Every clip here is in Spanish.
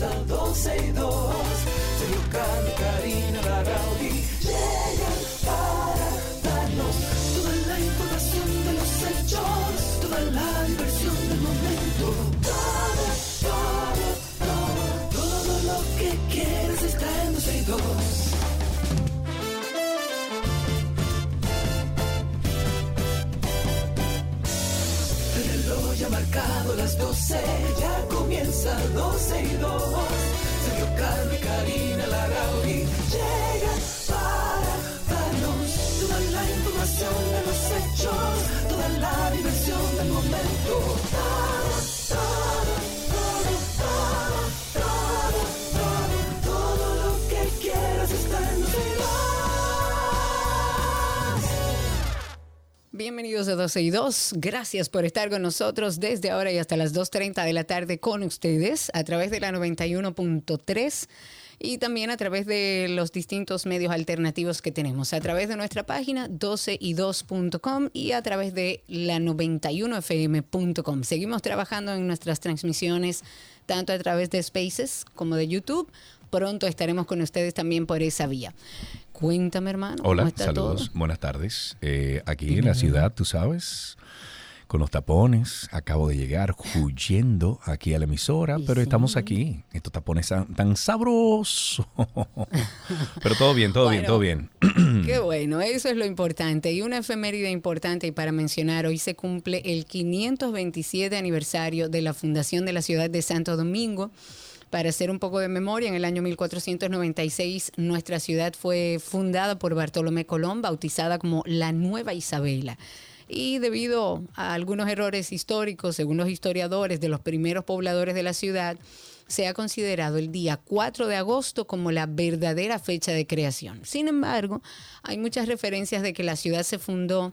comienza 12 y 2. Sergio Carlos, Karina Larrauri llegan para darnos toda la información de los hechos, toda la diversión del momento. Todo, todo, todo, todo lo que quieres está en 12 y 2. El reloj ya ha marcado las 12, comienza 12 y 2. Sergio y Karina Larrauri llegan para darnos toda la información de los hechos, toda la diversión del momento. Bienvenidos a 12 y 2. Gracias por estar con nosotros desde ahora y hasta las 2.30 de la tarde con ustedes a través de la 91.3 y también a través de los distintos medios alternativos que tenemos, a través de nuestra página 12y2.com y a través de la 91fm.com. Seguimos trabajando en nuestras transmisiones tanto a través de Spaces como de YouTube. Pronto estaremos con ustedes también por esa vía. Cuéntame, hermano. ¿cómo Hola, está saludos, todo? buenas tardes. Eh, aquí en la ciudad, tú sabes, con los tapones, acabo de llegar huyendo aquí a la emisora, Y pero sí. estamos aquí. Estos tapones tan, tan sabrosos. pero todo bien, todo bien, todo bien. Qué bueno, eso es lo importante. Y una efeméride importante y para mencionar, hoy se cumple el 527 aniversario de la fundación de la ciudad de Santo Domingo. Para hacer un poco de memoria, en el año 1496 nuestra ciudad fue fundada por Bartolomé Colón, bautizada como la Nueva Isabela. Y debido a algunos errores históricos, según los historiadores de los primeros pobladores de la ciudad, se ha considerado el día 4 de agosto como la verdadera fecha de creación. Sin embargo, hay muchas referencias de que la ciudad se fundó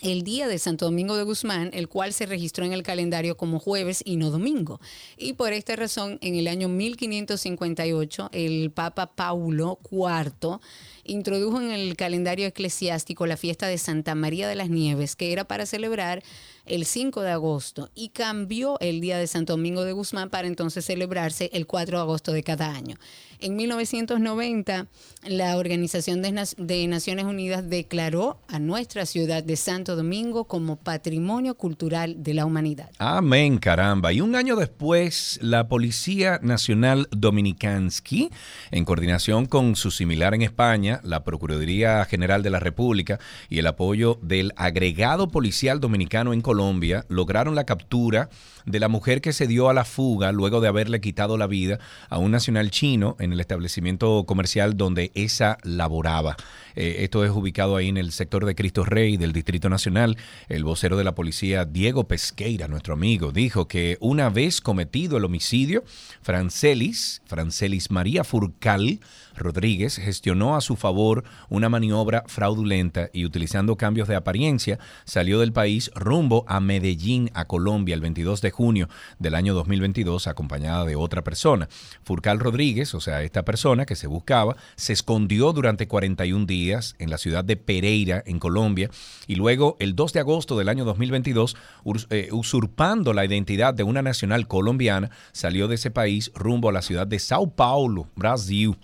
el día de Santo Domingo de Guzmán, el cual se registró en el calendario como jueves y no domingo. Y por esta razón, en el año 1558, el Papa Paulo IV introdujo en el calendario eclesiástico la fiesta de Santa María de las Nieves, que era para celebrar el 5 de agosto, y cambió el día de Santo Domingo de Guzmán para entonces celebrarse el 4 de agosto de cada año. En 1990, la Organización de, Naciones Unidas declaró a nuestra ciudad de Santo Domingo como Patrimonio Cultural de la Humanidad. Amén, caramba. Y un año después, la Policía Nacional Dominicansky, en coordinación con su similar en España, la Procuraduría General de la República y el apoyo del agregado policial dominicano en Colombia, lograron la captura de la mujer que se dio a la fuga luego de haberle quitado la vida a un nacional chino en el establecimiento comercial donde esa laboraba. Eh, esto es ubicado ahí en el sector de Cristo Rey del Distrito Nacional. El vocero de la policía, Diego Pesqueira, nuestro amigo, dijo que una vez cometido el homicidio, Francelis, Francelis María Furcal Rodríguez gestionó a su favor una maniobra fraudulenta y utilizando cambios de apariencia salió del país rumbo a Medellín, a Colombia, el 22 de junio del año 2022 acompañada de otra persona. Furcal Rodríguez, o sea, esta persona que se buscaba, se escondió durante 41 días en la ciudad de Pereira, en Colombia, y luego el 2 de agosto del año 2022, ur- eh, usurpando la identidad de una nacional colombiana, salió de ese país rumbo a la ciudad de Sao Paulo, Brasil.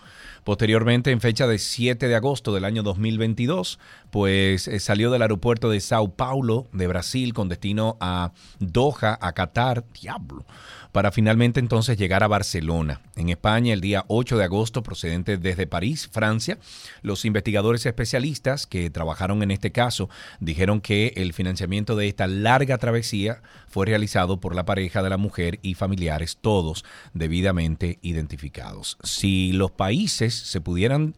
Posteriormente, en fecha de 7 de agosto del año 2022, pues eh, salió del aeropuerto de Sao Paulo, de Brasil, con destino a Doha, a Qatar, diablo, para finalmente entonces llegar a Barcelona. En España, el día 8 de agosto, procedente desde París, Francia, los investigadores especialistas que trabajaron en este caso dijeron que el financiamiento de esta larga travesía fue realizado por la pareja de la mujer y familiares, todos debidamente identificados. Si los países se pudieran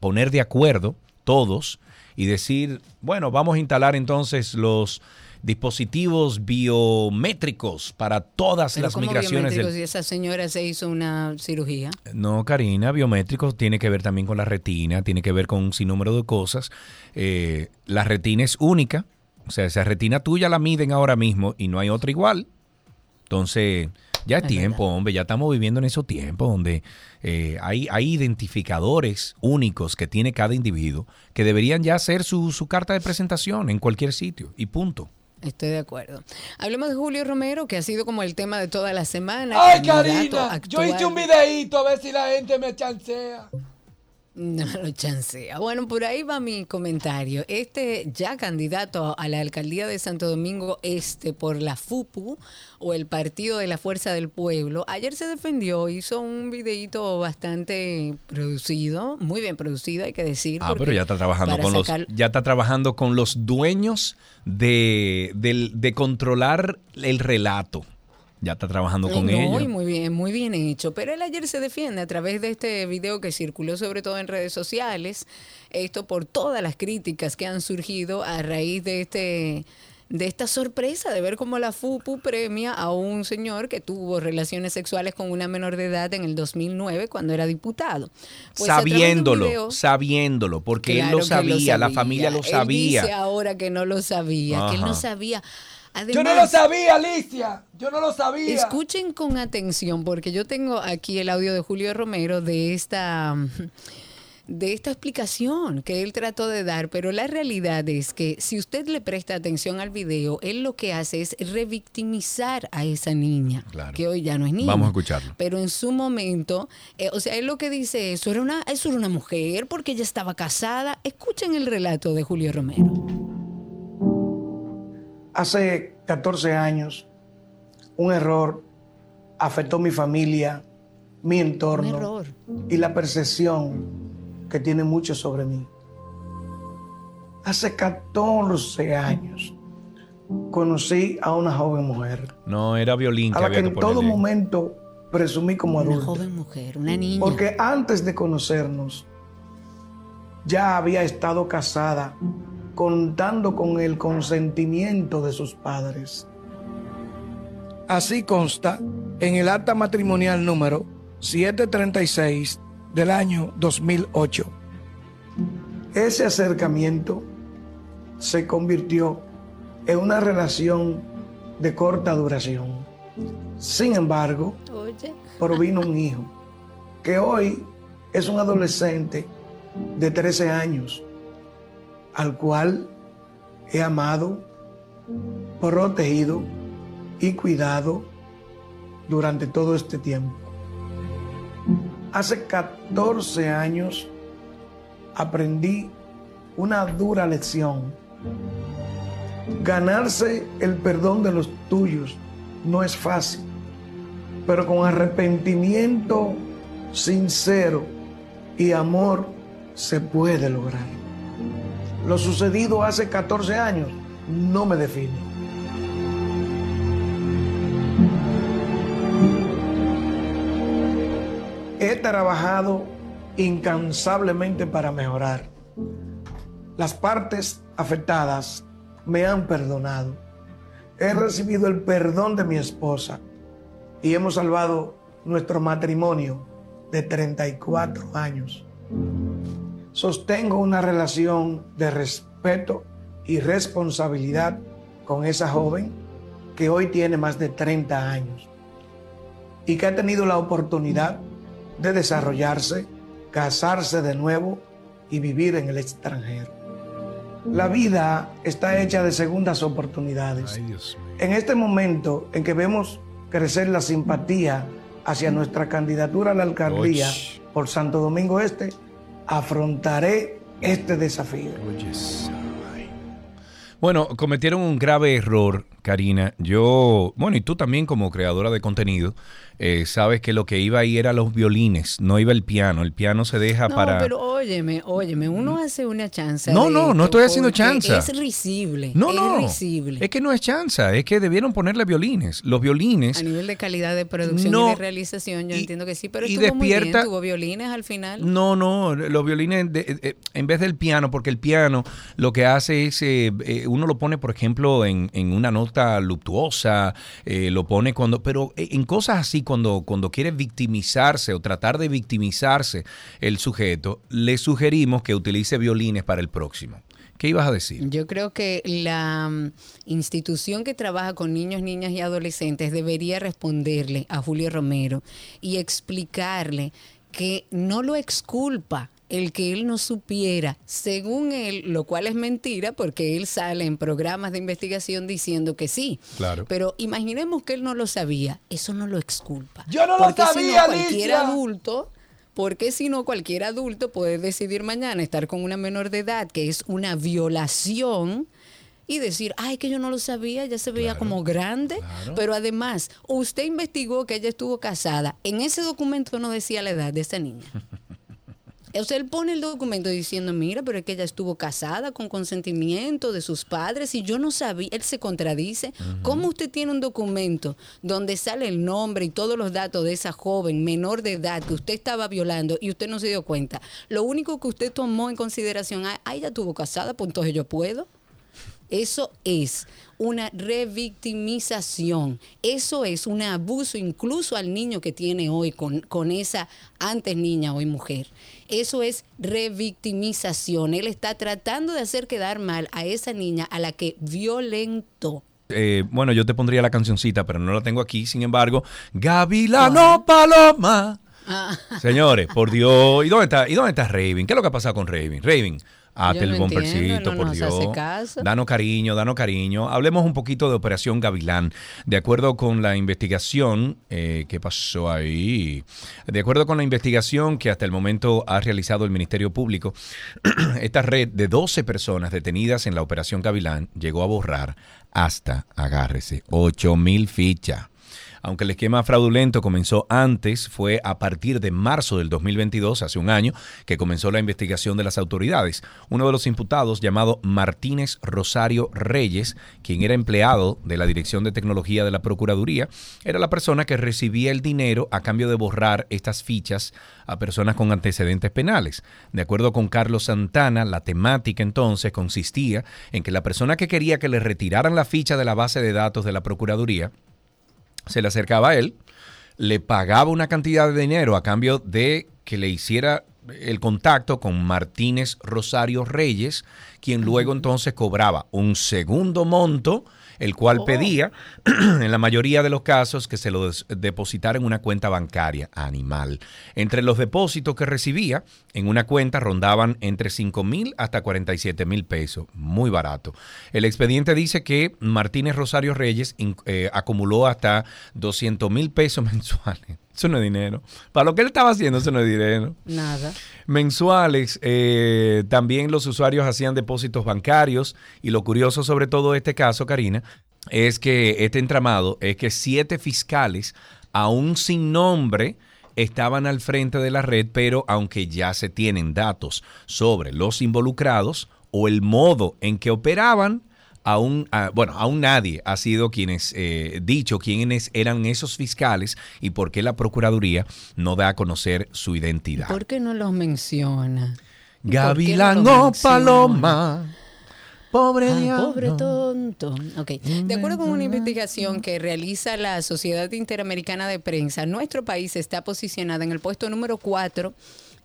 poner de acuerdo, todos, y decir, bueno, vamos a instalar entonces los dispositivos biométricos para todas Pero las ¿cómo migraciones biométricos del, si esa señora se hizo una cirugía? no, Karina, biométricos tiene que ver también con la retina, tiene que ver con un sinnúmero de cosas. Eh, la retina es única, o sea, esa retina tuya la miden ahora mismo y no hay otra igual. Entonces, ya es, Es tiempo, hombre, ya estamos viviendo en esos tiempos donde eh, hay, hay identificadores únicos que tiene cada individuo que deberían ya ser su, su carta de presentación en cualquier sitio y punto. Estoy de acuerdo. Hablemos de Julio Romero, que ha sido como el tema de toda la semana. Ay, Karina, yo hice un videíto a ver si la gente me chancea. No lo chancea. Bueno, por ahí va mi comentario. Este ya candidato a la alcaldía de Santo Domingo Este por la FUPU o el Partido de la Fuerza del Pueblo, ayer se defendió, hizo un videíto bastante producido, muy bien producido, hay que decir. Ah, pero ya está trabajando con los, ya está trabajando con los dueños de, del- de controlar el relato. Ya está trabajando con no, ellos. muy bien, muy bien hecho. Pero él ayer se defiende a través de este video que circuló sobre todo en redes sociales. Esto por todas las críticas que han surgido a raíz de este de esta sorpresa de ver cómo la FUPU premia a un señor que tuvo relaciones sexuales con una menor de edad en el 2009 cuando era diputado. Pues sabiéndolo, video- sabiendo porque él lo sabía, la familia lo Él sabía. dice ahora que no lo sabía, que él no Ajá. Yo no lo sabía, Alicia. Yo no lo sabía. Escuchen con atención, porque yo tengo aquí el audio de Julio Romero de esta, de esta explicación que él trató de dar, pero la realidad es que si usted le presta atención al video, él lo que hace es revictimizar a esa niña, Claro. que hoy ya no es niña. Vamos a escucharlo. Pero en su momento, eh, o sea, él lo que dice, eso era, una, eso era una mujer porque ella estaba casada. Escuchen el relato de Julio Romero. Hace 14 años, un error afectó mi familia, mi entorno y la percepción que tiene mucho sobre mí. Hace 14 años conocí a una joven mujer No, era violín a que la había que que en todo ponerle. momento presumí como Una adulta. joven mujer, una niña. Porque antes de conocernos, ya había estado casada, contando con el consentimiento de sus padres. Así consta en el acta matrimonial número 736 del año 2008. Ese acercamiento se convirtió en una relación de corta duración. Sin embargo, provino un hijo, que hoy es un adolescente de 13 años, al cual he amado, protegido y cuidado durante todo este tiempo. Hace 14 años aprendí una dura lección. Ganarse el perdón de los tuyos no es fácil pero con arrepentimiento sincero y amor se puede lograr. Lo sucedido hace 14 años no me define. He trabajado incansablemente para mejorar. Las partes afectadas me han perdonado. He recibido el perdón de mi esposa y hemos salvado nuestro matrimonio de 34 años. Sostengo una relación de respeto y responsabilidad con esa joven que hoy tiene más de 30 años y que ha tenido la oportunidad de desarrollarse, casarse de nuevo y vivir en el extranjero. La vida está hecha de segundas oportunidades. Ay. En este momento en que vemos crecer la simpatía hacia nuestra candidatura a la alcaldía por Santo Domingo Este, afrontaré este desafío. Bueno, cometieron un grave error, Karina. Yo, bueno, y tú también como creadora de contenido, eh, sabes que lo que iba ahí era los violines, no iba el piano. El piano se deja No, para... pero óyeme, óyeme, uno hace una chanza. No, no, no esto estoy haciendo chanza. Es risible. No, es no. risible. Es que no es chanza, es que debieron ponerle violines. Los violines... A nivel de calidad de producción No. y de realización, yo Y- entiendo que sí, pero y estuvo muy bien, despierta- tuvo violines al final. No, no, los violines de- eh, en vez del piano, porque el piano lo que hace es, eh, eh, uno lo pone, por ejemplo, en, en una nota luctuosa, eh, lo pone cuando, pero eh, en cosas así, cuando, cuando quiere victimizarse o tratar de victimizarse el sujeto, le sugerimos que utilice violines para el próximo. ¿Qué ibas a decir? Yo creo que la mm, institución que trabaja con niños, niñas y adolescentes debería responderle a Julio Romero y explicarle que no lo exculpa el que él no supiera, según él, lo cual es mentira porque él sale en programas de investigación diciendo que sí. Claro. Pero imaginemos que él no lo sabía, eso no lo exculpa. Yo no lo Porque si sabía, cualquier Alicia. adulto, porque si no cualquier adulto puede decidir mañana estar con una menor de edad, que es una violación y decir, ay, que yo no lo sabía, ya se veía como grande. Pero además, usted investigó que ella estuvo casada. En ese documento no decía la edad de esa niña. O sea, él pone el documento diciendo, mira, pero es que ella estuvo casada con consentimiento de sus padres y yo no sabía, él se contradice. ¿Cómo usted tiene un documento donde sale el nombre y todos los datos de esa joven menor de edad que usted estaba violando y usted no se dio cuenta? Lo único que usted tomó en consideración, ah, ah, ella estuvo casada, pues entonces yo puedo. Eso es una revictimización. Eso es un abuso incluso al niño que tiene hoy con, con esa antes niña, hoy mujer. Eso es revictimización. Él está tratando de hacer quedar mal a esa niña a la que violentó. Eh, bueno, yo te pondría la cancioncita, pero no la tengo aquí. Sin embargo, Gavilano Paloma. Ah. Señores, por Dios. ¿Y dónde está, ¿y dónde está Raven? ¿Qué es lo que ha pasado con Raven? Raven, hazte el no bompercito, no por Dios. Danos cariño, danos cariño. Hablemos un poquito de Operación Gavilán. De acuerdo con la investigación, eh, ¿qué pasó ahí? De acuerdo con la investigación que hasta el momento ha realizado el Ministerio Público, esta red de 12 personas detenidas en la Operación Gavilán llegó a borrar hasta, agárrese, 8 mil fichas. Aunque el esquema fraudulento comenzó antes, fue a partir de marzo del 2022, hace un año, que comenzó la investigación de las autoridades. Uno de los imputados, llamado Martínez Rosario Reyes, quien era empleado de la Dirección de Tecnología de la Procuraduría, era la persona que recibía el dinero a cambio de borrar estas fichas a personas con antecedentes penales. De acuerdo con Carlos Santana, la temática entonces consistía en que la persona que quería que le retiraran la ficha de la base de datos de la Procuraduría, se le acercaba a él, le pagaba una cantidad de dinero a cambio de que le hiciera el contacto con Martínez Rosario Reyes, quien luego entonces cobraba un segundo monto, el cual pedía, en la mayoría de los casos, que se lo depositara en una cuenta bancaria animal. Entre los depósitos que recibía en una cuenta rondaban entre 5 mil hasta 47 mil pesos, muy barato. El expediente dice que Martínez Rosario Reyes eh, acumuló hasta 200 mil pesos mensuales. Eso no es dinero. Para lo que él estaba haciendo, eso no es dinero Nada. mensuales. eh, también los usuarios hacían depósitos bancarios y lo curioso sobre todo este caso, Karina, es que este entramado es que siete fiscales, aún sin nombre, estaban al frente de la red, pero aunque ya se tienen datos sobre los involucrados o el modo en que operaban, aún, ah, bueno, aún nadie ha sido quienes eh, dicho quiénes eran esos fiscales y por qué la Procuraduría no da a conocer su identidad. ¿Por qué no los menciona? Gavilán ¿Por qué no paloma. Pobre diablo. pobre tonto. Ok. De acuerdo con una investigación que realiza la Sociedad Interamericana de Prensa, nuestro país está posicionado en el puesto número 4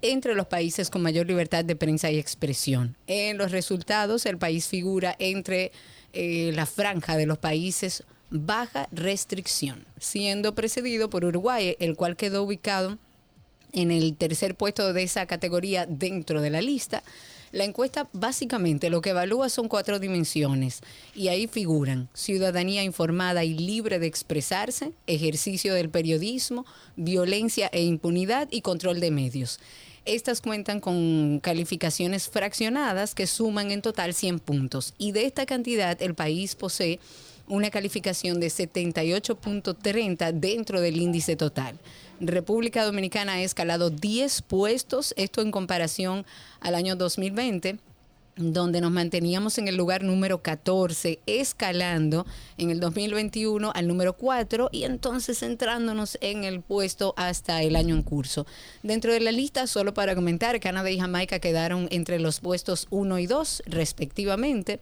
entre los países con mayor libertad de prensa y expresión. En los resultados, el país figura entre eh, la franja de los países baja restricción, siendo precedido por Uruguay, el cual quedó ubicado en el tercer puesto de esa categoría dentro de la lista. La encuesta básicamente lo que evalúa son cuatro dimensiones y ahí figuran ciudadanía informada y libre de expresarse, ejercicio del periodismo, violencia e impunidad y control de medios. Estas cuentan con calificaciones fraccionadas que suman en total 100 puntos y de esta cantidad el país posee una calificación de 78.30 dentro del índice total. República Dominicana ha escalado 10 puestos, esto en comparación al año 2020 donde nos manteníamos en el lugar número 14, escalando en el 2021 al número 4 y entonces centrándonos en el puesto hasta el año en curso. Dentro de la lista, solo para comentar, Canadá y Jamaica quedaron entre los puestos 1 y 2 respectivamente.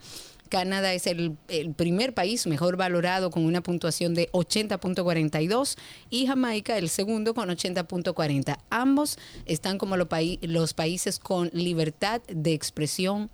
Canadá es el, el, primer país mejor valorado con una puntuación de 80.42 y Jamaica el segundo con 80.40. Ambos están como los, paí los países con libertad de expresión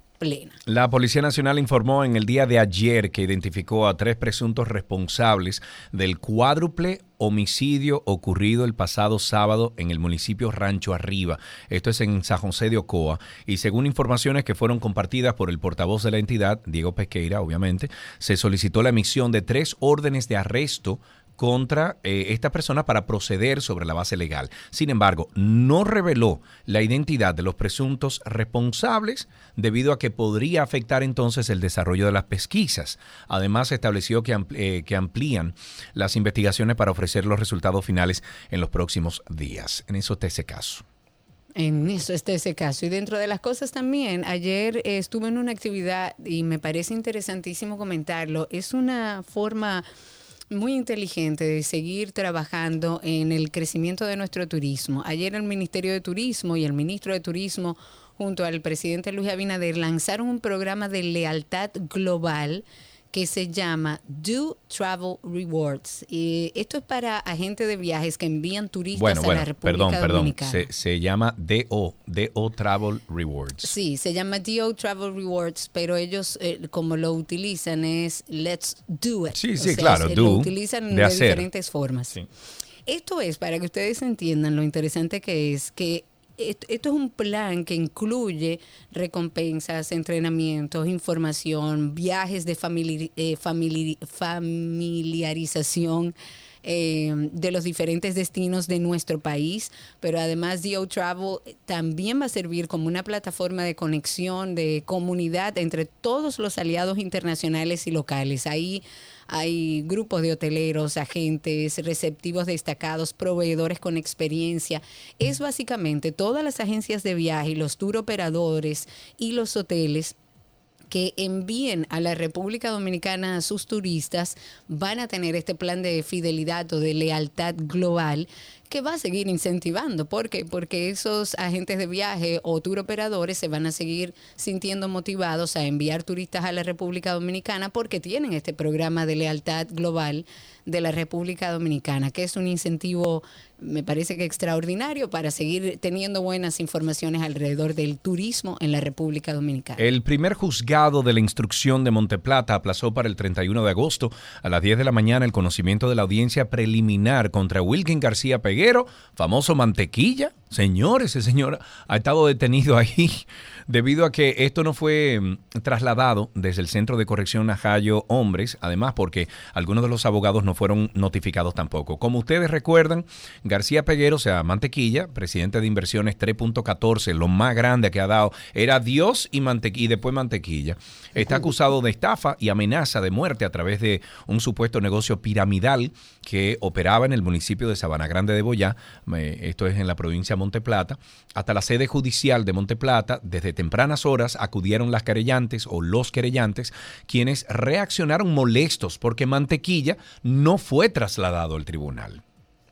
La Policía Nacional informó en el día de ayer que identificó a tres presuntos responsables del cuádruple homicidio ocurrido el pasado sábado en el municipio Rancho Arriba. Esto es en San José de Ocoa. Y según informaciones que fueron compartidas por el portavoz de la entidad, Diego Pesqueira, obviamente, se solicitó la emisión de tres órdenes de arresto contra eh, esta persona para proceder sobre la base legal. Sin embargo, no reveló la identidad de los presuntos responsables debido a que podría afectar entonces el desarrollo de las pesquisas. Además, estableció que, eh, que amplían las investigaciones para ofrecer los resultados finales en los próximos días. En eso está ese caso. En eso está ese caso. Y dentro de las cosas también, ayer eh, estuve en una actividad y me parece interesantísimo comentarlo. Es una forma muy inteligente de seguir trabajando en el crecimiento de nuestro turismo. Ayer el Ministerio de Turismo y el ministro de Turismo junto al presidente Luis Abinader lanzaron un programa de lealtad global que se llama Do Travel Rewards. Y esto es para agentes de viajes que envían turistas a la República perdón, Dominicana. Perdón, se, se, llama DO, DO Travel Rewards. Sí, se llama DO Travel Rewards, pero ellos eh, como lo utilizan es Let's Do It. Sí, sí, claro, do. Lo utilizan de, de diferentes formas. Sí. Esto es para que ustedes entiendan lo interesante que es que esto, es un plan que incluye recompensas, entrenamientos, información, viajes de famili eh, famili familiarización. Eh, de los diferentes destinos de nuestro país, pero además DO Travel también va a servir como una plataforma de conexión, de comunidad entre todos los aliados internacionales y locales. Ahí hay grupos de hoteleros, agentes, receptivos destacados, proveedores con experiencia. Es básicamente todas las agencias de viaje, los tour operadores y los hoteles que envíen a la República Dominicana a sus turistas van a tener este plan de fidelidad o de lealtad global que va a seguir incentivando. ¿Por qué? Porque esos agentes de viaje o tour operadores se van a seguir sintiendo motivados a enviar turistas a la República Dominicana porque tienen este programa de lealtad global de la República Dominicana, que es un incentivo, me parece que extraordinario para seguir teniendo buenas informaciones alrededor del turismo en la República Dominicana. El primer juzgado de la instrucción de Monteplata aplazó para el 31 de agosto a las 10 de la mañana el conocimiento de la audiencia preliminar contra Wilkin García Peguero, famoso mantequilla. Señor, ese señor ha estado detenido ahí debido a que esto no fue mm, trasladado desde el Centro de Corrección Najayo Hombres, además porque algunos de los abogados no fueron notificados tampoco. Como ustedes recuerdan, García Peguero, o sea, Mantequilla, presidente de Inversiones 3.14, lo más grande que ha dado, era Dios y, y después Mantequilla. Está acusado de estafa y amenaza de muerte a través de un supuesto negocio piramidal que operaba en el municipio de Sabana Grande de Boyá, esto es en la provincia de Monteplata, hasta la sede judicial de Monteplata, desde tempranas horas acudieron las querellantes o los querellantes, quienes reaccionaron molestos porque Mantequilla no fue trasladado al tribunal.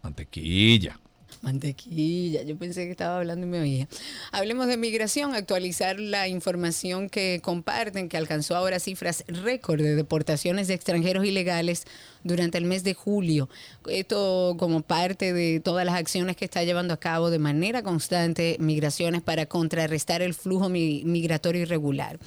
Mantequilla. Mantequilla, yo pensé que estaba hablando y me oía. Hablemos de migración, actualizar la información que comparten, que alcanzó ahora cifras récord de deportaciones de extranjeros ilegales durante el mes de julio. Esto como parte de todas las acciones que está llevando a cabo de manera constante migraciones para contrarrestar el flujo migratorio irregular.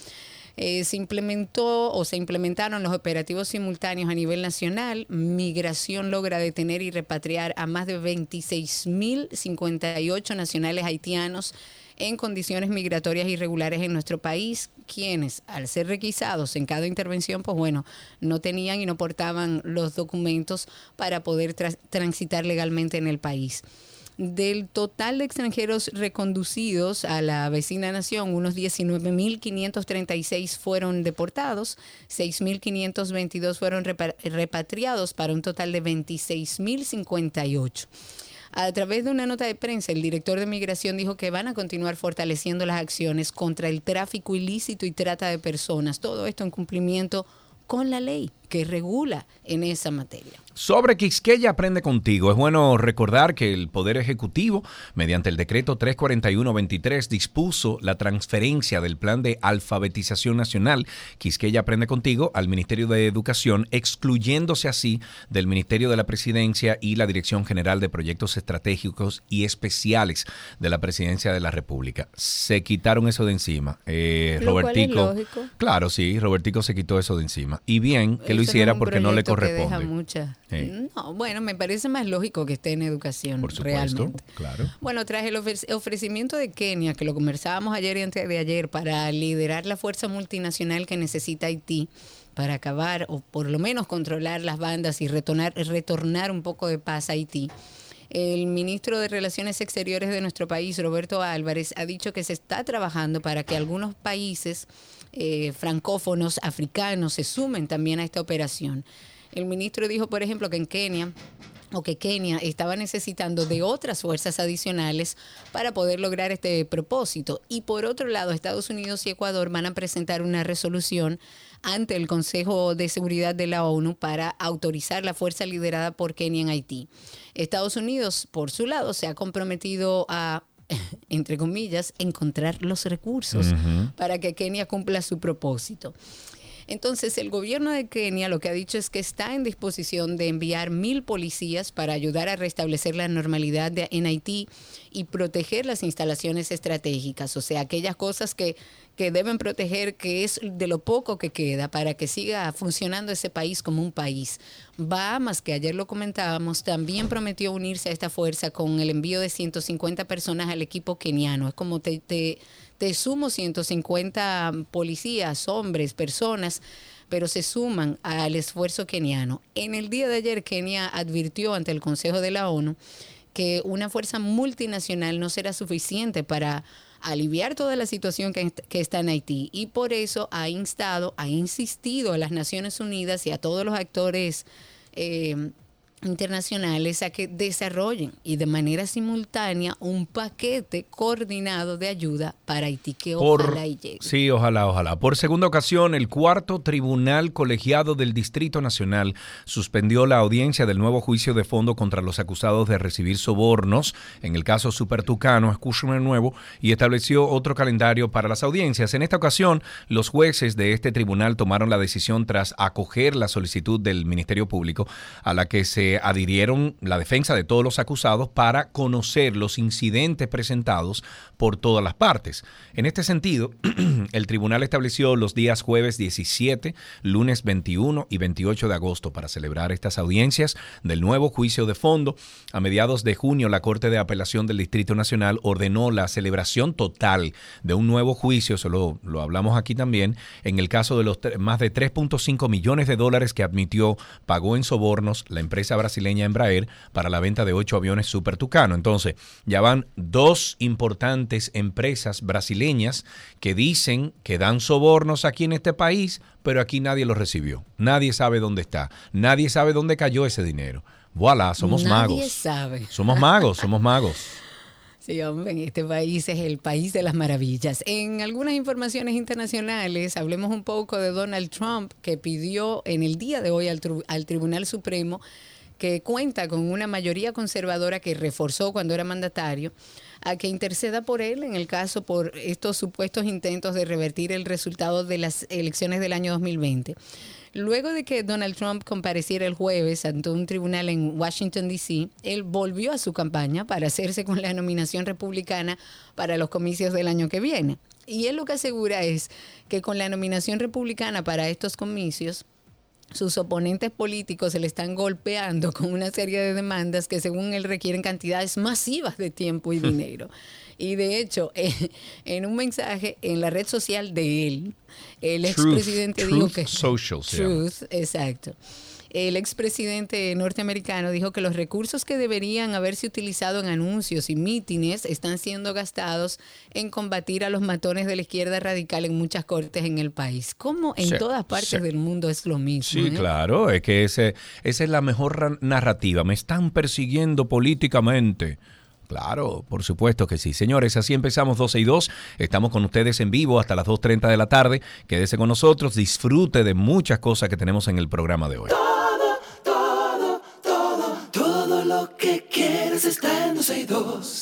Eh, se implementó o se implementaron los operativos simultáneos a nivel nacional. Migración logra detener y repatriar a más de 26.058 nacionales haitianos en condiciones migratorias irregulares en nuestro país, quienes al ser requisados en cada intervención, pues bueno, no tenían y no portaban los documentos para poder transitar legalmente en el país. Del total de extranjeros reconducidos a la vecina nación, unos 19.536 fueron deportados, 6.522 fueron repatriados para un total de 26.058. A través de una nota de prensa, el director de migración dijo que van a continuar fortaleciendo las acciones contra el tráfico ilícito y trata de personas. Todo esto en cumplimiento con la ley. Que regula en esa materia. Sobre Quisqueya Aprende Contigo, es bueno recordar que el Poder Ejecutivo, mediante el decreto 341-23, dispuso la transferencia del plan de alfabetización nacional Quisqueya Aprende Contigo al Ministerio de Educación, excluyéndose así del Ministerio de la Presidencia y la Dirección General de Proyectos Estratégicos y Especiales de la Presidencia de la República. Se quitaron eso de encima. Eh, Lo cual es Robertico. lógico. Claro, sí, Robertico se quitó eso de encima. Y bien que lo hiciera porque no le proyecto que deja corresponde. mucha- Sí. No, bueno, me parece más lógico que esté en educación Por supuesto, realmente. claro. Bueno, tras el ofre- ofrecimiento de Kenia, que lo conversábamos ayer y antes de ayer, para liderar la fuerza multinacional que necesita Haití para acabar o por lo menos controlar las bandas y retornar, retornar un poco de paz a Haití. El ministro de Relaciones Exteriores de nuestro país, Roberto Álvarez, ha dicho que se está trabajando para que algunos países eh, francófonos africanos se sumen también a esta operación. El ministro dijo, por ejemplo, que en Kenia o que Kenia estaba necesitando de otras fuerzas adicionales para poder lograr este propósito. Y por otro lado, Estados Unidos y Ecuador van a presentar una resolución ante el Consejo de Seguridad de la ONU para autorizar la fuerza liderada por Kenia en Haití. Estados Unidos, por su lado, se ha comprometido a entre comillas, encontrar los recursos para que Kenia cumpla su propósito. Entonces, el gobierno de Kenia lo que ha dicho es que está en disposición de enviar mil policías para ayudar a restablecer la normalidad de- en Haití y proteger las instalaciones estratégicas, o sea, aquellas cosas que, que deben proteger, que es de lo poco que queda para que siga funcionando ese país como un país. Bahamas, que ayer lo comentábamos, también prometió unirse a esta fuerza con el envío de 150 personas al equipo keniano. Es como te, te, te sumo 150 policías, hombres, personas, pero se suman al esfuerzo keniano. En el día de ayer, Kenia advirtió ante el Consejo de la ONU que una fuerza multinacional no será suficiente para aliviar toda la situación que, está en Haití y por eso ha instado, ha insistido a las Naciones Unidas y a todos los actores eh, internacionales a que desarrollen y de manera simultánea un paquete coordinado de ayuda para Haití que Por- ojalá y llegue. Sí, ojalá, ojalá. Por segunda ocasión, el cuarto tribunal colegiado del Distrito Nacional suspendió la audiencia del nuevo juicio de fondo contra los acusados de recibir sobornos en el caso Supertucano, escúchame nuevo, y estableció otro calendario para las audiencias. En esta ocasión, los jueces de este tribunal tomaron la decisión tras acoger la solicitud del Ministerio Público a la que se adhirieron la defensa de todos los acusados para conocer los incidentes presentados por todas las partes. En este sentido, el tribunal estableció los días jueves 17, lunes 21 y 28 de agosto para celebrar estas audiencias del nuevo juicio de fondo. A mediados de junio, la Corte de Apelación del Distrito Nacional ordenó la celebración total de un nuevo juicio, eso lo, lo hablamos aquí también, en el caso de los más de 3.5 millones de dólares que admitió, pagó en sobornos la empresa brasileña Embraer para la venta de ocho aviones Super Tucano. Entonces, ya van dos importantes empresas brasileñas que dicen que dan sobornos aquí en este país, pero aquí nadie los recibió. Nadie sabe dónde está. Nadie sabe dónde cayó ese dinero. Voilà, somos Nadie magos. sabe. Somos magos, somos magos. Sí, hombre, este país es el país de las maravillas. En algunas informaciones internacionales, hablemos un poco de Donald Trump, que pidió en el día de hoy al Tribunal Supremo, que cuenta con una mayoría conservadora que reforzó cuando era mandatario, a que interceda por él en el caso por estos supuestos intentos de revertir el resultado de las elecciones del año 2020. Luego de que Donald Trump compareciera el jueves ante un tribunal en Washington, D.C., él volvió a su campaña para hacerse con la nominación republicana para los comicios del año que viene. Y él lo que asegura es que con la nominación republicana para estos comicios, sus oponentes políticos se le están golpeando con una serie de demandas que según él requieren cantidades masivas de tiempo y dinero. Y de hecho, eh, en un mensaje en la red social de él, el expresidente dijo que... Social. Truth, exacto. El expresidente norteamericano dijo que los recursos que deberían haberse utilizado en anuncios y mítines están siendo gastados en combatir a los matones de la izquierda radical en muchas cortes en el país. Como en Sí, todas partes sí. del mundo es lo mismo. Sí, ¿eh? claro, es que ese, esa es la mejor ra- narrativa. Me están persiguiendo políticamente. Claro, por supuesto que sí. Señores, así empezamos 12 y 2. Estamos con ustedes en vivo hasta las 2.30 de la tarde. Quédese con nosotros, disfrute de muchas cosas que tenemos en el programa de hoy. Todo, todo, todo, todo lo que quieres está en 12 y 2.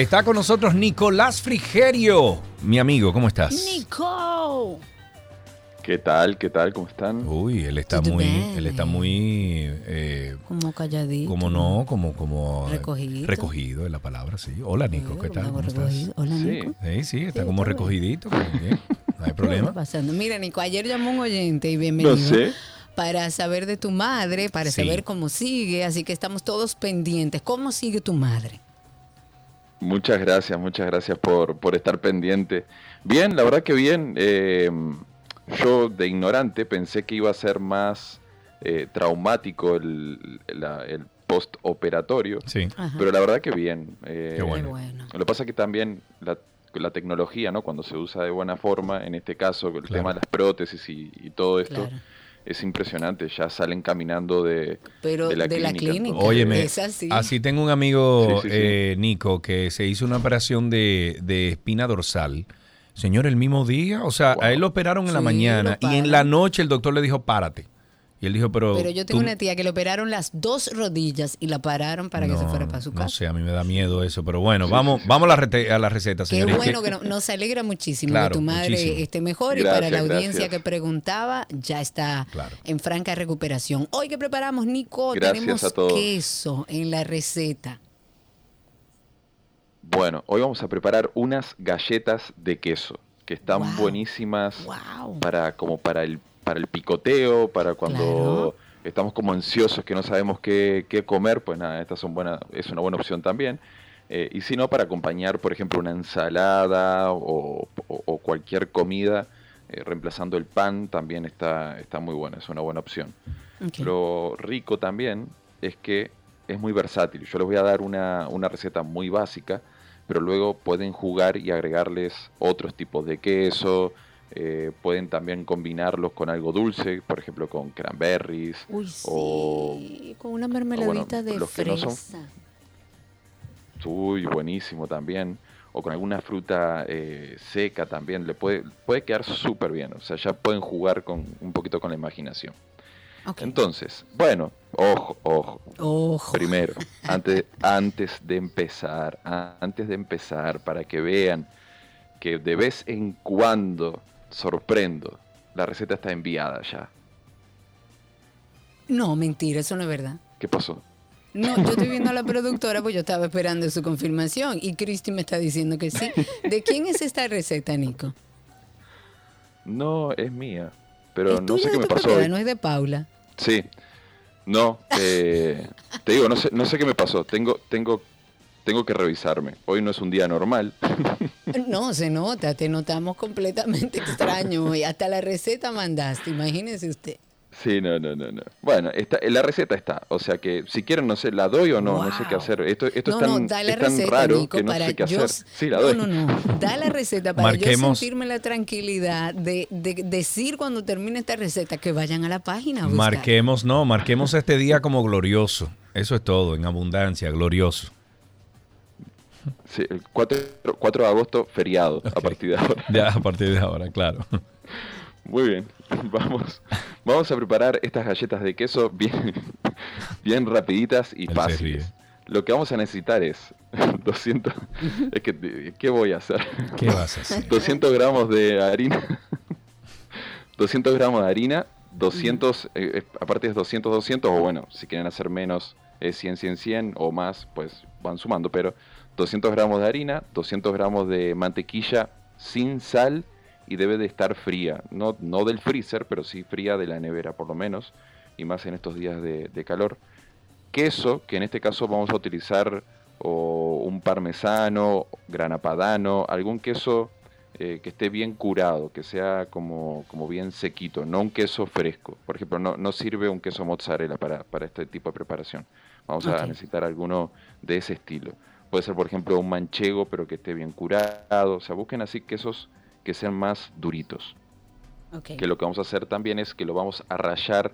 Está con nosotros Nicolás Frigerio. Mi amigo, ¿cómo estás? Nico. ¿Qué tal? ¿Qué tal? ¿Cómo están? Uy, él está muy, él está muy, eh, Como calladito. como no, como, como eh, Recogido. recogido es la palabra, sí. Hola Nico, ¿qué tal? ¿Cómo estás? Hola. Nico. Sí, sí, está Sí, como está recogidito, bien. No hay ¿Qué problema. está pasando? Mira, Nico, ayer llamó un oyente y bienvenido. No sé. Para saber de tu madre, para Sí. saber cómo sigue, así que estamos todos pendientes. ¿Cómo sigue tu madre? Muchas gracias, muchas gracias por, por estar pendiente. Bien, la verdad que bien. eh, yo de ignorante pensé que iba a ser más eh, traumático el, la- el postoperatorio, Sí. Ajá. pero la verdad que bien. eh, Qué bueno. Qué bueno. Lo que pasa es que también la, la tecnología, ¿no? cuando se usa de buena forma, en este caso el Claro. tema de las prótesis y, y todo esto, Claro. Es impresionante. Ya salen caminando de, Pero de la de la clínica. clínica. Óyeme, Es así. así tengo un amigo, Sí, sí, sí. eh, Nico, que se hizo una operación de, de espina dorsal. Señor, el mismo día, o sea, a él lo operaron en la mañana y en la noche el doctor le dijo, párate. Y él dijo, pero... Pero yo tengo tú- una tía que le operaron las dos rodillas y la pararon para que se fuera para su casa. No sé, a mí me da miedo eso, pero bueno, vamos, vamos a la, rete- a la receta, Qué señores. bueno que no- nos alegra muchísimo Claro, que tu madre muchísimo. esté mejor y para la audiencia gracias. que preguntaba ya está Claro. en franca recuperación. Hoy que preparamos, Nico, Gracias tenemos a todos. queso en la receta. Bueno, hoy vamos a preparar unas galletas de queso que están Wow. buenísimas Wow. para como para el para el picoteo, para cuando Claro. estamos como ansiosos que no sabemos qué, qué comer, pues nada, estas son buenas, es una buena opción también. Eh, y si no, para acompañar, por ejemplo, una ensalada o, o- o cualquier comida, eh, reemplazando el pan, también está, está muy bueno, es una buena opción. Lo rico también es que es muy versátil. Yo les voy a dar una, una receta muy básica, pero luego pueden jugar y agregarles otros tipos de queso. Eh, pueden también combinarlos con algo dulce, por ejemplo con cranberries. Uy, sí, o- con una mermeladita de los que no son- fresa. Uy, buenísimo también. O con alguna fruta eh, seca también. Le puede, puede quedar súper bien. O sea, ya pueden jugar con un poquito con la imaginación. Entonces, bueno, ojo, ojo. Ojo. Primero, antes, antes de empezar, antes de empezar, para que vean que de vez en cuando sorprendo, la receta está enviada ya. No, mentira, eso no es verdad. ¿Qué pasó? No, yo estoy viendo a la productora, pues yo estaba esperando su confirmación y Cristi me está diciendo que sí. ¿De quién es esta receta, Nico? No, es mía. Pero es no sé qué me pasó. hoy. no es de Paula. Sí. No, eh, te digo, no sé, no sé qué me pasó. Tengo, tengo, tengo que revisarme. Hoy no es un día normal. No, se nota, te notamos completamente extraño y hasta la receta mandaste, imagínese usted. Sí, no, no, no, no. Bueno, está, la receta está. O sea que si quieren, no sé, la doy o no, no sé qué hacer. Esto, esto no, es tan, no, da la es tan receta, raro Nico, que no para sé qué yo... hacer. Sí, la no, doy. no, no, da la receta para yo Marquemos- sentirme la tranquilidad de, de decir cuando termine esta receta que vayan a la página a buscar. Marquemos, no, marquemos este día como glorioso. Eso es todo, en abundancia, glorioso. Sí, el 4, 4 de agosto, feriado, a partir de ahora. Ya a partir de ahora, claro. Muy bien, vamos, vamos a preparar estas galletas de queso bien, bien rapiditas y Él fáciles. Lo que vamos a necesitar es 200... Es que, ¿qué voy a hacer? ¿Qué vas a hacer? 200 gramos de harina. 200 gramos de harina. 200, eh, eh, aparte es 200, 200, o bueno, si quieren hacer menos, es 100, 100, 100 o más, pues van sumando, pero 200 gramos de harina, 200 gramos de mantequilla sin sal y debe de estar fría, no, no del freezer, pero sí fría de la nevera por lo menos, y más en estos días de, de calor. Queso, que en este caso vamos a utilizar o un parmesano, grana padano, algún queso eh, que esté bien curado, que sea como, como bien sequito, no un queso fresco. Por ejemplo, no, no sirve un queso mozzarella para, para este tipo de preparación. Vamos a necesitar alguno de ese estilo. Puede ser, por ejemplo, un manchego, pero que esté bien curado. O sea, busquen así quesos que sean más duritos. Ok. Que lo que vamos a hacer también es que lo vamos a rayar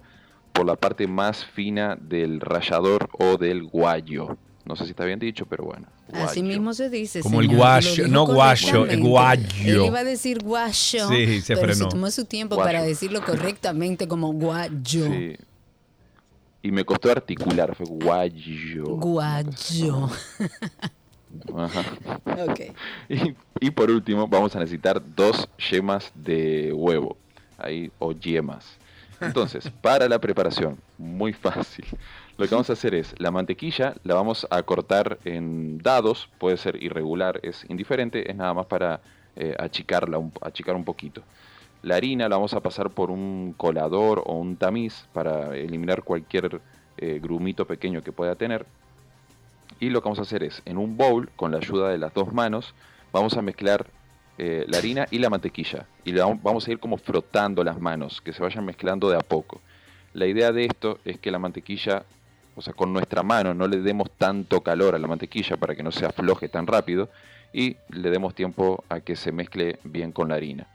por la parte más fina del rallador o del guayo. No sé si está bien dicho, pero bueno. Así mismo se dice. Como el guayo, no guayo, correctamente. guayo. Él iba a decir guayo, Sí, se pero frenó. se tomó su tiempo Guayo. para decirlo correctamente como guayo. Sí. Y me costó articular, fue guayo. Guayo. Ajá. Ok. Y, y por último, vamos a necesitar dos yemas de huevo, ahí, o yemas. Entonces, para la preparación, muy fácil. Lo que vamos a hacer es, la mantequilla la vamos a cortar en dados, puede ser irregular, es indiferente, es nada más para eh, achicarla, un, achicar un poquito. La harina la vamos a pasar por un colador o un tamiz para eliminar cualquier eh, grumito pequeño que pueda tener. Y lo que vamos a hacer es, en un bowl, con la ayuda de las dos manos, vamos a mezclar eh, la harina y la mantequilla. Y vamos a ir como frotando las manos, que se vayan mezclando de a poco. La idea de esto es que la mantequilla, o sea, con nuestra mano no le demos tanto calor a la mantequilla para que no se afloje tan rápido y le demos tiempo a que se mezcle bien con la harina.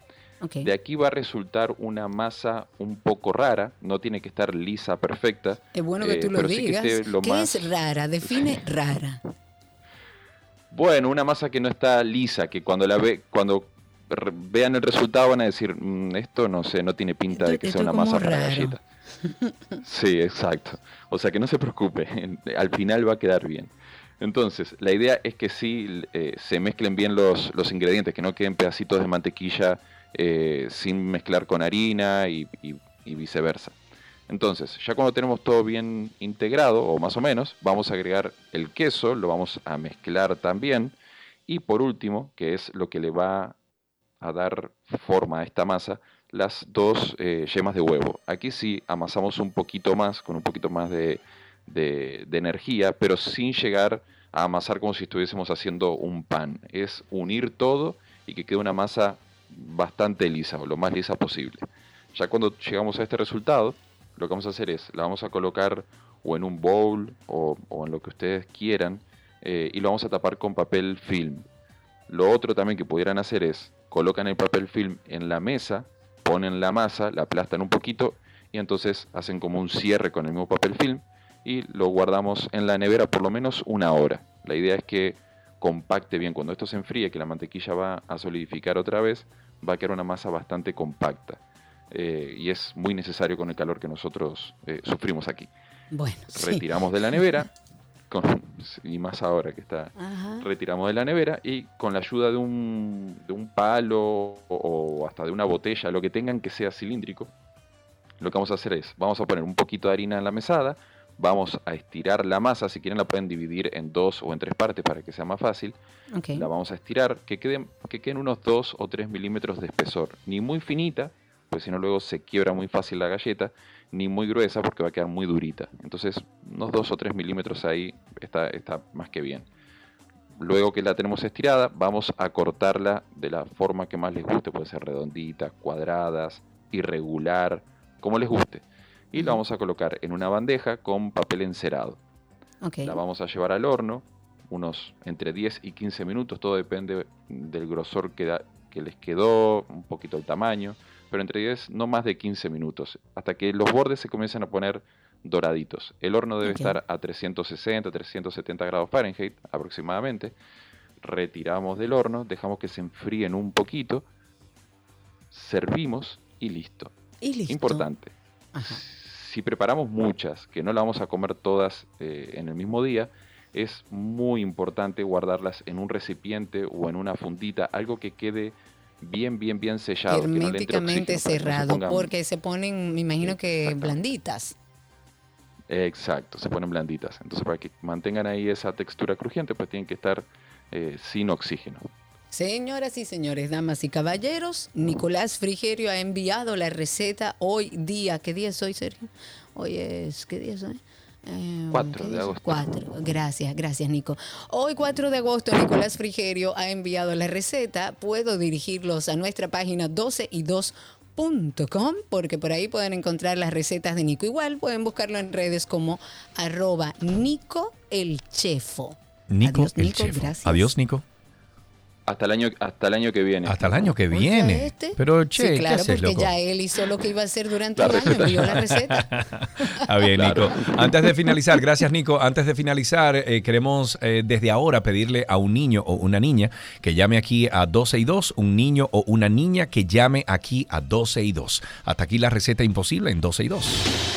De aquí va a resultar una masa un poco rara, no tiene que estar lisa, perfecta. Es bueno que eh, tú lo pero sí que digas. lo ¿Qué más- es rara? Define rara. Bueno, una masa que no está lisa, que cuando la ve, cuando vean el resultado van a decir, "Mm, esto no sé, no tiene pinta de que esto sea una masa para galleta. Sí, exacto. O sea que no se preocupe, al final va a quedar bien. Entonces, la idea es que sí eh, se mezclen bien los, los ingredientes, que no queden pedacitos de mantequilla eh, sin mezclar con harina y, viceversa. Entonces, ya cuando tenemos todo bien integrado, o más o menos, vamos a agregar el queso, lo vamos a mezclar también. Y por último, que es lo que le va a dar forma a esta masa, las dos eh, yemas de huevo. Aquí sí amasamos un poquito más, con un poquito más de- de energía, pero sin llegar a amasar como si estuviésemos haciendo un pan. Es unir todo y que quede una masa bastante lisa, o lo más lisa posible. Ya cuando llegamos a este resultado, lo que vamos a hacer es, la vamos a colocar o en un bowl o, en lo que ustedes quieran eh, y lo vamos a tapar con papel film. Lo otro también que pudieran hacer es, colocan el papel film en la mesa, ponen la masa, la aplastan un poquito y entonces hacen como un cierre con el mismo papel film y lo guardamos en la nevera por lo menos una hora. La idea es que compacte bien. Cuando esto se enfríe, que la mantequilla va a solidificar otra vez, va a quedar una masa bastante compacta. Eh, y es muy necesario con el calor que nosotros eh, sufrimos aquí. Bueno, sí. Retiramos de la nevera, con- y más ahora que está Ajá. retiramos de la nevera y con la ayuda de un, de un palo o, o hasta de una botella, lo que tengan que sea cilíndrico, lo que vamos a hacer es, vamos a poner un poquito de harina en la mesada, vamos a estirar la masa, si quieren la pueden dividir en dos o en tres partes para que sea más fácil, la vamos a estirar, que queden, que queden unos 2 o 3 milímetros de espesor, ni muy finita, pues si no luego se quiebra muy fácil la galleta, ni muy gruesa porque va a quedar muy durita. Entonces, unos 2 o 3 milímetros ahí está, está más que bien. Luego que la tenemos estirada, vamos a cortarla de la forma que más les guste, puede ser redondita, cuadradas, irregular, como les guste. Y la Ujú. vamos a colocar en una bandeja con papel encerado. La vamos a llevar al horno unos entre 10 y 15 minutos, todo depende del grosor que, da- que les quedó, un poquito el tamaño, pero entre 10, no más de 15 minutos, hasta que los bordes se comiencen a poner doraditos. El horno debe estar a 360, 370 grados Fahrenheit aproximadamente. Retiramos del horno, dejamos que se enfríen un poquito, servimos y listo. Y listo. Importante. Ajá. Si preparamos muchas, que no la vamos a comer todas eh, en el mismo día, es muy importante guardarlas en un recipiente o en una fundita, algo que quede bien, bien, bien sellado. Herméticamente no cerrado, porque se ponen, me imagino que blanditas. Exacto, se ponen blanditas. Entonces, para que mantengan ahí esa textura crujiente, pues tienen que estar eh, sin oxígeno. Señoras y señores, damas y caballeros, Nicolás Frigerio ha enviado la receta hoy día. ¿Qué día es hoy, Sergio? Hoy es, ¿qué día es hoy? Eh, 4 ¿qué de agosto. 4. Gracias, gracias, Nico. Hoy, 4 de agosto, Nicolás Frigerio ha enviado la receta. Puedo dirigirlos a nuestra página 12y2.com porque por ahí pueden encontrar las recetas de Nico. Igual pueden buscarlo en redes como arroba Nico el Chefo. Nico, Adiós, el Nico, chef. gracias. Adiós, Nico. Hasta el año, hasta el año que viene. Hasta el año que viene. este. Pero, che, sí, ¿qué claro, haces, porque loco? ya él hizo lo que iba a hacer durante La el año, receta. envió la receta. Ah, bien, Claro. Nico. Antes de finalizar, gracias, Nico. Antes de finalizar, eh, queremos eh, desde ahora pedirle a un niño o una niña que llame aquí a 12 y 2, un niño o una niña que llame aquí a 12 y 2. Hasta aquí la receta imposible en 12 y 2.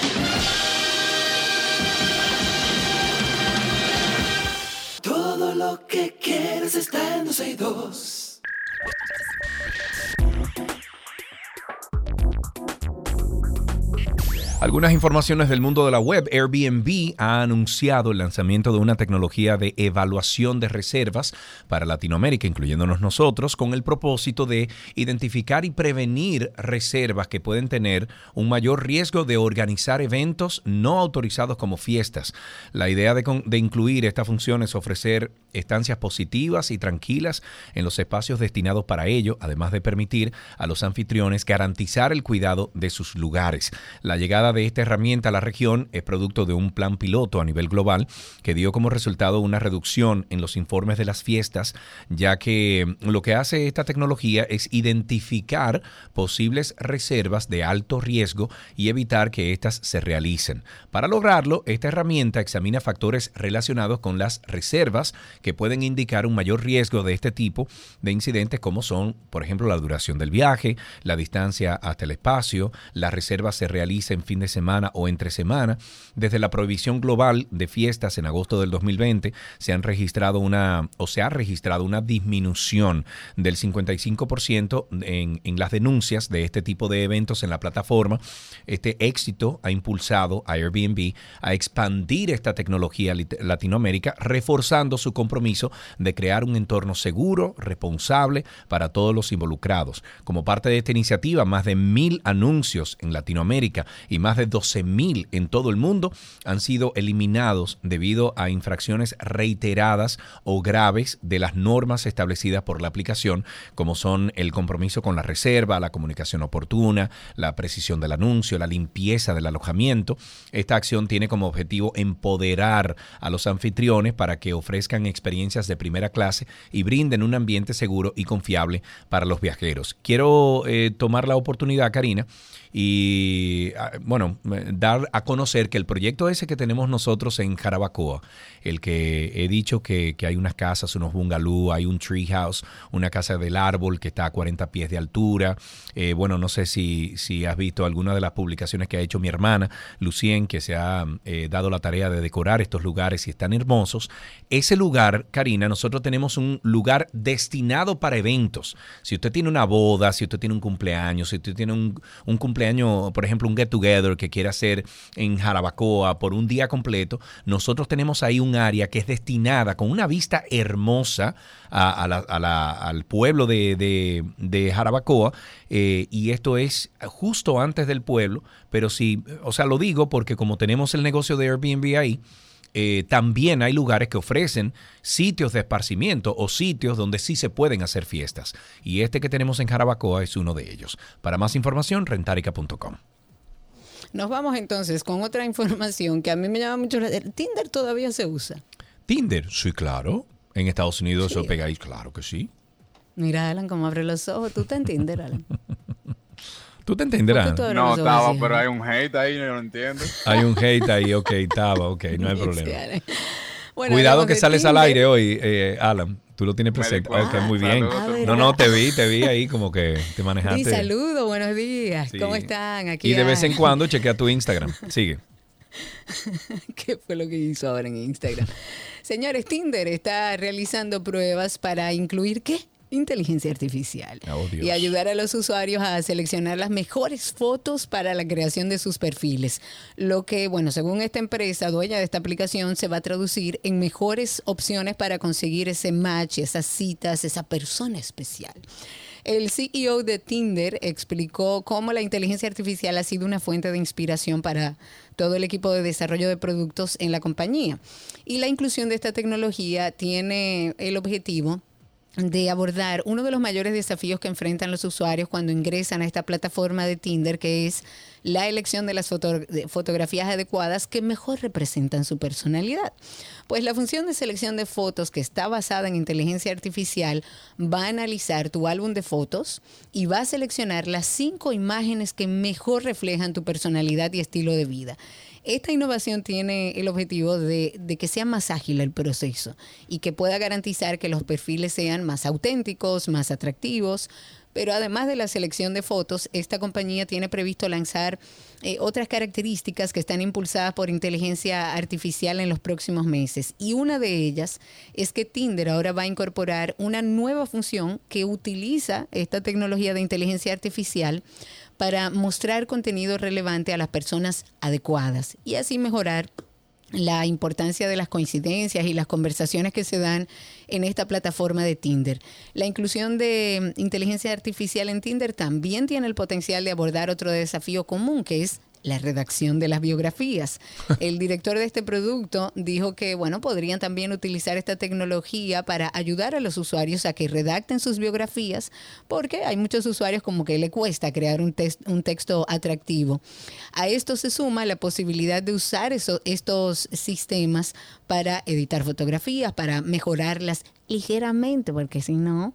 Algunas informaciones del mundo de la web. Airbnb ha anunciado el lanzamiento de una tecnología de evaluación de reservas para Latinoamérica, incluyéndonos nosotros, con el propósito de identificar y prevenir reservas que pueden tener un mayor riesgo de organizar eventos no autorizados como fiestas. La idea de, incluir esta función es ofrecer estancias positivas y tranquilas en los espacios destinados para ello, además de permitir a los anfitriones garantizar el cuidado de sus lugares. La llegada de esta herramienta a la región es producto de un plan piloto a nivel global que dio como resultado una reducción en los informes de las fiestas, ya que lo que hace esta tecnología es identificar posibles reservas de alto riesgo y evitar que éstas se realicen. Para lograrlo, esta herramienta examina factores relacionados con las reservas que pueden indicar un mayor riesgo de este tipo de incidentes como son, por ejemplo, la duración del viaje, la distancia hasta el espacio, la reserva se realiza en fin de semana o entre semana. Desde la prohibición global de fiestas en agosto del 2020 se han registrado una o se ha registrado una disminución del 55% en, en las denuncias de este tipo de eventos en la plataforma. Este éxito ha impulsado a Airbnb a expandir esta tecnología Lit- Latinoamérica, reforzando su compromiso de crear un entorno seguro, responsable para todos los involucrados. Como parte de esta iniciativa, más de mil anuncios en Latinoamérica y más de 12 mil en todo el mundo han sido eliminados debido a infracciones reiteradas o graves de las normas establecidas por la aplicación, como son el compromiso con la reserva, la comunicación oportuna, la precisión del anuncio, la limpieza del alojamiento. Esta acción tiene como objetivo empoderar a los anfitriones para que ofrezcan experiencias de primera clase y brinden un ambiente seguro y confiable para los viajeros. Quiero eh, tomar la oportunidad, Karina, y ah, bueno, dar a conocer que el proyecto ese que tenemos nosotros en Jarabacoa, el que he dicho que, que hay unas casas, unos bungalow, hay un tree house, una casa del árbol que está a 40 pies de altura. Eh, bueno, no sé si, si has visto alguna de las publicaciones que ha hecho mi hermana, Lucien, que se ha eh, dado la tarea de decorar estos lugares y están hermosos. Ese lugar, Karina, nosotros tenemos un lugar destinado para eventos. Si usted tiene una boda, si usted tiene un cumpleaños, si usted tiene un, un cumpleaños, por ejemplo, un get together que quiere hacer en Jarabacoa por un día completo, nosotros tenemos ahí un área que es destinada con una vista hermosa a, la- a la- al pueblo de Jarabacoa. eh, y esto es justo antes del pueblo, pero sí, o sea, lo digo porque como tenemos el negocio de Airbnb ahí, eh, también hay lugares que ofrecen sitios de esparcimiento o sitios donde sí se pueden hacer fiestas. Y este que tenemos en Jarabacoa es uno de ellos. Para más información, rentarica.com. Nos vamos entonces con otra información que a mí me llama mucho la Tinder todavía se usa. Tinder, sí, claro. En Estados Unidos Sí. eso pegáis, claro que sí. Mira, Alan, cómo abre los ojos. ¿Tú te en Tinder, Alan? Tú te entenderás. ¿Por qué tú abres No, estaba, así? pero hay un hate ahí, no lo entiendo. Hay un hate ahí, ok, estaba, ok, no hay problema. Bueno, Cuidado que sales al aire hoy, eh, Alan. Tú lo tienes presente. Ok, muy bien. Saludos. Ah, No, no, te vi, te vi ahí como que te manejaste. Sí, saludos, buenos días. Sí. ¿Cómo están? Aquí Y de vez en cuando chequea tu Instagram. Sigue. ¿Qué fue lo que hizo ahora en Instagram? Señores, Tinder está realizando pruebas para incluir qué? Inteligencia artificial. Oh, y ayudar a los usuarios a seleccionar las mejores fotos para la creación de sus perfiles. Lo que, bueno, según esta empresa dueña de esta aplicación, se va a traducir en mejores opciones para conseguir ese match, esas citas, esa persona especial. El CEO de Tinder explicó cómo la inteligencia artificial ha sido una fuente de inspiración para todo el equipo de desarrollo de productos en la compañía. Y la inclusión de esta tecnología tiene el objetivo de abordar uno de los mayores desafíos que enfrentan los usuarios cuando ingresan a esta plataforma de Tinder, que es la elección de las fotografías adecuadas que mejor representan su personalidad. Pues la función de selección de fotos que está basada en inteligencia artificial va a analizar tu álbum de fotos y va a seleccionar las cinco imágenes que mejor reflejan tu personalidad y estilo de vida. Esta innovación tiene el objetivo de, que sea más ágil el proceso y que pueda garantizar que los perfiles sean más auténticos, más atractivos, pero además de la selección de fotos, esta compañía tiene previsto lanzar eh, otras características que están impulsadas por inteligencia artificial en los próximos meses. Y una de ellas es que Tinder ahora va a incorporar una nueva función que utiliza esta tecnología de inteligencia artificial para mostrar contenido relevante a las personas adecuadas y así mejorar la importancia de las coincidencias y las conversaciones que se dan en esta plataforma de Tinder. La inclusión de inteligencia artificial en Tinder también tiene el potencial de abordar otro desafío común, que es la redacción de las biografías. El director de este producto dijo que, bueno, podrían también utilizar esta tecnología para ayudar a los usuarios a que redacten sus biografías, porque hay muchos usuarios como que le cuesta crear un, un texto atractivo. A esto se suma la posibilidad de usar estos sistemas para editar fotografías, para mejorarlas ligeramente, porque si no,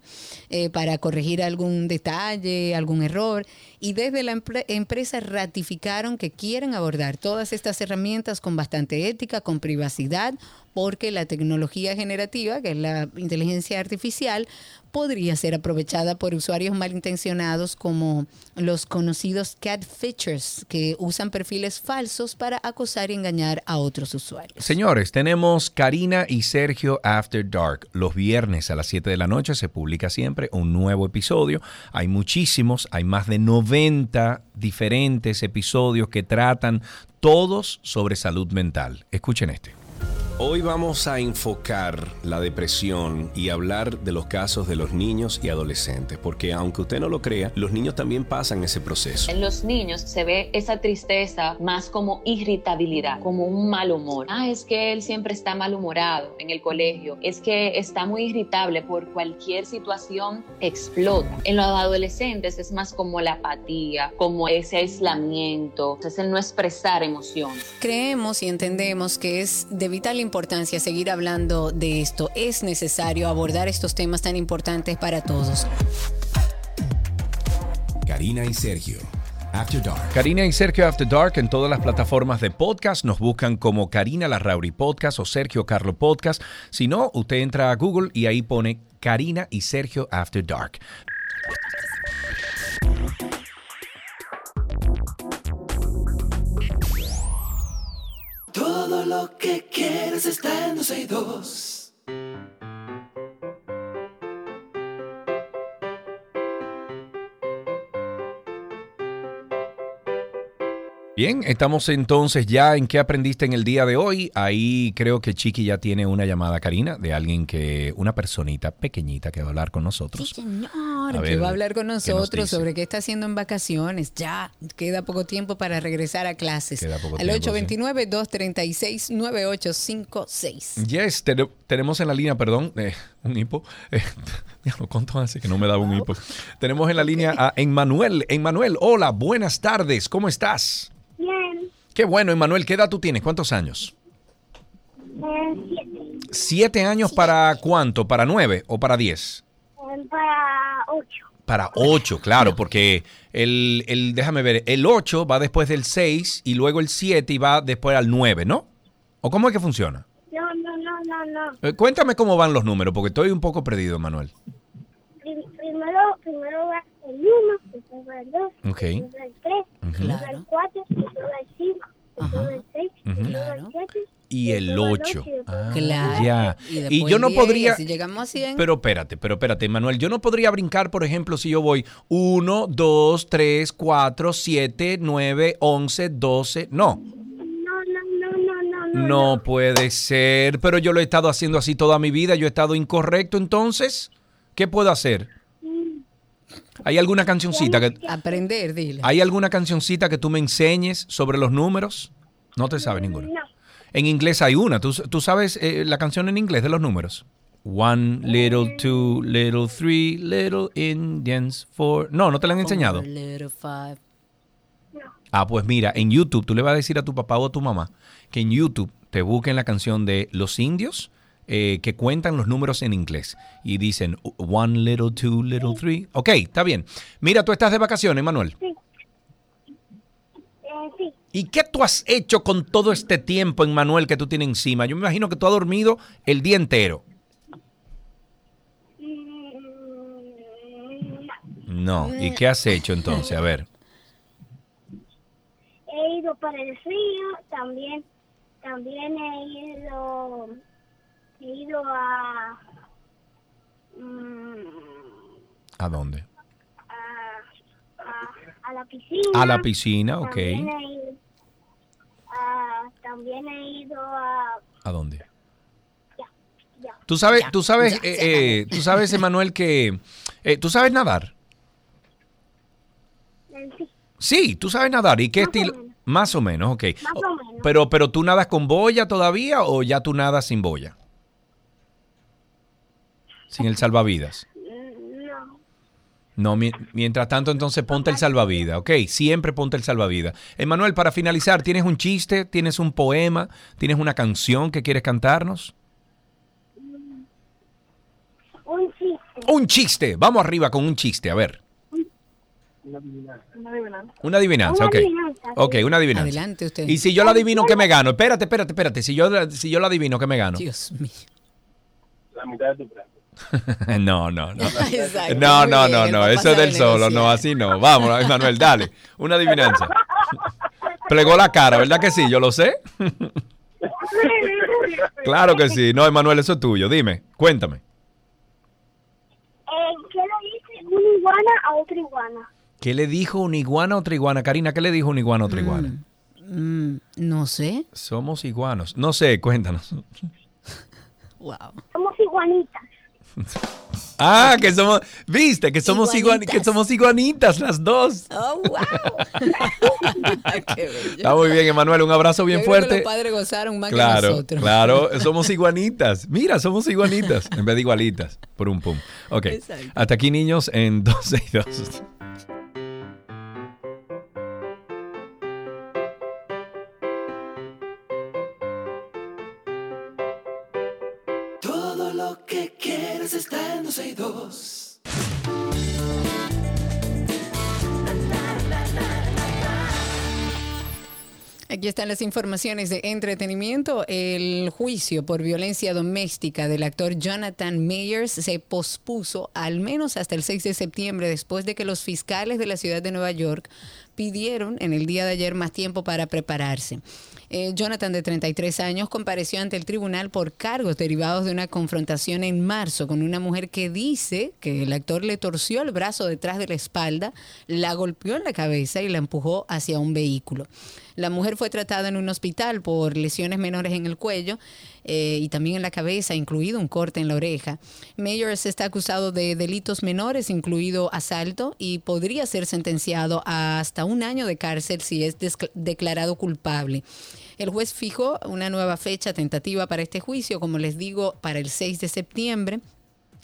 eh, para corregir algún detalle, algún error. Y desde la empresa ratificaron que quieren abordar todas estas herramientas con bastante ética, con privacidad, porque la tecnología generativa, que es la inteligencia artificial, podría ser aprovechada por usuarios malintencionados como los conocidos catfishers, que usan perfiles falsos para acosar y engañar a otros usuarios. Señores, tenemos Karina y Sergio After Dark. Los viernes a las 7 de la noche se publica siempre un nuevo episodio. Hay muchísimos, hay más de 90 diferentes episodios que tratan todos sobre salud mental. Escuchen este. Hoy vamos a enfocar la depresión y hablar de los casos de los niños y adolescentes, porque aunque usted no lo crea, los niños también pasan ese proceso. En los niños se ve esa tristeza más como irritabilidad, como un mal humor. Ah, es que él siempre está malhumorado en el colegio, es que está muy irritable por cualquier situación, explota. En los adolescentes es más como la apatía, como ese aislamiento, es el no expresar emociones. Creemos y entendemos que es de vital importancia importancia seguir hablando de esto. Es necesario abordar estos temas tan importantes para todos. Karina y Sergio. After Dark. Karina y Sergio After Dark en todas las plataformas de podcast. Nos buscan como Karina Larrauri Podcast o Sergio Carlo Podcast. Si no, usted entra a Google y ahí pone Karina y Sergio After Dark. Todo lo que quieres está en 12 y 2. Bien, estamos entonces ya en qué aprendiste en el día de hoy. Ahí creo que Chiqui ya tiene una llamada, Karina, de alguien que, una personita pequeñita que va a hablar con nosotros. Sí, señor, que va a hablar con nosotros sobre qué está haciendo en vacaciones. Ya queda poco tiempo para regresar a clases. Queda poco Al 829-236-9856. Yes, tenemos en la línea, perdón, eh, un hipo. Eh, ¿Cuánto hace que no me da un hipo? Tenemos en la línea a Emmanuel. Emmanuel, hola, buenas tardes, ¿cómo estás? Qué bueno, Emanuel, ¿qué edad tú tienes? ¿Cuántos años? Siete. ¿Siete años para cuánto? ¿Para nueve o para diez? Para ocho. Para ocho, claro, porque el, el, déjame ver, el ocho va después del seis y luego el siete y va después al nueve, ¿no? ¿O cómo es que funciona? No, no, no, no, no. Eh, cuéntame cómo van los números, porque estoy un poco perdido, Manuel. Primero, primero va el uno, después va el dos, okay. después va el tres, después va el cuatro, después va el cinco, después va el seis, después va el siete. Y el 8. Ah, claro. Ya. Y, yo no podría. Si llegamos a 100. Pero espérate, pero espérate, Manuel. Yo no podría brincar, por ejemplo, si yo voy 1, 2, 3, 4, 7, 9, 11, 12. No. No, no, no, no, no. No puede ser. Pero yo lo he estado haciendo así toda mi vida. Yo he estado incorrecto, entonces. ¿Qué puedo hacer? ¿Hay alguna cancioncita que... Aprender, dile. ¿Hay alguna cancioncita que tú me enseñes sobre los números? No te sabes ninguna. No. En inglés hay una. ¿Tú, tú sabes eh, la canción en inglés de los números? One, little, two, little, three, little Indians, four. No, ¿no te la han enseñado? Four, little five. Ah, pues mira, en YouTube tú le vas a decir a tu papá o a tu mamá que en YouTube te busquen la canción de Los Indios eh, que cuentan los números en inglés y dicen one little, two little, three. Ok, está bien. Mira, tú estás de vacaciones, Manuel. Eh, sí. ¿Y qué tú has hecho con todo este tiempo, Manuel, que tú tienes encima? Yo me imagino que tú has dormido el día entero. Mm, No. ¿Y qué has hecho entonces? A ver. He ido para el río, también, también he ido, he ido a, mm, ¿A dónde? a, a, a la piscina. A la piscina, ok. También he ido, a- también he ido a, ¿A dónde? ya, ya. Tú sabes, Ya, tú sabes, eh, eh, tú sabes, Emanuel, que eh, tú sabes nadar. Sí, Sí, tú sabes nadar. ¿Y qué Más estilo? Más o menos, ok. Más o menos. Pero, pero tú nadas con boya todavía o ya tú nadas sin boya? Sin el salvavidas. No. No, mi- mientras tanto, entonces ponte el salvavidas, ¿ok? Siempre ponte el salvavidas. Emanuel, para finalizar, ¿tienes un chiste? ¿Tienes un poema? ¿Tienes una canción que quieres cantarnos? Un chiste. Un chiste. Vamos arriba con un chiste, a ver. Una adivinanza, Una ok. adivinanza, sí. Ok, una adivinanza. Adelante usted. Y si yo la adivino, ¿qué me gano? Espérate, espérate, espérate. Si yo, si yo la adivino, ¿qué me gano? Dios mío. no, no, no. Exacto, No, no, bien, no, no. Eso del solo, no, así no. Vamos, Emanuel, dale. Una adivinanza. Plegó la cara, ¿verdad que sí? Yo lo sé. claro que sí. No, Emanuel, eso es tuyo. Dime, cuéntame. Eh, ¿Qué le dice una iguana a otra iguana? ¿Qué le dijo una iguana a otra iguana? Karina, ¿qué le dijo una iguana a otra iguana? Mm, no sé. Somos iguanos. No sé, cuéntanos. Wow. Somos iguanitas. Ah, que somos, viste, que somos iguan- Iguanitas. que somos iguanitas las dos. Oh, wow. Qué bello. Está muy bien, Emanuel, un abrazo bien Yo creo que fuerte. los padres gozaron más que Claro, nosotros. claro, somos iguanitas. Mira, somos iguanitas en vez de igualitas. Por un pum. Ok. Exacto. Hasta aquí, niños, en 12 Están las informaciones de entretenimiento. El juicio por violencia doméstica del actor Jonathan Mayers se pospuso al menos hasta el 6 de septiembre después de que los fiscales de la ciudad de Nueva York pidieron en el día de ayer más tiempo para prepararse. Eh, Jonathan, de 33 años, compareció ante el tribunal por cargos derivados de una confrontación en marzo con una mujer que dice que el actor le torció el brazo detrás de la espalda, la golpeó en la cabeza y la empujó hacia un vehículo. La mujer fue tratada en un hospital por lesiones menores en el cuello eh, y también en la cabeza, incluido un corte en la oreja. Mayers está acusado de delitos menores, incluido asalto, y podría ser sentenciado a hasta un año de cárcel si es declarado culpable. El juez fijó una nueva fecha tentativa para este juicio, como les digo, para el 6 de septiembre.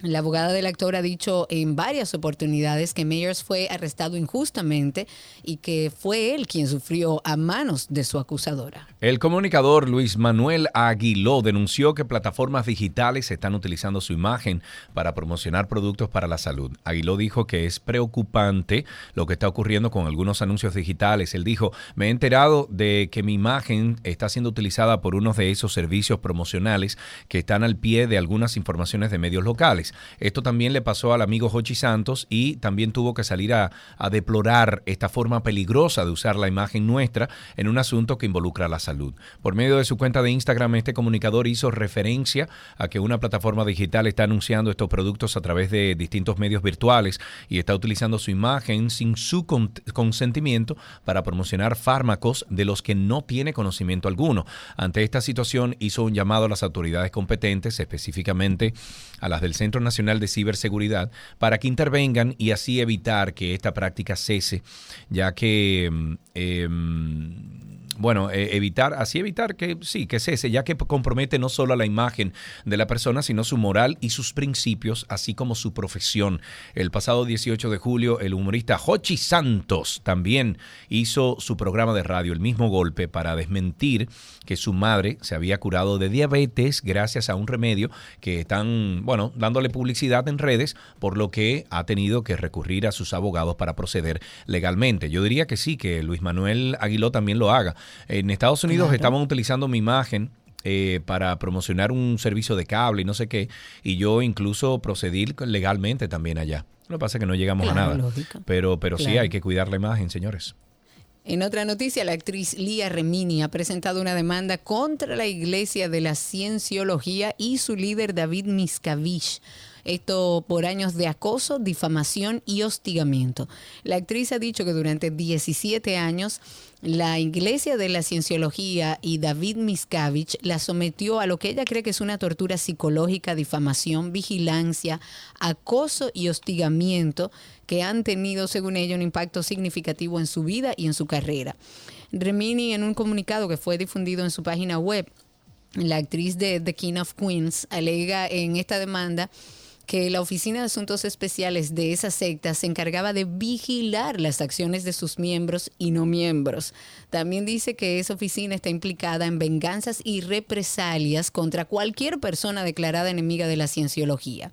La abogada del actor ha dicho en varias oportunidades que Mayers fue arrestado injustamente y que fue él quien sufrió a manos de su acusadora. El comunicador Luis Manuel Aguiló denunció que plataformas digitales están utilizando su imagen para promocionar productos para la salud. Aguiló dijo que es preocupante lo que está ocurriendo con algunos anuncios digitales. Él dijo, me he enterado de que mi imagen está siendo utilizada por unos de esos servicios promocionales que están al pie de algunas informaciones de medios locales. Esto también le pasó al amigo Jochi Santos y también tuvo que salir a, a deplorar esta forma peligrosa de usar la imagen nuestra en un asunto que involucra la salud. Por medio de su cuenta de Instagram, este comunicador hizo referencia a que una plataforma digital está anunciando estos productos a través de distintos medios virtuales y está utilizando su imagen sin su con- consentimiento para promocionar fármacos de los que no tiene conocimiento alguno. Ante esta situación hizo un llamado a las autoridades competentes, específicamente a las del Centro Nacional de Ciberseguridad para que intervengan y así evitar que esta práctica cese, ya que em, bueno, eh, evitar, así evitar que sí, que cese, ya que compromete no solo a la imagen de la persona, sino su moral y sus principios, así como su profesión. El pasado 18 de julio, el humorista Jochi Santos también hizo su programa de radio, El mismo golpe, para desmentir que su madre se había curado de diabetes gracias a un remedio que están, bueno, dándole publicidad en redes, por lo que ha tenido que recurrir a sus abogados para proceder legalmente. Yo diría que sí, que Luis Manuel Aguiló también lo haga. En Estados Unidos estaban utilizando mi imagen eh, para promocionar un servicio de cable y no sé qué, y yo incluso procedí legalmente también allá. Lo que pasa es que no llegamos a nada. Pero, pero sí hay que cuidar la imagen, señores. En otra noticia, la actriz Lía Remini ha presentado una demanda contra la Iglesia de la Cienciología y su líder David Miscavige esto por años de acoso, difamación y hostigamiento. La actriz ha dicho que durante 17 años la Iglesia de la Cienciología y David Miscavige la sometió a lo que ella cree que es una tortura psicológica, difamación, vigilancia, acoso y hostigamiento que han tenido, según ella, un impacto significativo en su vida y en su carrera. Remini, en un comunicado que fue difundido en su página web, la actriz de The King of Queens alega en esta demanda que la Oficina de Asuntos Especiales de esa secta se encargaba de vigilar las acciones de sus miembros y no miembros. También dice que esa oficina está implicada en venganzas y represalias contra cualquier persona declarada enemiga de la cienciología.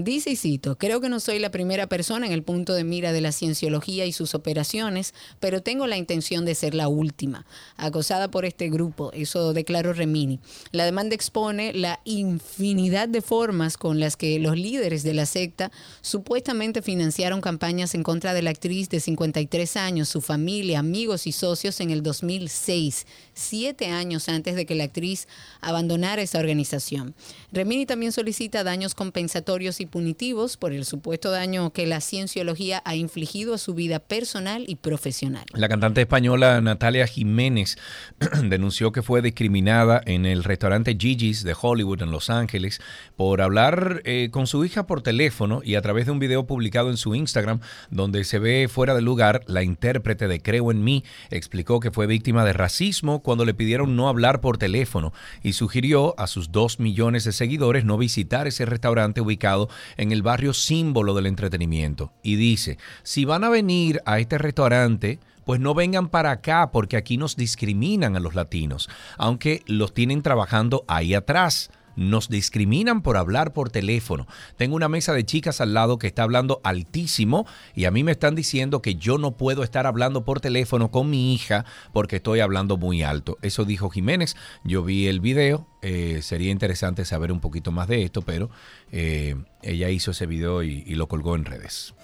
Dice y cito, creo que no soy la primera persona en el punto de mira de la cienciología y sus operaciones, pero tengo la intención de ser la última. Acosada por este grupo, eso declaró Remini. La demanda expone la infinidad de formas con las que los líderes de la secta supuestamente financiaron campañas en contra de la actriz de 53 años, su familia, amigos y socios en el 2006, siete años antes de que la actriz abandonara esa organización. Remini también solicita daños compensatorios y punitivos por el supuesto daño que la cienciología ha infligido a su vida personal y profesional. La cantante española Natalia Jiménez denunció que fue discriminada en el restaurante Gigi's de Hollywood en Los Ángeles por hablar eh, con su hija por teléfono y a través de un video publicado en su Instagram donde se ve fuera de lugar, la intérprete de Creo en mí explicó que fue víctima de racismo cuando le pidieron no hablar por teléfono y sugirió a sus dos millones de seguidores no visitar ese restaurante ubicado en el barrio símbolo del entretenimiento. Y dice, si van a venir a este restaurante, pues no vengan para acá porque aquí nos discriminan a los latinos, aunque los tienen trabajando ahí atrás nos discriminan por hablar por teléfono. Tengo una mesa de chicas al lado que está hablando altísimo y a mí me están diciendo que yo no puedo estar hablando por teléfono con mi hija porque estoy hablando muy alto. Eso dijo Jiménez. Yo vi el video. Eh, sería interesante saber un poquito más de esto, pero eh, ella hizo ese video y lo colgó en redes.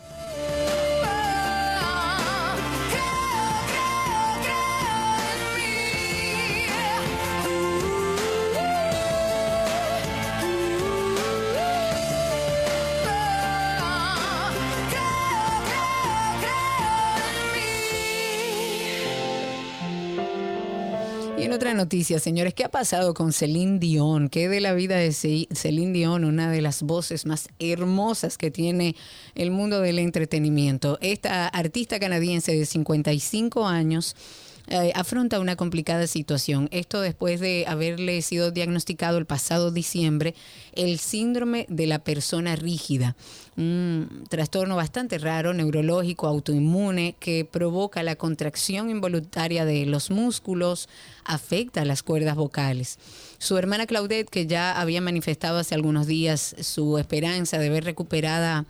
Otra noticia, señores. ¿Qué ha pasado con Celine Dion? ¿Qué de la vida de Celine Dion, una de las voces más hermosas que tiene el mundo del entretenimiento? Esta artista canadiense de 55 años eh, afronta una complicada situación. Esto después de haberle sido diagnosticado el pasado diciembre el síndrome de la persona rígida, un trastorno bastante raro, neurológico, autoinmune, que provoca la contracción involuntaria de los músculos, afecta las cuerdas vocales. Su hermana Claudette, que ya había manifestado hace algunos días su esperanza de ver recuperada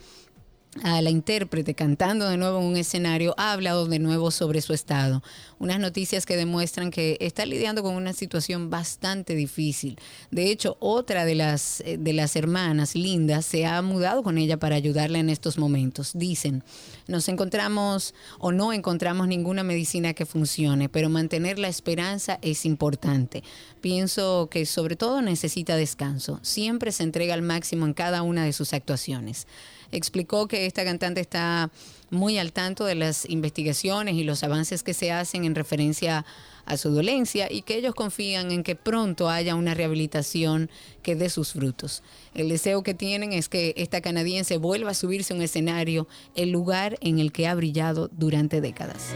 a la intérprete cantando de nuevo en un escenario, ha hablado de nuevo sobre su estado. Unas noticias que demuestran que está lidiando con una situación bastante difícil. De hecho, otra de las, eh, de las hermanas, Linda, se ha mudado con ella para ayudarla en estos momentos. Dicen, nos encontramos o no encontramos ninguna medicina que funcione, pero mantener la esperanza es importante. Pienso que sobre todo necesita descanso. Siempre se entrega al máximo en cada una de sus actuaciones. Explicó que esta cantante está muy al tanto de las investigaciones y los avances que se hacen en referencia a su dolencia y que ellos confían en que pronto haya una rehabilitación que dé sus frutos. El deseo que tienen es que esta canadiense vuelva a subirse a un escenario, el lugar en el que ha brillado durante décadas.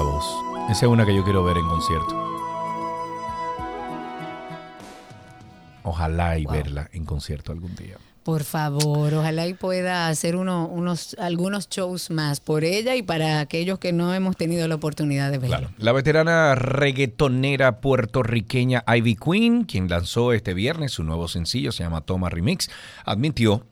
Voz. Esa es una que yo quiero ver en concierto. Ojalá y verla en concierto algún día. Por favor, ojalá y pueda hacer uno, unos, algunos shows más por ella y para aquellos que no hemos tenido la oportunidad de verla. La veterana reggaetonera puertorriqueña Ivy Queen, quien lanzó este viernes su nuevo sencillo, se llama Toma Remix, admitió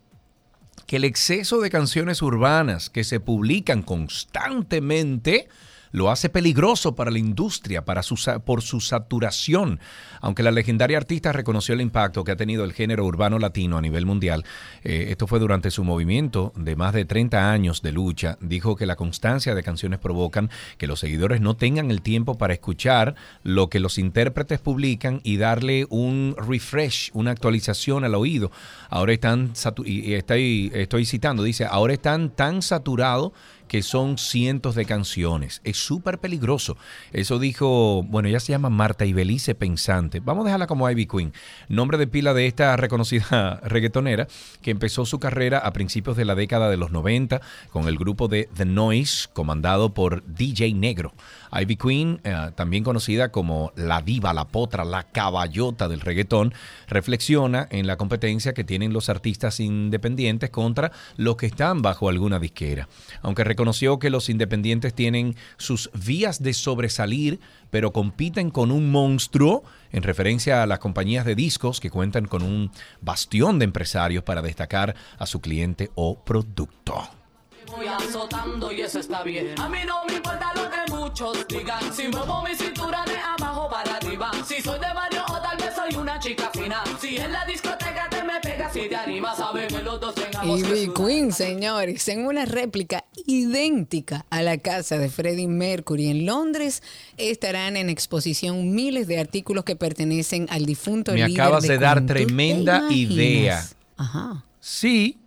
que el exceso de canciones urbanas que se publican constantemente lo hace peligroso para la industria para su por su saturación. Aunque la legendaria artista reconoció el impacto que ha tenido el género urbano latino a nivel mundial, eh, esto fue durante su movimiento de más de 30 años de lucha, dijo que la constancia de canciones provocan que los seguidores no tengan el tiempo para escuchar lo que los intérpretes publican y darle un refresh, una actualización al oído. Ahora están, y estoy, estoy citando, dice, ahora están tan saturados que son cientos de canciones. Es súper peligroso. Eso dijo, bueno, ella se llama Marta Ibelice Pensante. Vamos a dejarla como Ivy Queen. Nombre de pila de esta reconocida reggaetonera que empezó su carrera a principios de la década de los 90 con el grupo de The Noise, comandado por DJ Negro. Ivy Queen, eh, también conocida como la diva, la potra, la caballota del reggaetón, reflexiona en la competencia que tienen los artistas independientes contra los que están bajo alguna disquera. Aunque reconoció que los independientes tienen sus vías de sobresalir, pero compiten con un monstruo en referencia a las compañías de discos que cuentan con un bastión de empresarios para destacar a su cliente o producto. Voy azotando y eso está bien. A mí no me importa lo muchos digan. Si muevo mi cintura de abajo para arriba. Si soy de barrio o tal vez soy una chica fina. Si en la discoteca te me pegas y te animas, sabes que los dos tengamos que Ivy. Queen, señores, en una réplica idéntica a la casa de Freddie Mercury en Londres, estarán en exposición miles de artículos que pertenecen al difunto Me líder acabas de dar Queen. ¿Tú te tremenda idea. Ajá. Sí.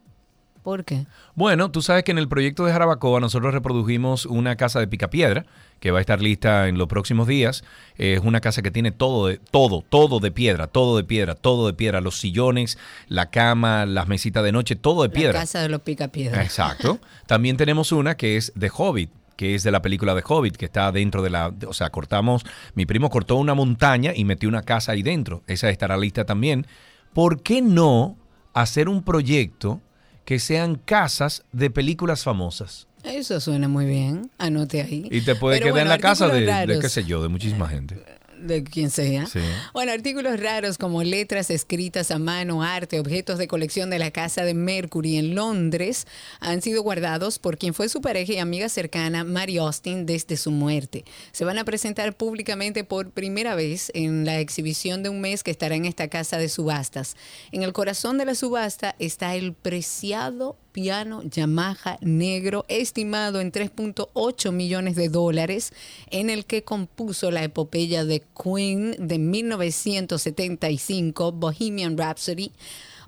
¿Por qué? Bueno, tú sabes que en el proyecto de Jarabacoa nosotros reprodujimos una casa de picapiedra que va a estar lista en los próximos días. Es una casa que tiene todo, de, todo, todo de piedra, todo de piedra, todo de piedra. Los sillones, la cama, las mesitas de noche, todo de La piedra. casa de los picapiedras. Exacto. También tenemos una que es de Hobbit que es de la película de Hobbit, que está dentro de la, o sea, cortamos, mi primo cortó una montaña y metió una casa ahí dentro. Esa estará lista también. ¿Por qué no hacer un proyecto que sean casas de películas famosas? Eso suena muy bien. Anote ahí. Y te puede Pero quedar en la casa de, qué sé yo, de muchísima gente. De quien sea. Sí. Bueno, artículos raros como letras escritas a mano, arte, objetos de colección de la casa de Mercury en Londres han sido guardados por quien fue su pareja y amiga cercana, Mary Austin, desde su muerte. Se van a presentar públicamente por primera vez en la exhibición de un mes que estará en esta casa de subastas. En el corazón de la subasta está el preciado piano Yamaha negro estimado en 3.8 millones de dólares en el que compuso la epopeya de Queen de 1975 Bohemian Rhapsody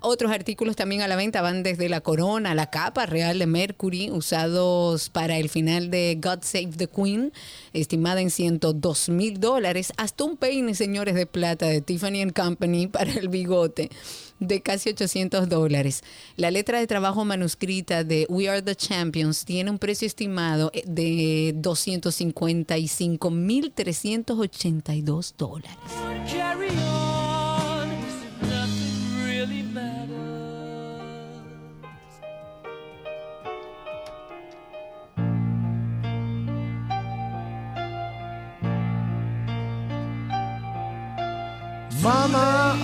otros artículos también a la venta van desde la corona, la capa real de Mercury, usados para el final de God Save the Queen, estimada en 102 mil dólares, hasta un peine, señores, de plata de Tiffany Company para el bigote de casi 800 dólares. La letra de trabajo manuscrita de We Are the Champions tiene un precio estimado de 255 mil 382 dólares. Mamá.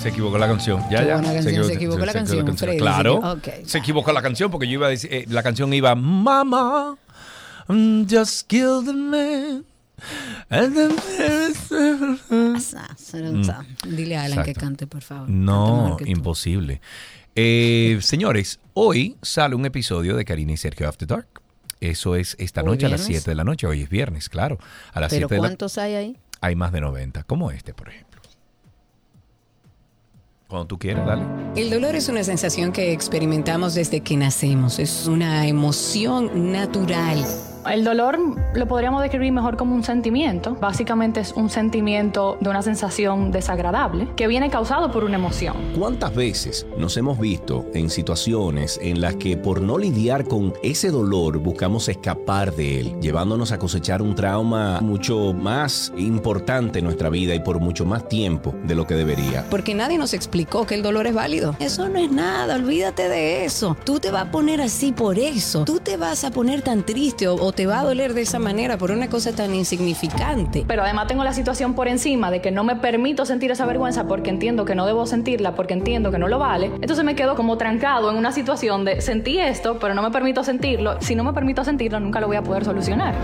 Se equivocó la canción. Ya, ya. canción, se equivocó la canción, Freddy, Claro. se equi- ok. Se equivocó la canción porque yo iba a decir, eh, la canción iba, Mama, mm, just kill the man. Dile a Alan que cante, por favor. No, imposible. Eh, señores, hoy sale un episodio de Karina y Sergio After Dark. Eso es esta noche a las 7 de la noche. Hoy es viernes, claro. A las ¿Pero 7 de la- cuántos hay ahí? Hay más de 90, como este, por ejemplo. El dolor es una sensación que experimentamos desde que nacemos. Es una emoción natural. El dolor lo podríamos describir mejor como un sentimiento. Básicamente es un sentimiento de una sensación desagradable que viene causado por una emoción. ¿Cuántas veces nos hemos visto en situaciones en las que por no lidiar con ese dolor buscamos escapar de él, llevándonos a cosechar un trauma mucho más importante en nuestra vida y por mucho más tiempo de lo que debería? Porque nadie nos explicó que el dolor es válido. Eso no es nada, olvídate de eso. Tú te vas a poner así por eso. Tú te vas a poner tan triste o, o te va a doler de esa manera por una cosa tan insignificante. Pero además tengo la situación por encima de que no me permito sentir esa vergüenza porque entiendo que no debo sentirla, porque entiendo que no lo vale. Entonces me quedo como trancado en una situación de sentí esto, pero no me permito sentirlo. Si no me permito sentirlo, nunca lo voy a poder solucionar.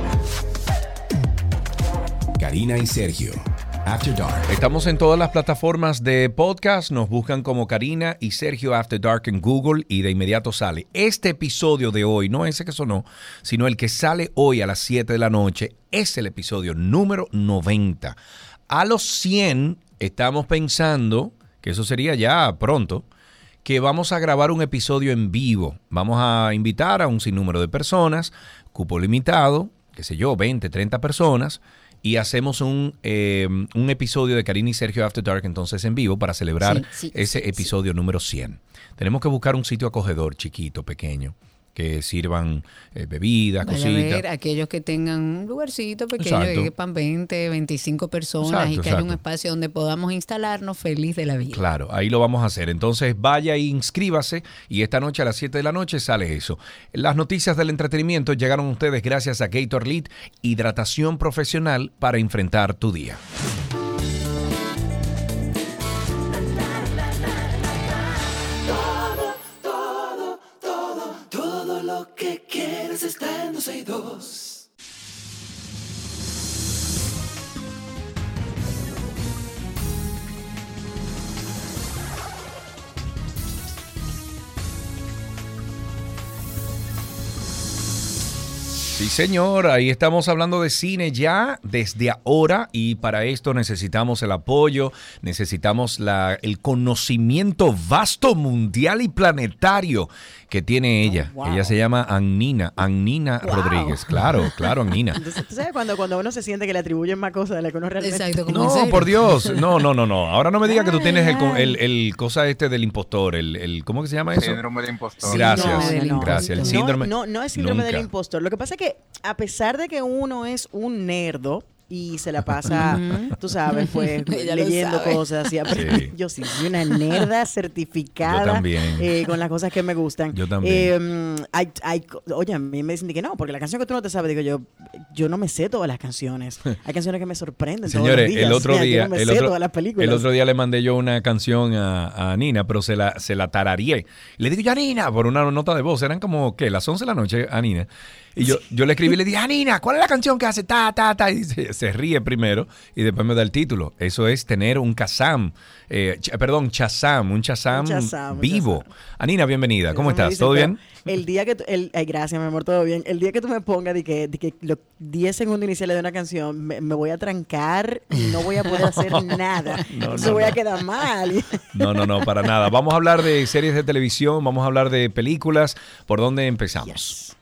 Karina y Sergio, After Dark. Estamos en todas las plataformas de podcast. Nos buscan como Karina y Sergio After Dark en Google y de inmediato sale. Este episodio de hoy, no ese que sonó, sino el que sale hoy a las 7 de la noche, es el episodio número 90. A los 100 estamos pensando, que eso sería ya pronto, que vamos a grabar un episodio en vivo. Vamos a invitar a un sinnúmero de personas, cupo limitado, qué sé yo, 20, 30 personas, y hacemos un, eh, un episodio de Karina y Sergio After Dark entonces en vivo para celebrar Sí, sí, ese sí, episodio número 100. Tenemos que buscar un sitio acogedor, chiquito, pequeño, que sirvan eh, bebidas, Vaya a cositas. ver aquellos que tengan un lugarcito pequeño Exacto. que quepan 20, 25 personas Exacto, y que haya un exacto. espacio donde podamos instalarnos feliz de la vida. Claro, ahí lo vamos a hacer. Entonces vaya e inscríbase y esta noche a las 7 de la noche sale eso. Las noticias del entretenimiento llegaron a ustedes gracias a Gator Lead, hidratación profesional para enfrentar tu día. Sí, señor, ahí estamos hablando de cine ya desde ahora y para esto necesitamos el apoyo, necesitamos la, el conocimiento vasto, mundial y planetario que tiene ella. wow. Ella se llama Annina, Annina Rodríguez. Claro, claro, Annina. Entonces, ¿tú sabes cuando, cuando uno se siente que le atribuyen más cosas de la que uno realmente... Exacto, No, por Dios. No, no, no, no. Ahora no me digas que tú tienes el, el, el cosa este del impostor, el, el ¿cómo que se llama eso? Síndrome del impostor. Gracias, No, no, no. gracias. El No, síndrome. No, no, es síndrome del impostor. Lo que pasa es que a pesar de que uno es un nerdo y se la pasa, tú sabes, pues leyendo sabe. cosas y aprendiendo. Sí. Yo sí soy una nerda certificada Yo también. eh, con las cosas que me gustan. Yo también. Eh, hay, hay, oye, a mí me dicen que no, porque la canción que tú no te sabes, digo yo, yo no me sé todas las canciones. Hay canciones que me sorprenden. todos los Señores, días. el otro O sea, yo día, no me el sé otro, todas las películas. el otro día le mandé yo una canción a, a Nina, pero se la, se la tarareé. Le digo yo a Nina por una nota de voz. Eran como, ¿qué? Las 11 de la noche a Nina. Y yo, yo le escribí y le dije, a Nina, ¿cuál es la canción que hace ta, ta, ta? Y se, se ríe primero y después me da el título. Eso es tener un Kazam, eh, ch- perdón, Chazam, un Chazam, vivo. Anina, bienvenida. ¿Cómo estás? ¿Todo bien? El día que, tú- el, ay, gracias, mi amor, todo bien. El día que tú me pongas de que, de que los 10 segundos iniciales de una canción, me, me voy a trancar y no voy a poder hacer nada. No, no, voy a no. quedar mal. No, no, no, para nada. Vamos a hablar de series de televisión, vamos a hablar de películas. ¿Por dónde empezamos?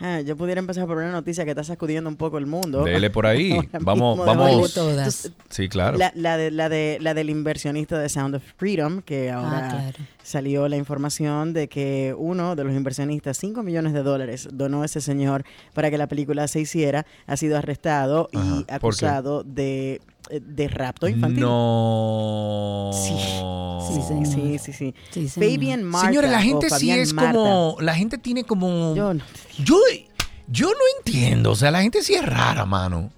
Ah, yo pudiera empezar por una noticia que está sacudiendo un poco el mundo. Dele por ahí. Ahora Vamos, vamos. todas. Sí, claro. La, la de, la, de, la del inversionista de Sound of Freedom, que ahora Ah, claro. salió la información de que uno de los inversionistas, 5 millones de dólares, donó ese señor para que la película se hiciera, ha sido arrestado Ajá, y acusado de, de rapto infantil. No. Sí, sí, sí, sí, sí. Sí, señor. Fabian Marta. Señores, la gente sí Fabián es Marta. como. La gente tiene como. Yo no- Yo, yo no entiendo. O sea, la gente sí es rara, mano.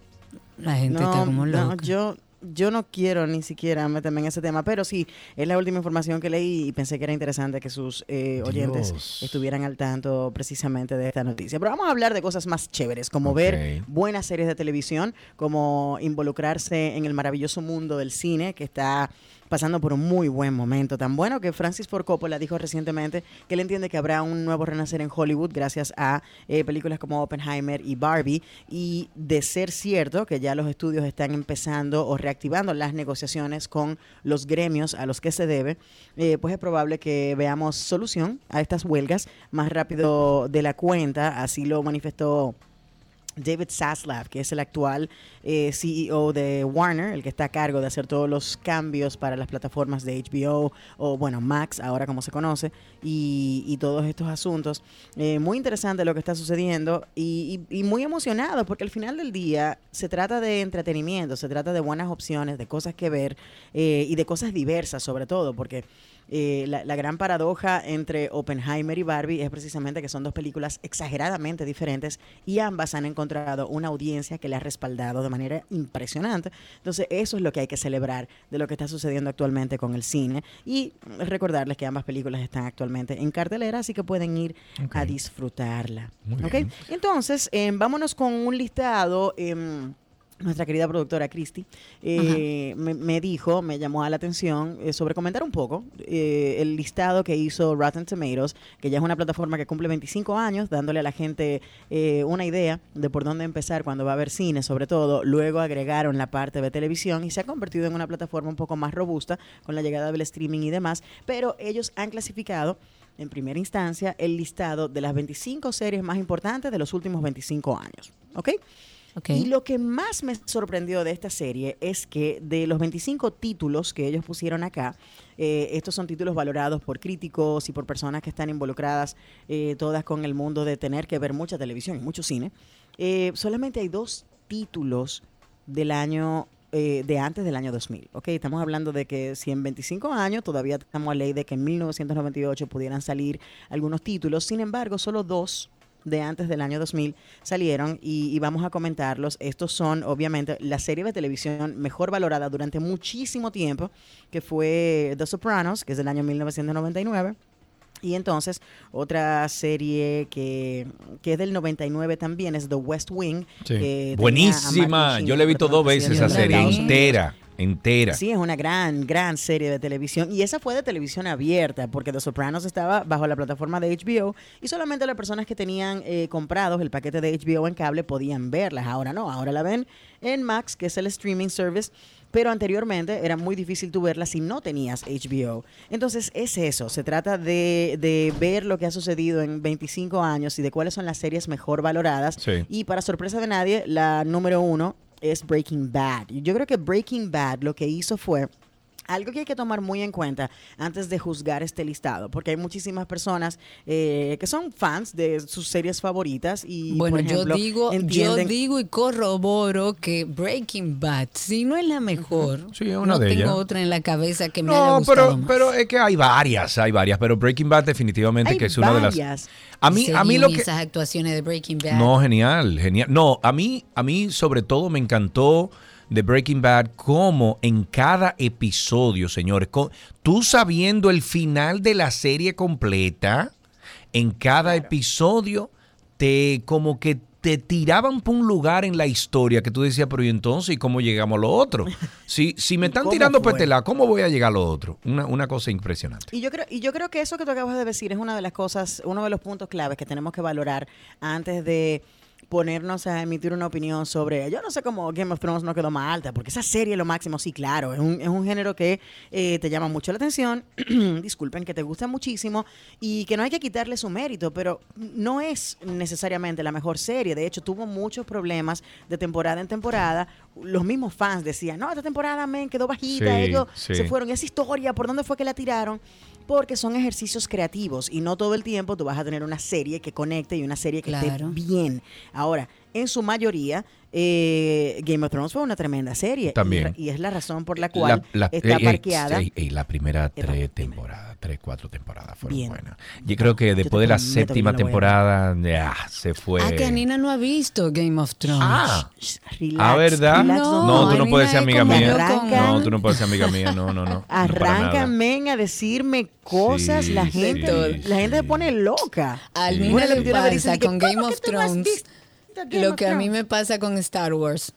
La gente no, está como no, loca. yo, yo no quiero ni siquiera meterme en ese tema, pero sí, es la última información que leí y pensé que era interesante que sus eh, oyentes Dios. estuvieran al tanto precisamente de esta noticia. Pero vamos a hablar de cosas más chéveres, como ver buenas series de televisión, como involucrarse en el maravilloso mundo del cine que está pasando por un muy buen momento. Tan bueno que Francis Ford Coppola dijo recientemente que él entiende que habrá un nuevo renacer en Hollywood gracias a eh, películas como Oppenheimer y Barbie. Y de ser cierto que ya los estudios están empezando o reactivando las negociaciones con los gremios a los que se debe, eh, pues es probable que veamos solución a estas huelgas más rápido de la cuenta. Así lo manifestó David Zaslav, que es el actual eh, CEO de Warner, el que está a cargo de hacer todos los cambios para las plataformas de HBO o, bueno, Max, ahora como se conoce, y, todos estos asuntos. Eh, muy interesante lo que está sucediendo y muy emocionado, porque al final del día se trata de entretenimiento, se trata de buenas opciones, de cosas que ver eh, y de cosas diversas sobre todo, porque eh, la, la gran paradoja entre Oppenheimer y Barbie es precisamente que son dos películas exageradamente diferentes y ambas han encontrado una audiencia que le ha respaldado de manera impresionante. Entonces, eso es lo que hay que celebrar de lo que está sucediendo actualmente con el cine y recordarles que ambas películas están actualmente en cartelera, así que pueden ir a disfrutarla. Muy ¿ok? bien. Entonces, eh, vámonos con un listado. em, nuestra querida productora Christy eh, me, me dijo, me llamó a la atención eh, sobre comentar un poco eh, el listado que hizo Rotten Tomatoes, que ya es una plataforma que cumple 25 años, dándole a la gente una idea de por dónde empezar cuando va a haber cine, sobre todo. Luego agregaron la parte de televisión y se ha convertido en una plataforma un poco más robusta con la llegada del streaming y demás, pero ellos han clasificado en primera instancia el listado de las 25 series más importantes de los últimos 25 años. ¿Ok? Y lo que más me sorprendió de esta serie es que de los 25 títulos que ellos pusieron acá, eh, estos son títulos valorados por críticos y por personas que están involucradas eh, todas con el mundo de tener que ver mucha televisión y mucho cine. eh, solamente hay dos títulos del año eh, de antes del año 2000. ¿ok? Estamos hablando de que si en 25 años todavía estamos a ley de que en 1998 pudieran salir algunos títulos, sin embargo, solo dos de antes del año 2000 salieron y, y vamos a comentarlos. Estos son, obviamente, la serie de televisión mejor valorada durante muchísimo tiempo, que fue The Sopranos, que es del año 1999. Y entonces, otra serie que, que es del 99 también es The West Wing. Sí. Buenísima. Yo la he visto dos veces esa serie entera. Entera. Sí, es una gran, gran serie de televisión. Y esa fue de televisión abierta, porque The Sopranos estaba bajo la plataforma de HBO y solamente las personas que tenían eh, comprados el paquete de HBO en cable podían verlas. Ahora no, ahora la ven en Max, que es el streaming service. Pero anteriormente era muy difícil tú verla si no tenías HBO. Entonces es eso, se trata de, de ver lo que ha sucedido en 25 años y de cuáles son las series mejor valoradas. Sí. Y para sorpresa de nadie, la número uno es Breaking Bad. Yo creo que Breaking Bad lo que hizo fue algo que hay que tomar muy en cuenta antes de juzgar este listado, porque hay muchísimas personas eh, que son fans de sus series favoritas y, Bueno, por ejemplo, yo digo, yo digo y corroboro que Breaking Bad, si no es la mejor, Sí, es una no de tengo ellas. otra en la cabeza que me haya No, gustado pero, más. pero es que hay varias, hay varias, pero Breaking Bad definitivamente Hay que es una de las... A mí, a mí lo que... esas actuaciones de Breaking Bad. No, genial, genial. No, a mí, a mí sobre todo me encantó de Breaking Bad como en cada episodio, señores, con- tú sabiendo el final de la serie completa, en cada episodio te como que te tiraban por un lugar en la historia que tú decías, pero ¿y entonces ¿y cómo llegamos a lo otro? Si, si me están cómo tirando fue? lado, ¿cómo voy a llegar a lo otro? Una, una cosa impresionante. Y yo creo, y yo creo que eso que tú acabas de decir es una de las cosas, uno de los puntos claves que tenemos que valorar antes de ponernos a emitir una opinión sobre, yo no sé cómo Game of Thrones no quedó más alta, porque esa serie es lo máximo, sí, claro, es un, es un género que eh, te llama mucho la atención, disculpen, que te gusta muchísimo y que no hay que quitarle su mérito, pero no es necesariamente la mejor serie, de hecho tuvo muchos problemas de temporada en temporada, los mismos fans decían, no, esta temporada me quedó bajita, Sí, ellos sí. se fueron, esa historia, ¿por dónde fue que la tiraron? Porque son ejercicios creativos y no todo el tiempo tú vas a tener una serie que conecte y una serie que Claro. esté bien. Ahora, en su mayoría, eh, Game of Thrones fue una tremenda serie. También. Y, y es la razón por la cual La- la- está eh, eh, parqueada. y la primera tres temporadas, tres, cuatro temporadas fueron buenas. Yo creo que después de la séptima temporada, ya, se fue. Ah, que Anina no ha visto Game of Thrones. Ah. Ah, ¿verdad? No, tú no puedes ser amiga mía. No, tú no puedes ser amiga mía. No, no, no. no. Arrancan, men, a decirme cosas. Sí, la sí, gente, la gente se pone loca. Al Una mismo le pasa con ¿cómo Game of no Thrones lo que a mí me pasa con Star Wars.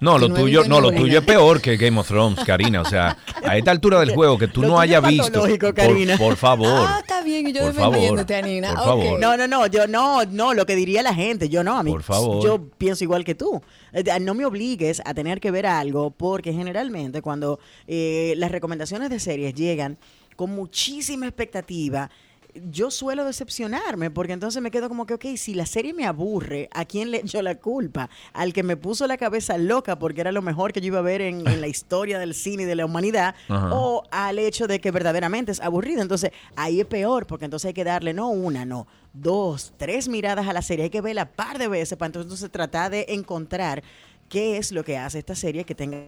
No, lo no tuyo, no, lo tuyo es peor que Game of Thrones, Karina. O sea, a esta altura del juego que tú Lo no hayas visto. Por, Karina. por favor. Ah, está bien, y yo Por favor, defendiéndote, Anina. por Ok. favor. No, no, no, yo no, no, lo que diría la gente, yo no, a mí, Por favor. yo pienso igual que tú. Eh, No me obligues a tener que ver algo porque generalmente cuando eh, las recomendaciones de series llegan con muchísima expectativa, yo suelo decepcionarme porque entonces me quedo como que, ok, si la serie me aburre, ¿a quién le echo la culpa? ¿Al que me puso la cabeza loca porque era lo mejor que yo iba a ver en, en la historia del cine y de la humanidad? Ajá. ¿O al hecho de que verdaderamente es aburrido? Entonces ahí es peor porque entonces hay que darle no una, no, dos, tres miradas a la serie. Hay que verla par de veces para entonces tratar de encontrar qué es lo que hace esta serie que tenga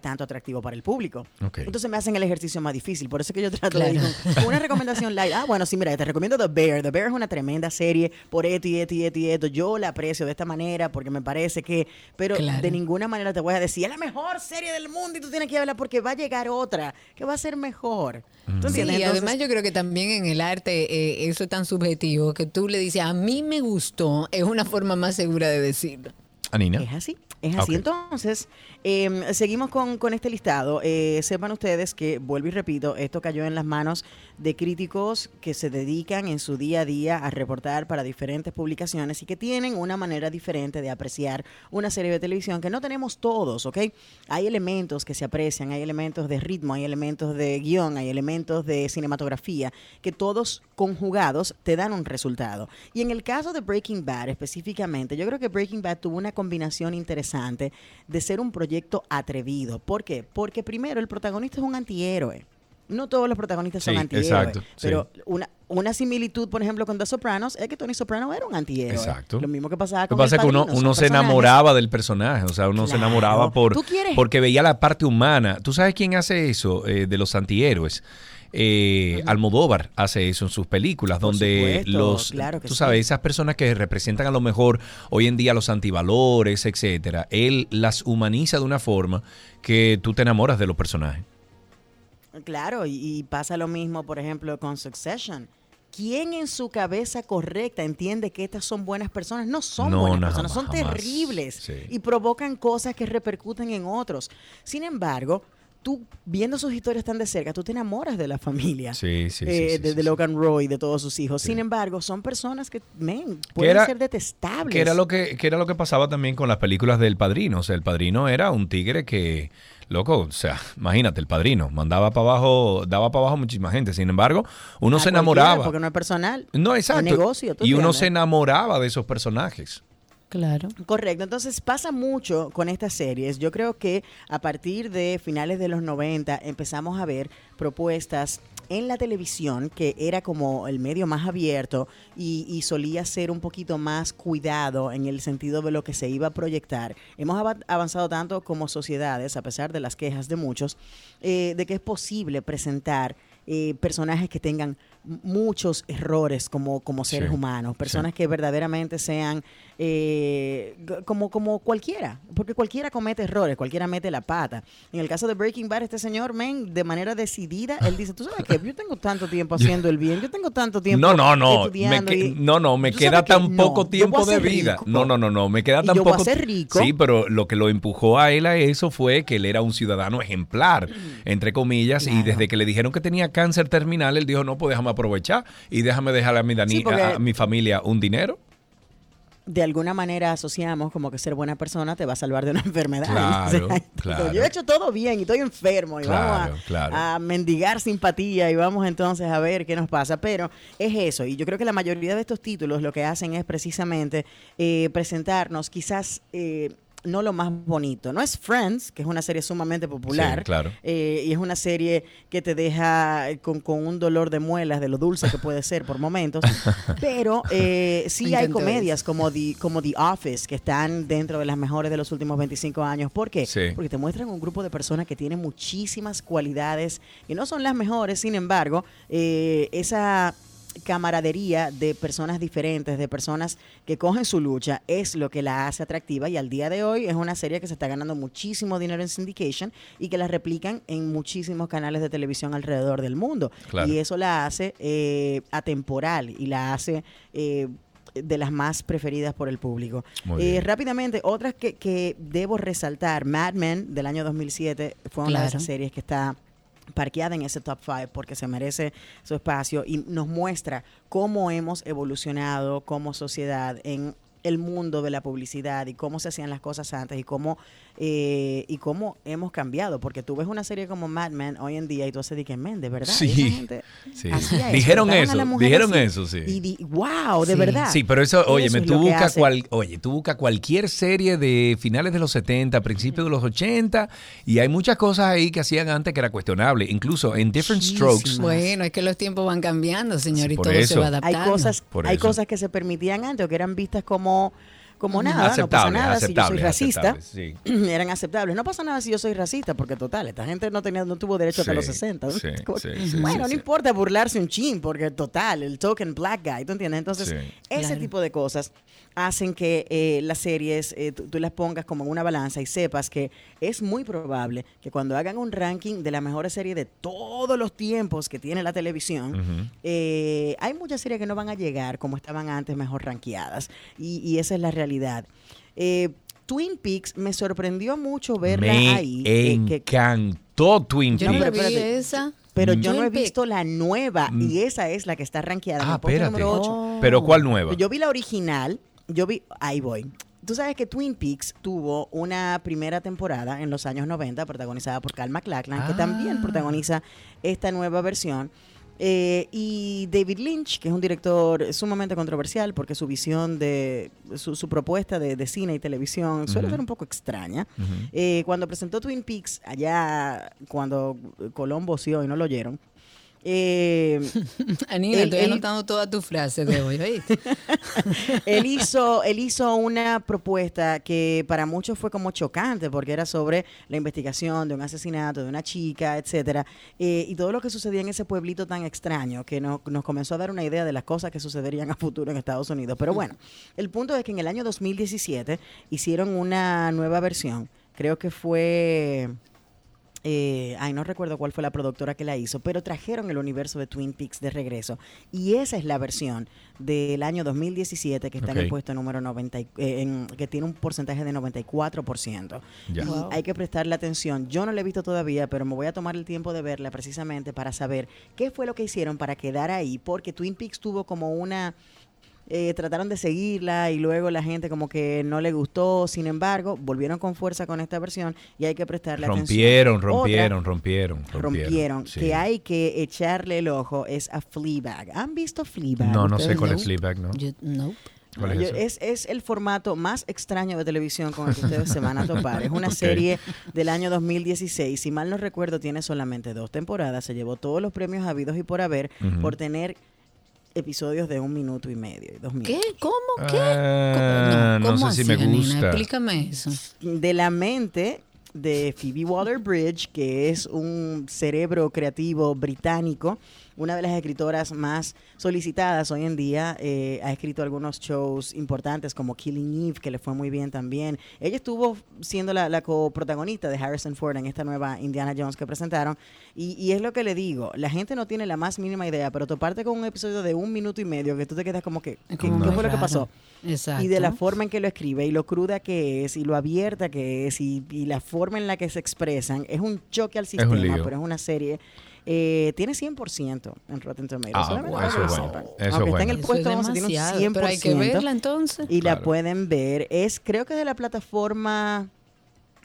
tanto atractivo para el público. Entonces me hacen el ejercicio más difícil. Por eso es que yo trato de ir con- una recomendación light. Ah, bueno, sí, mira, te recomiendo The Bear. The Bear es una tremenda serie por esto y esto y esto y esto. Yo la aprecio de esta manera porque me parece que... Pero Claro. de ninguna manera te voy a decir, es la mejor serie del mundo y tú tienes que verla porque va a llegar otra que va a ser mejor. ¿Tú Sí, entiendes? y Entonces- además yo creo que también en el arte eh, eso es tan subjetivo que tú le dices, a mí me gustó, es una forma más segura de decirlo. Anina. Es así, es así. Entonces, eh, seguimos con, con este listado. Eh, sepan ustedes que, vuelvo y repito, esto cayó en las manos de críticos que se dedican en su día a día a reportar para diferentes publicaciones y que tienen una manera diferente de apreciar una serie de televisión que no tenemos todos, ¿ok? Hay elementos que se aprecian, hay elementos de ritmo, hay elementos de guion, hay elementos de cinematografía, que todos conjugados te dan un resultado. Y en el caso de Breaking Bad específicamente, yo creo que Breaking Bad tuvo una combinación interesante de ser un proyecto atrevido. ¿Por qué? Porque primero el protagonista es un antihéroe. No todos los protagonistas son antihéroes. exacto, sí. Pero una, una similitud, por ejemplo, con The Sopranos es que Tony Soprano era un antihéroe. Exacto. Lo mismo que pasaba Lo con que pasa es que uno, uno se enamoraba del personaje, o sea, uno se enamoraba por porque veía la parte humana. ¿Tú sabes quién hace eso eh, de los antihéroes? Eh, Almodóvar hace eso en sus películas, Por donde supuesto, los, claro tú sí. sabes, esas personas que representan a lo mejor hoy en día los antivalores, etcétera, él las humaniza de una forma que tú te enamoras de los personajes. Claro, y, y pasa lo mismo, por ejemplo, con Succession. ¿Quién en su cabeza correcta entiende que estas son buenas personas? No son No, buenas no, personas, son terribles Sí. y provocan cosas que repercuten en otros. Sin embargo, tú viendo sus historias tan de cerca, tú te enamoras de la familia. Sí, sí, sí, eh, sí, de, sí, de Logan Roy, de todos sus hijos. Sin embargo, son personas que, men, pueden era- ser detestables. Que era lo que, que era lo que pasaba también con las películas del Padrino. O sea, el Padrino era un tigre que, loco, o sea, imagínate, el Padrino mandaba para abajo, daba para abajo muchísima gente. Sin embargo, uno A se enamoraba. Porque no es personal. No, Es exacto. negocio. ¿tú y uno se enamoraba de esos personajes. Claro. Correcto, entonces pasa mucho con estas series. Yo creo que a partir de finales de los 90 empezamos a ver propuestas en la televisión que era como el medio más abierto y, y solía ser un poquito más cuidado en el sentido de lo que se iba a proyectar. Hemos ava- avanzado tanto como sociedades, a pesar de las quejas de muchos, eh, de que es posible presentar eh, personajes que tengan muchos errores como, como seres Sí, humanos, personas que verdaderamente sean eh, como, como cualquiera, porque cualquiera comete errores, cualquiera mete la pata. En el caso de Breaking Bad, este señor, men, de manera decidida, él dice, tú sabes que yo tengo tanto tiempo haciendo el bien, yo tengo tanto tiempo No, no, no. Me estudiando que- y- no, no, me ¿Tú queda tan no, poco tiempo de vida. rico. No, no, no, no. Me queda tan yo voy a poco. ser rico. Sí, pero lo que lo empujó a él a eso fue que él era un ciudadano ejemplar, entre comillas, y desde que le dijeron que tenía cáncer terminal, él dijo, no, pues déjame aprovechar y déjame dejarle a mi, Dani- Sí, a, a mi familia un dinero. de alguna manera asociamos como que ser buena persona te va a salvar de una enfermedad. Claro, O sea, claro. Yo he hecho todo bien y estoy enfermo y Claro, vamos a mendigar simpatía y vamos entonces a ver qué nos pasa. Pero es eso y yo creo que la mayoría de estos títulos lo que hacen es precisamente eh, presentarnos quizás... eh, no lo más bonito. No es Friends, que es una serie sumamente popular. Sí, claro. eh, y es una serie que te deja con, con un dolor de muelas de lo dulce que puede ser por momentos. Pero eh, sí hay comedias como The, como The Office que están dentro de las mejores de los últimos 25 años. ¿Por qué? Sí. Porque te muestran un grupo de personas que tienen muchísimas cualidades que no son las mejores, sin embargo, eh, esa camaradería de personas diferentes, de personas que cogen su lucha, es lo que la hace atractiva y al día de hoy es una serie que se está ganando muchísimo dinero en syndication y que la replican en muchísimos canales de televisión alrededor del mundo. Claro. Y eso la hace eh, atemporal y la hace... eh, de las más preferidas por el público. Eh, rápidamente, otras que, que debo resaltar, Mad Men del año 2007 fue una de esas series que está parqueada en ese top 5 porque se merece su espacio y nos muestra cómo hemos evolucionado como sociedad en el mundo de la publicidad y cómo se hacían las cosas antes y cómo eh, y cómo hemos cambiado porque tú ves una serie como Mad Men hoy en día y tú haces de que men de verdad Sí. Sí. hacía Dijeron eso, dijeron así. eso, sí. y di- wow de Sí. verdad Sí, pero eso, oye, Eso me es tú lo que busca hace. cual, oye, tú busca cualquier serie de finales de los 70, principios de los 80 y hay muchas cosas ahí que hacían antes que era cuestionable, incluso en Different Strokes. Bueno, es que los tiempos van cambiando, señor, y por todo se eso. va hay adaptando. cosas Por hay eso. cosas que se permitían antes o que eran vistas como como nada, no pasa nada si yo soy racista. aceptables, sí. Eran aceptables. No pasa nada si yo soy racista, porque total, esta gente no tenía, no tuvo derecho hasta los 60. sí, Como- sí, sí, bueno, sí, no sí. importa burlarse un chin, porque total, el token black guy, ¿tú entiendes? Entonces, Sí. ese Claro. tipo de cosas hacen que eh, las series eh, tú, tú las pongas como en una balanza y sepas que es muy probable que cuando hagan un ranking de la mejor serie de todos los tiempos que tiene la televisión, eh, hay muchas series que no van a llegar como estaban antes, mejor rankeadas. Y, y esa es la realidad. Eh, Twin Peaks me sorprendió mucho verla Me ahí. eh, que- encantó Twin Yo no Peaks. vi esa. pero Mm. yo no he visto la nueva y esa es la que está rankeada en Ah, espérate. número 8. Oh. Pero ¿cuál nueva? Yo vi la original, yo vi, ahí voy. Tú sabes que Twin Peaks tuvo una primera temporada en los años 90 protagonizada por Cal MacLachlan, que también Ah. protagoniza esta nueva versión. Eh, y David Lynch, que es un director sumamente controversial porque su visión de su, su propuesta de, de cine y televisión suele ser un poco extraña. Eh, cuando presentó Twin Peaks, allá cuando Colombo sí y no lo oyeron, eh, Anina, Él- estoy él- anotando todas tus frases de hoy, ¿oíste? él hizo, él hizo una propuesta que para muchos fue como chocante porque era sobre la investigación de un asesinato de una chica, etcétera, eh, y todo lo que sucedía en ese pueblito tan extraño que no- nos comenzó a dar una idea de las cosas que sucederían a futuro en Estados Unidos. Pero bueno, el punto es que en el año 2017 hicieron una nueva versión. Creo que fue eh, ay, no recuerdo cuál fue la productora que la hizo, pero trajeron el universo de Twin Peaks de regreso. Y esa es la versión del año 2017 que está en el puesto número 90, y- eh, en- que tiene un porcentaje de 94%. Ya. Y Wow. hay que prestarle atención. Yo no la he visto todavía, pero me voy a tomar el tiempo de verla precisamente para saber qué fue lo que hicieron para quedar ahí, porque Twin Peaks tuvo como una eh, trataron de seguirla y luego la gente como que no le gustó, sin embargo, volvieron con fuerza con esta versión y hay que prestarle Rompieron, atención. Otra, rompieron, rompieron, rompieron. rompieron, Sí. que hay que echarle el ojo es a Fleabag. ¿Han visto Fleabag? No, no sé cuál es No. Fleabag, ¿no? Yo- no. ¿Cuál es Yo- es, es el formato más extraño de televisión con el que ustedes se van a topar. Es una serie del año 2016. Si mal no recuerdo, tiene solamente dos temporadas. Se llevó todos los premios habidos y por haber por tener episodios de un minuto y medio, y dos minutos. ¿Qué? ¿Cómo? ¿Qué? Ah, ¿Cómo- no cómo sé si así, me Anina? gusta. Explícame eso. de la mente de Phoebe Waller-Bridge, que es un cerebro creativo británico, una de las escritoras más solicitadas hoy en día. eh, ha escrito algunos shows importantes como Killing Eve, que le fue muy bien también. Ella estuvo siendo la, la coprotagonista de Harrison Ford en esta nueva Indiana Jones que presentaron. Y, y es lo que le digo, la gente no tiene la más mínima idea, pero toparte con un episodio de un minuto y medio que tú te quedas como que, Es ¿qué, como qué fue lo que pasó? Exacto. Y de la forma en que lo escribe y lo cruda que es y lo abierta que es y, y la forma en la que se expresan es un choque al sistema, pero es una serie. Eh, tiene 100% en Rotten Tomatoes. Ah, solamente eso es bueno. Eso Aunque es está en el. Eso puesto es 11, tiene un 100%. demasiado, pero hay que verla entonces. Y la pueden ver. Es, creo que de la plataforma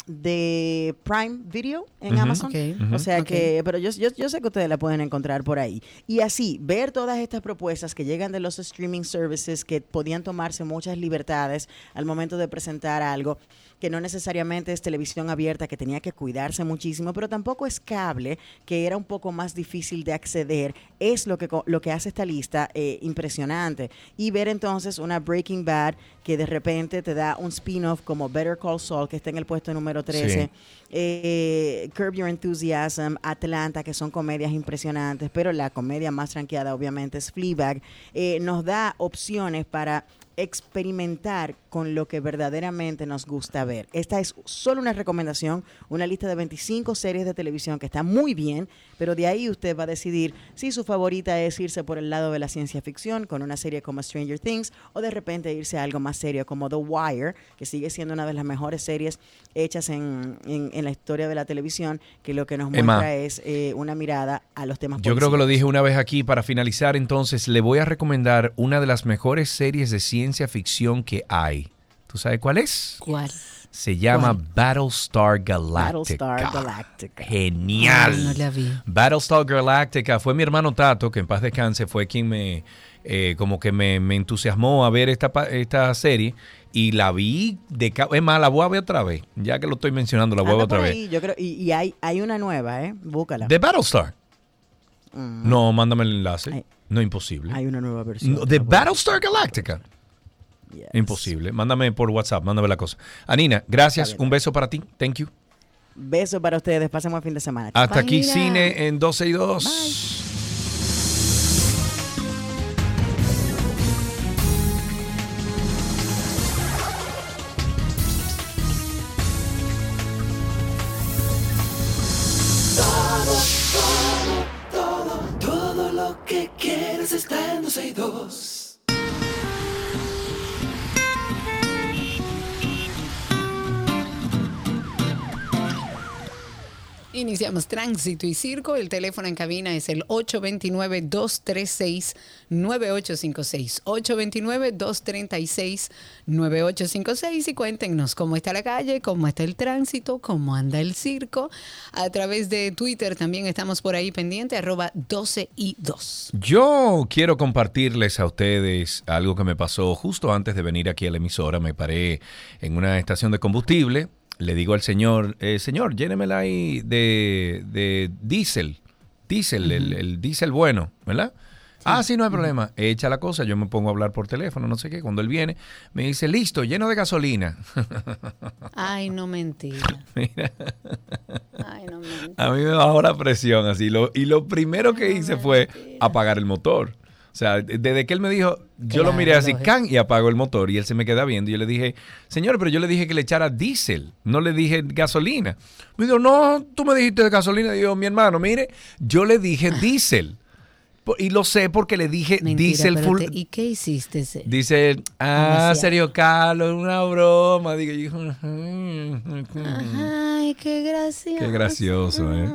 de Prime Video en. Amazon. O sea que, pero yo, yo, yo sé que ustedes la pueden encontrar por ahí. Y así, ver todas estas propuestas que llegan de los streaming services que podían tomarse muchas libertades al momento de presentar algo. Que no necesariamente es televisión abierta, que tenía que cuidarse muchísimo, pero tampoco es cable, que era un poco más difícil de acceder, es lo que, lo que hace esta lista eh, impresionante. Y ver entonces una Breaking Bad que de repente te da un spin-off como Better Call Saul, que está en el puesto número 13. Sí. eh, Curb Your Enthusiasm, Atlanta, que son comedias impresionantes, pero la comedia más tranqueada obviamente es Fleabag, eh, nos da opciones para experimentar con lo que verdaderamente nos gusta ver. Esta es solo una recomendación, una lista de 25 series de televisión que está muy bien, pero de ahí usted va a decidir si su favorita es irse por el lado de la ciencia ficción con una serie como Stranger Things o de repente irse a algo más serio como The Wire, que sigue siendo una de las mejores series hechas en, en- en la historia de la televisión, que lo que nos Emma. muestra es eh, una mirada a los temas Yo creo que lo dije una vez aquí para finalizar, entonces le voy a recomendar una de las mejores series de ciencia ficción que hay. ¿Tú sabes cuál es? ¿Cuál? Se llama Battlestar Galactica. Battlestar Galactica. Genial. No, no la vi. Battlestar Galactica fue mi hermano Tato, que en paz descanse, fue quien me eh, como que me, me entusiasmó a ver esta, esta serie y la vi de es más, la voy a ver otra vez, ya que lo estoy mencionando, la voy a ver otra vez. yo creo, y, y hay, hay una nueva, ¿eh? Búscala. ¿De Battlestar? Mm. No, mándame el enlace. Hay- no, imposible. Hay una nueva versión. No, ¿De Battlestar Galactica? Imposible. Mándame por WhatsApp, mándame la cosa. Anina, gracias. Un beso para ti. Thank you. Besos para ustedes. Pasen buen fin de semana. Hasta aquí cine en 12 y 2. Todo, Iniciamos Tránsito y Circo. El teléfono en cabina es el 829-236-9856. 829-236-9856. Y cuéntenos cómo está la calle, cómo está el tránsito, cómo anda el circo. A través de Twitter también estamos por ahí pendiente, arroba 12 y 2. Yo quiero compartirles a ustedes algo que me pasó justo antes de venir aquí a la emisora. Me paré en una estación de combustible. Le digo al señor, eh, señor, llénemela ahí de, de diésel. Diésel, el, el diésel bueno, ¿verdad? Ah, sí, no hay problema. Echa la cosa, yo me pongo a hablar por teléfono, no sé qué. Cuando él viene, me dice, listo, lleno de gasolina. Ay, no mentira. Mira, Ay, no mentira. a mí me bajó la presión así. Lo, y lo primero que hice fue apagar el motor. O sea, de- desde que él me dijo, yo lo miré así, can, y apagó el motor. Y él se me queda viendo. Y yo le dije, señor, pero yo le dije que le echara diésel, no le dije gasolina. Me dijo, no, tú me dijiste de gasolina. Y yo, mi hermano, mire, yo le dije diésel. Y lo sé porque le dije Mentira, diésel pero full. te- ¿Y qué hiciste? ese? Dice, ah, serio, Carlos, una broma. Digo, yo, Ay, qué gracioso. Qué gracioso, ¿eh?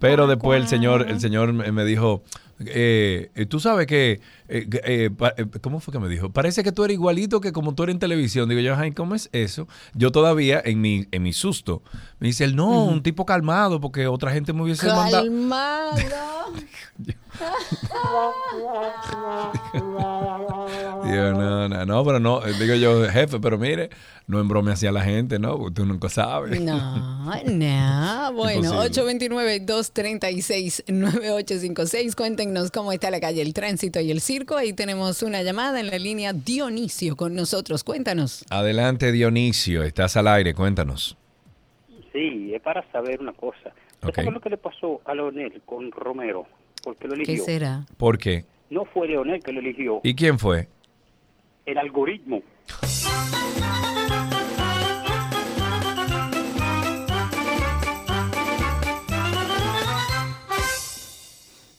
Pero después el señor, el señor me dijo, eh, eh, tú sabes que, eh, eh, ¿cómo fue que me dijo? Parece que tú eres igualito que como tú eres en televisión. Digo yo, ay, ¿cómo es eso? Yo todavía en mi, en mi susto. Me dice él, no, un tipo calmado porque otra gente me hubiese mandado. Digo, no, no, no, pero no, eh, digo yo, jefe, pero mire, no embrome hacia la gente, ¿no? Porque Tú nunca sabes. No, no. Bueno, Imposible. 829-236-9856. Cuéntenos cómo está la calle, el tránsito y el circo. Ahí tenemos una llamada en la línea Dionisio con nosotros. Cuéntanos. Adelante, Dionisio, estás al aire, cuéntanos. Sí, es para saber una cosa. ¿Usted Ok. sabe lo que le pasó a Leonel con Romero? Lo ¿Qué eligió. será? ¿Por qué? No fue Leonel que lo eligió, ¿Y quién fue? el algoritmo.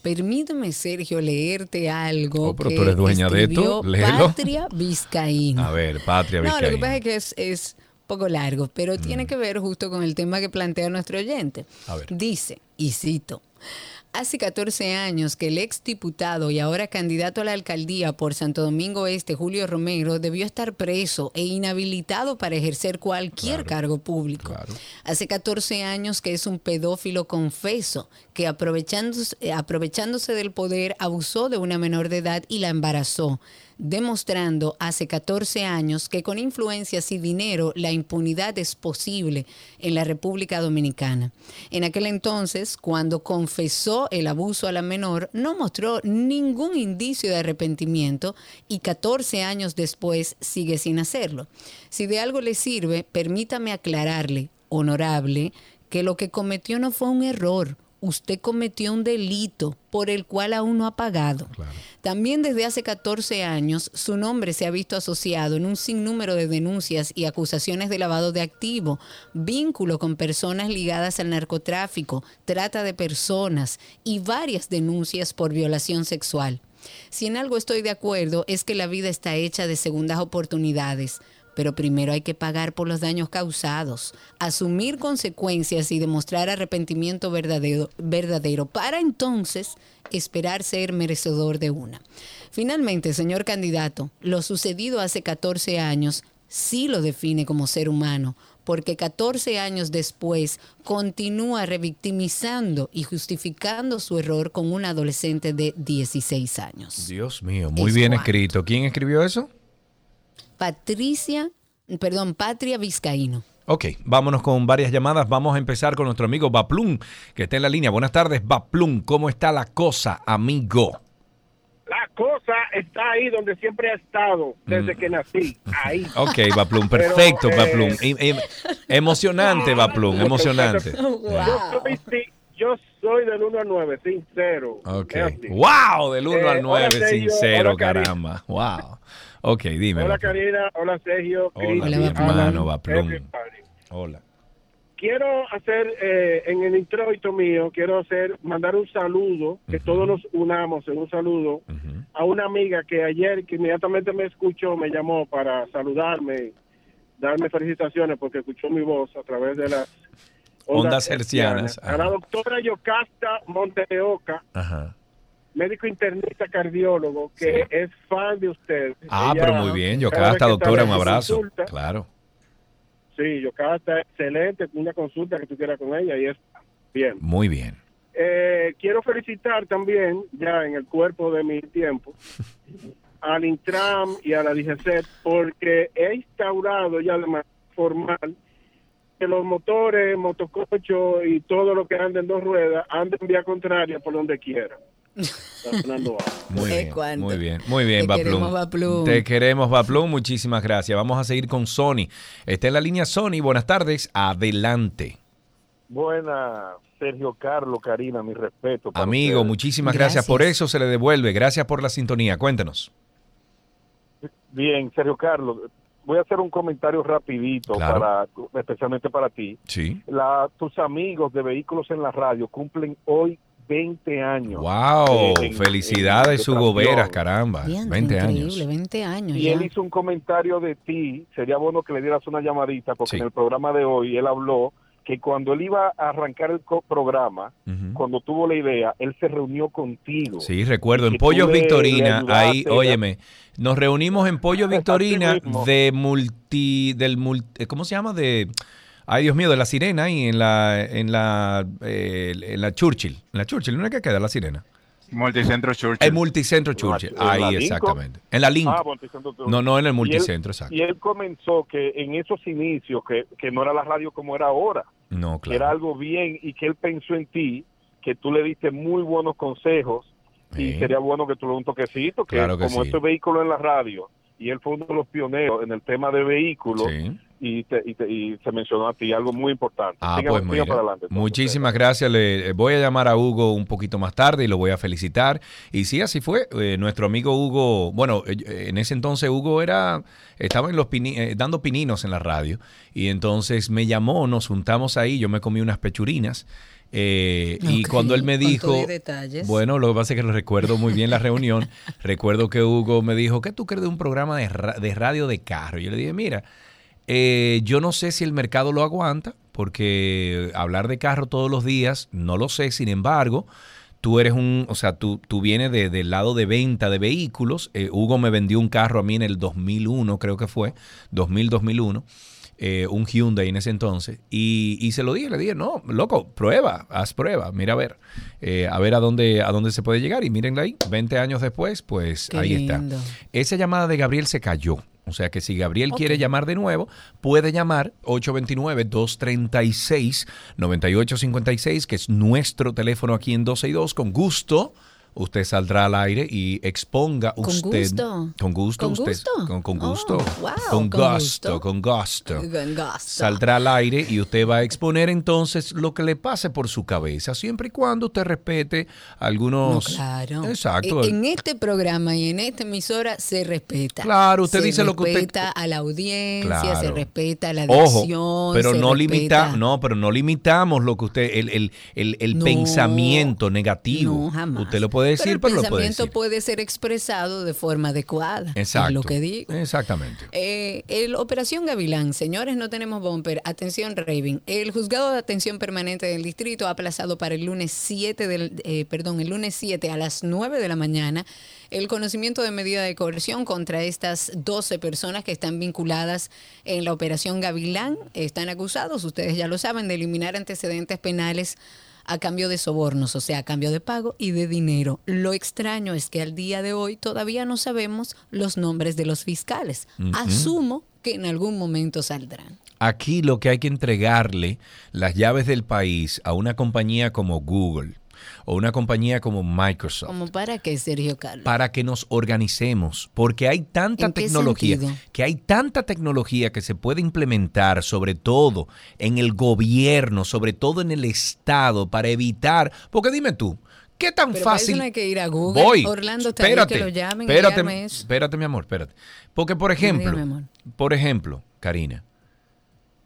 Permíteme, Sergio, leerte algo. Oh, pero que tú eres dueña de escribió esto, léelo. Patria Vizcaína. A ver, Patria No, lo que Vizcaína. pasa es que es, es poco largo, pero Mm. tiene que ver justo con el tema que plantea nuestro oyente. A ver. Dice, Y cito. Hace 14 años que el ex diputado y ahora candidato a la alcaldía por Santo Domingo Este, Julio Romero, debió estar preso e inhabilitado para ejercer cualquier cargo público. Hace 14 años que es un pedófilo confeso que aprovechándose, eh, aprovechándose del poder abusó de una menor de edad y la embarazó demostrando hace 14 años que con influencias y dinero la impunidad es posible en la República Dominicana. En aquel entonces, cuando confesó el abuso a la menor, no mostró ningún indicio de arrepentimiento y 14 años después sigue sin hacerlo. Si de algo le sirve, permítame aclararle, honorable, que lo que cometió no fue un error, usted cometió un delito por el cual aún no ha pagado. También desde hace 14 años su nombre se ha visto asociado en un sinnúmero de denuncias y acusaciones de lavado de activo, vínculo con personas ligadas al narcotráfico, trata de personas y varias denuncias por violación sexual. Si en algo estoy de acuerdo es que la vida está hecha de segundas oportunidades pero primero hay que pagar por los daños causados, asumir consecuencias y demostrar arrepentimiento verdadero, verdadero para entonces esperar ser merecedor de una. Finalmente, señor candidato, lo sucedido hace 14 años sí lo define como ser humano, porque 14 años después continúa revictimizando y justificando su error con un adolescente de 16 años. Dios mío, muy bien escrito. ¿Quién escribió eso? Patricia, perdón, Patria Vizcaíno. Ok, vámonos con varias llamadas. Vamos a empezar con nuestro amigo Baplum, que está en la línea. Buenas tardes, Baplum. ¿Cómo está la cosa, amigo? La cosa está ahí donde siempre ha estado desde que nací. Ahí. Ok, Baplum, perfecto, Baplum. emocionante, Baplum, emocionante. Yo, soy, yo soy del 1 al 9, sincero. Ok. Wow, del 1 al 9, sincero, caramba. Wow. Ok, dime. Hola, Karina. Hola, Sergio. Hola, mi hermano. Hola. Quiero hacer, eh, en el introito mío, quiero hacer, mandar un saludo, que todos nos unamos en un saludo, a una amiga que ayer, que inmediatamente me escuchó, me llamó para saludarme, darme felicitaciones porque escuchó mi voz a través de las ondas, hercianas. A la doctora Yocasta Monteoca. Ajá médico internista cardiólogo que es fan de usted. Ah, pero muy bien, Yocasta, doctora, un abrazo. claro. Sí, Yocasta, excelente, una consulta que tú quieras con ella y es bien. Muy bien. Eh, quiero felicitar también, ya en el cuerpo de mi tiempo, al Intram y a la DGC porque he instaurado ya de manera formal que los motores, motocochos y todo lo que anda en dos ruedas anden en vía contraria por donde quiera. Muy bien, muy bien, muy bien, Te Queremos, Baplum. Te queremos, Baplum. Muchísimas gracias. Vamos a seguir con Sony. Está en la línea Sony. Buenas tardes. Adelante. Buenas, Sergio Carlos, Karina, mi respeto. Amigo, muchísimas gracias. Por eso se le devuelve. Gracias por la sintonía. Cuéntenos. Bien, Sergio Carlos, voy a hacer un comentario rapidito para especialmente para ti. Sí. La, tus amigos de Vehículos en la Radio cumplen hoy 20 años. ¡Wow! Felicidades, Hugo Veras, caramba. 20 años. 20 años. Y él hizo un comentario de ti. Sería bueno que le dieras una llamadita, porque en el programa de hoy él habló que cuando él iba a arrancar el programa, cuando tuvo la idea, él se reunió contigo. Sí, recuerdo, en Pollo Victorina, ahí, óyeme, nos reunimos en Pollo Victorina de multi, del multi, ¿cómo se llama? De Ay, Dios mío, de la sirena y en la, en la, eh, en la Churchill. En la Churchill, ¿no es que queda la sirena? Multicentro Churchill. El multicentro Churchill. Ahí, exactamente. En la Link. Ah, no, no en el multicentro, exacto. Y él comenzó que en esos inicios, que, que no era la radio como era ahora. No, claro. Era algo bien y que él pensó en ti, que tú le diste muy buenos consejos y sería bueno que tú le un toquecito, que, claro que como este vehículo en la radio y él fue uno de los pioneros en el tema de vehículos. Sí y, y, se mencionó a ti algo muy importante. Ah, pues Muchísimas gracias. Le voy a llamar a Hugo un poquito más tarde y lo voy a felicitar. Y sí, así fue. Eh, nuestro amigo Hugo, bueno, eh, en ese entonces Hugo era estaba en los eh, dando pininos en la radio y entonces me llamó, nos juntamos ahí, yo me comí unas pechurinas. Y cuando él me dijo, bueno, lo que pasa es que lo recuerdo muy bien la reunión, recuerdo que Hugo me dijo, ¿qué tú crees de un programa de, de radio de carro? Y yo le dije, mira, eh, yo no sé si el mercado lo aguanta, porque hablar de carro todos los días, no lo sé, sin embargo, tú eres un, o sea, tú, tú vienes de, del lado de venta de vehículos. Eh, Hugo me vendió un carro a mí en el 2001, creo que fue, 2000-2001. Eh, un Hyundai en ese entonces, y, y, se lo dije, le dije, no, loco, prueba, haz prueba, mira a ver, eh, a ver a dónde, a dónde se puede llegar. Y mírenla ahí, 20 años después, pues ahí está. Esa llamada de Gabriel se cayó. O sea que si Gabriel quiere llamar de nuevo, puede llamar 829-236-9856, que es nuestro teléfono aquí en 12 y 2, con gusto usted saldrá al aire y exponga usted. Con gusto. Con gusto. ¿Con usted, gusto? Con, con gusto. Oh, wow, con, con gusto, gusto. con gusto. Con gusto. Saldrá al aire y usted va a exponer entonces lo que le pase por su cabeza, siempre y cuando usted respete No, algunos. claro. Exacto. En, en este programa y en esta emisora se respeta. Claro, usted Se dice lo que usted- respeta a la audiencia, se respeta la Ojo, adicción. pero se no limita, no, pero no limitamos lo que usted, el, el, el, el No, pensamiento negativo. no, jamás. Usted lo puede decir, el pero, lo puede pensamiento puede ser expresado de forma adecuada. Exacto. Es lo que digo. Exactamente. Eh, el Operación Gavilán, señores, no tenemos bumper. Atención, Raven. El juzgado de atención permanente del distrito ha aplazado para el lunes 7 del, eh, perdón, el lunes 7 a las 9 de la mañana el conocimiento de medida de coerción contra estas 12 personas que están vinculadas en la Operación Gavilán. Están acusados, ustedes ya lo saben, de eliminar antecedentes penales a cambio de sobornos, o sea, a cambio de pago y de dinero. Lo extraño es que al día de hoy todavía no sabemos los nombres de los fiscales. Asumo que en algún momento saldrán. Aquí lo que hay que entregarle las llaves del país a una compañía como Google o una compañía como Microsoft ¿Como para qué, Sergio Carlos? para que nos organicemos, porque hay tanta ¿En qué tecnología, sentido? que hay tanta tecnología que se puede implementar, sobre todo en el gobierno, sobre todo en el Estado, para evitar, porque dime tú, ¿qué tan Pero fácil? eso no hay que ir a Google. Voy. Orlando está espérate, que lo llamen espérate, espérate, mi amor, espérate. Porque, por ejemplo, por ejemplo, Karina,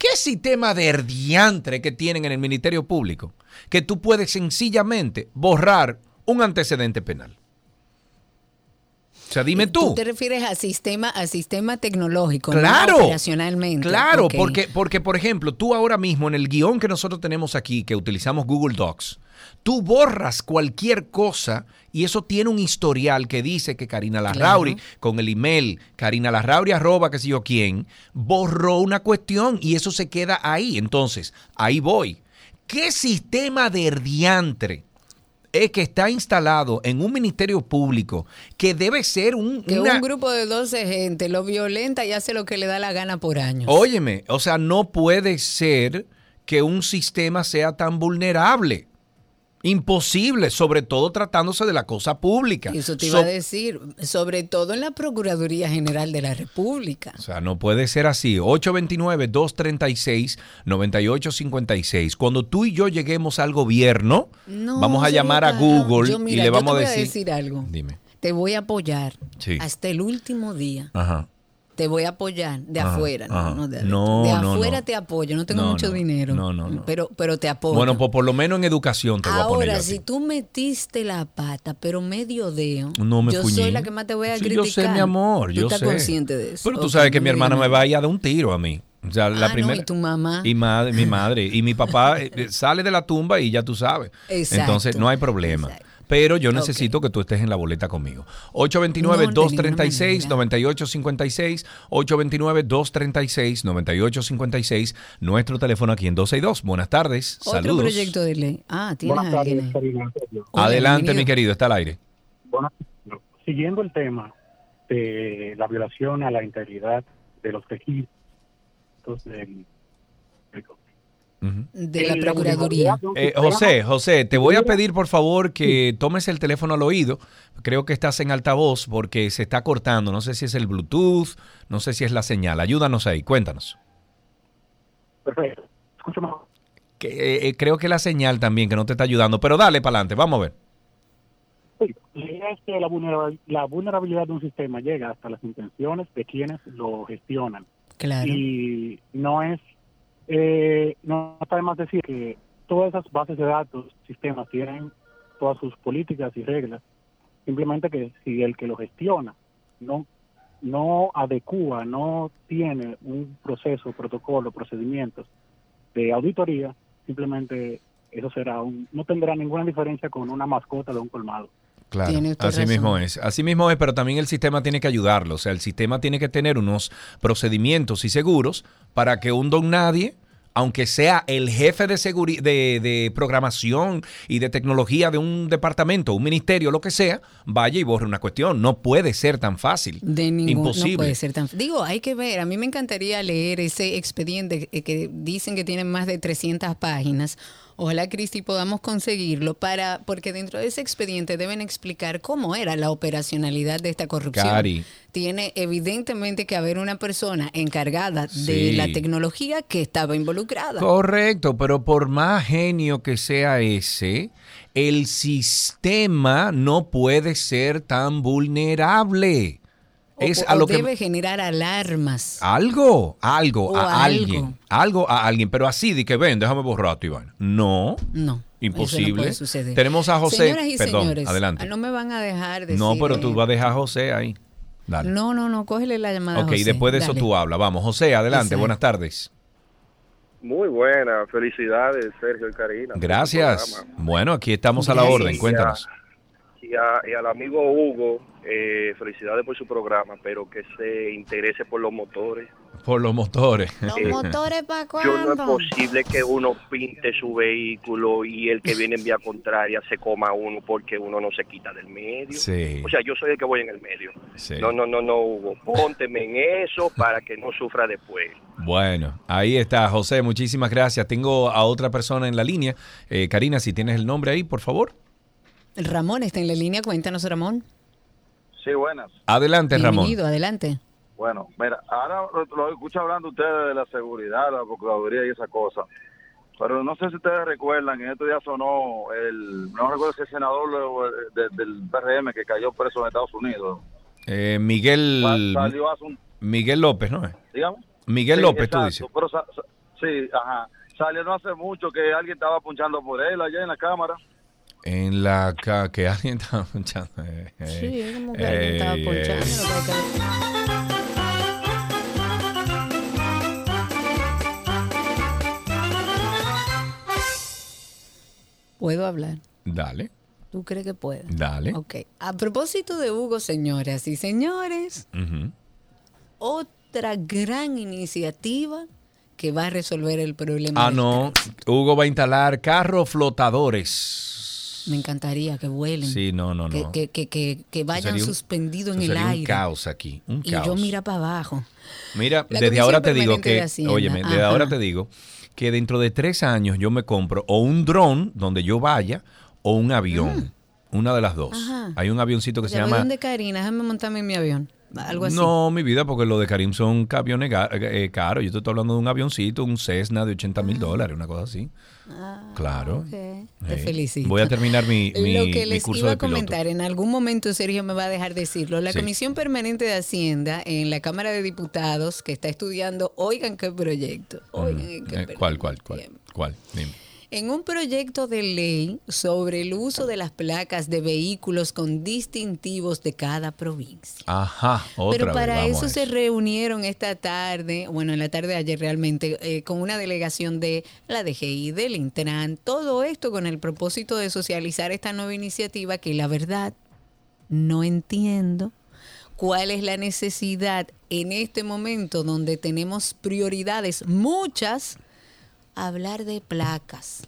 ¿qué sistema de herdiantre que tienen en el Ministerio Público que tú puedes sencillamente borrar un antecedente penal? O sea, dime tú. Tú te refieres a sistema, a sistema tecnológico, no Claro. operacionalmente. Claro, porque, porque, por ejemplo, tú ahora mismo en el guion que nosotros tenemos aquí, que utilizamos Google Docs, tú borras cualquier cosa y eso tiene un historial que dice que Karina Larrauri, con el email Karina Larrauri arroba que sé yo quién, borró una cuestión y eso se queda ahí. Entonces, ahí voy. ¿Qué sistema de herdiantre es que está instalado en un ministerio público que debe ser un, Que una- un grupo de 12 gente lo violenta y hace lo que le da la gana por años. Óyeme, o sea, no puede ser que un sistema sea tan vulnerable. Imposible, sobre todo tratándose de la cosa pública. Eso te So- iba a decir, sobre todo en la Procuraduría General de la República. o sea, no puede ser así. 829-236-9856. Cuando tú y yo lleguemos al gobierno, No, vamos a llamar a Google yo, mira, y le yo vamos a decir... algo. Dime. Te voy a apoyar Sí. hasta el último día. Ajá. Te voy a apoyar de Ajá, afuera, no, ajá. no de. No, de no, afuera no. te apoyo, no tengo No, mucho no. dinero. No, no, no. Pero, pero te apoyo. Bueno, pues por lo menos en educación te voy a poner Ahora, si tú metiste la pata, pero medio dedo, No me yo soy la que más te voy a Sí, criticar. yo sé, mi amor, Tú yo estás sé. consciente de eso. Pero tú sabes que no mi hermana me va a ir a dar un tiro a mí. O sea, la Ah, no, primera. y tu mamá. Y madre, mi madre. Y mi papá eh, eh, sale de la tumba y ya tú sabes. Exacto, Entonces, no hay problema. Pero yo necesito que tú estés en la boleta conmigo. 829-236-9856. 829-236-9856. Nuestro teléfono aquí en 262. Buenas tardes. Otro Saludos. proyecto de ley. Ah, tienes Buenas tardes, Karina. Adelante, bienvenido. mi querido. Está al aire. Bueno, siguiendo el tema de la violación a la integridad de los De la Procuraduría. Eh, José, José, te voy a pedir por favor que tomes el teléfono al oído. Creo que estás en altavoz porque se está cortando. No sé si es el Bluetooth, no sé si es la señal. Ayúdanos ahí, cuéntanos. Perfecto. Escucho más. Que, eh, eh, creo que la señal también que no te está ayudando. Pero dale para adelante, vamos a ver. Sí, La idea es que la vulnerabil- la vulnerabilidad de un sistema llega hasta las intenciones de quienes lo gestionan. Claro. Y no es, eh, no está de más decir que todas esas bases de datos, sistemas, tienen todas sus políticas y reglas. Simplemente que si el que lo gestiona no, no adecua, no tiene un proceso, protocolo, procedimientos de auditoría, simplemente eso será un, no tendrá ninguna diferencia con una mascota de un colmado. Claro, así mismo es. Así mismo es, pero también el sistema tiene que ayudarlo. O sea, el sistema tiene que tener unos procedimientos y seguros para que un don nadie aunque sea el jefe de, de, de, programación y de tecnología de un departamento, un ministerio, lo que sea, vaya y borre una cuestión. No puede ser tan fácil. De ningún, Imposible. No puede ser tan Digo, hay que ver. A mí me encantaría leer ese expediente que dicen que tiene más de 300 páginas Ojalá, Cristi, podamos conseguirlo para, porque dentro de ese expediente deben explicar cómo era la operacionalidad de esta corrupción. Tiene evidentemente que haber una persona encargada de la tecnología que estaba involucrada. Correcto, pero por más genio que sea ese, el sistema no puede ser tan vulnerable es a lo debe generar alarmas. Algo, algo, a alguien. Algo a alguien. Pero así de que ven, déjame borrar tu Iván. No. No. Imposible. Tenemos a José. Perdón, adelante. No me van a dejar decir. No, pero tú vas a dejar a José ahí. Dale. No, no, no, cógele la llamada. Ok, después de eso tú hablas. Vamos, José, adelante. Buenas tardes. Muy buena, felicidades, Sergio y Karina. Gracias. Bueno, aquí estamos a la orden, cuéntanos y, al amigo Hugo, eh, felicidades por su programa, pero que se interese por los motores. Por los motores. ¿Los motores para cuándo? Yo no es posible que uno pinte su vehículo y el que viene en vía contraria se coma uno porque uno no se quita del medio. Sí. O sea, yo soy el que voy en el medio. No, no, no, no, Hugo. Pónteme en eso para que no sufra después. Bueno, ahí está, José. Muchísimas gracias. Tengo a otra persona en la línea. Eh, Karina, si tienes el nombre ahí, por favor. Ramón está en la línea, cuéntanos Ramón. Sí, buenas. Adelante, Ramón. Bienvenido, adelante. Bueno, mira, ahora lo, escucho hablando ustedes de la seguridad, la procuraduría y esa cosa. Pero no sé si ustedes recuerdan, en estos días sonó el, no recuerdo si el senador del PRM que cayó preso en Estados Unidos. Eh, Miguel Miguel López, ¿no es? Digamos. Miguel López, tú dices. sí, ajá. Salió no hace mucho que alguien estaba punchando por él allá en la cámara en la que alguien estaba punchando. Eh, eh, sí, como que alguien estaba eh, punchando. ¿Puedo hablar? Dale. ¿Tú crees que puedo? Dale. Ok. A propósito de Hugo, señoras y señores, otra gran iniciativa que va a resolver el problema. Ah, no. Hugo va a instalar carros flotadores me encantaría que vuelen. Sí, no, no, no. Que, que, que, que vayan suspendidos en el aire. Un caos aquí, un caos. Y yo mira para abajo. Mira, desde ahora te digo que, óyeme, desde ahora te digo que dentro de tres años yo me compro o un dron donde yo vaya o un avión. Mm. Una de las dos. Hay un avioncito que se llama. ¿Dónde Karina? Déjame montarme en mi avión. Algo así. No, mi vida, porque lo de Karim son aviones eh, caros. Yo te estoy hablando de un avioncito, un Cessna de 80 mil dólares, una cosa así. Ah, claro. Te felicito. Voy a terminar mi, mi Lo que les iba a comentar, en algún momento Sergio me va a dejar decirlo. La Comisión Permanente de Hacienda en la Cámara de Diputados que está estudiando, oigan qué proyecto. Oigan qué eh, ¿Cuál, cuál, cuál? ¿Cuál? Dime en un proyecto de ley sobre el uso de las placas de vehículos con distintivos de cada provincia. Ajá, otra Pero para eso se reunieron esta tarde, bueno, en la tarde de ayer realmente, eh, con una delegación de la DGI, del Intran, todo esto con el propósito de socializar esta nueva iniciativa que la verdad no entiendo cuál es la necesidad en este momento donde tenemos prioridades muchas hablar de placas.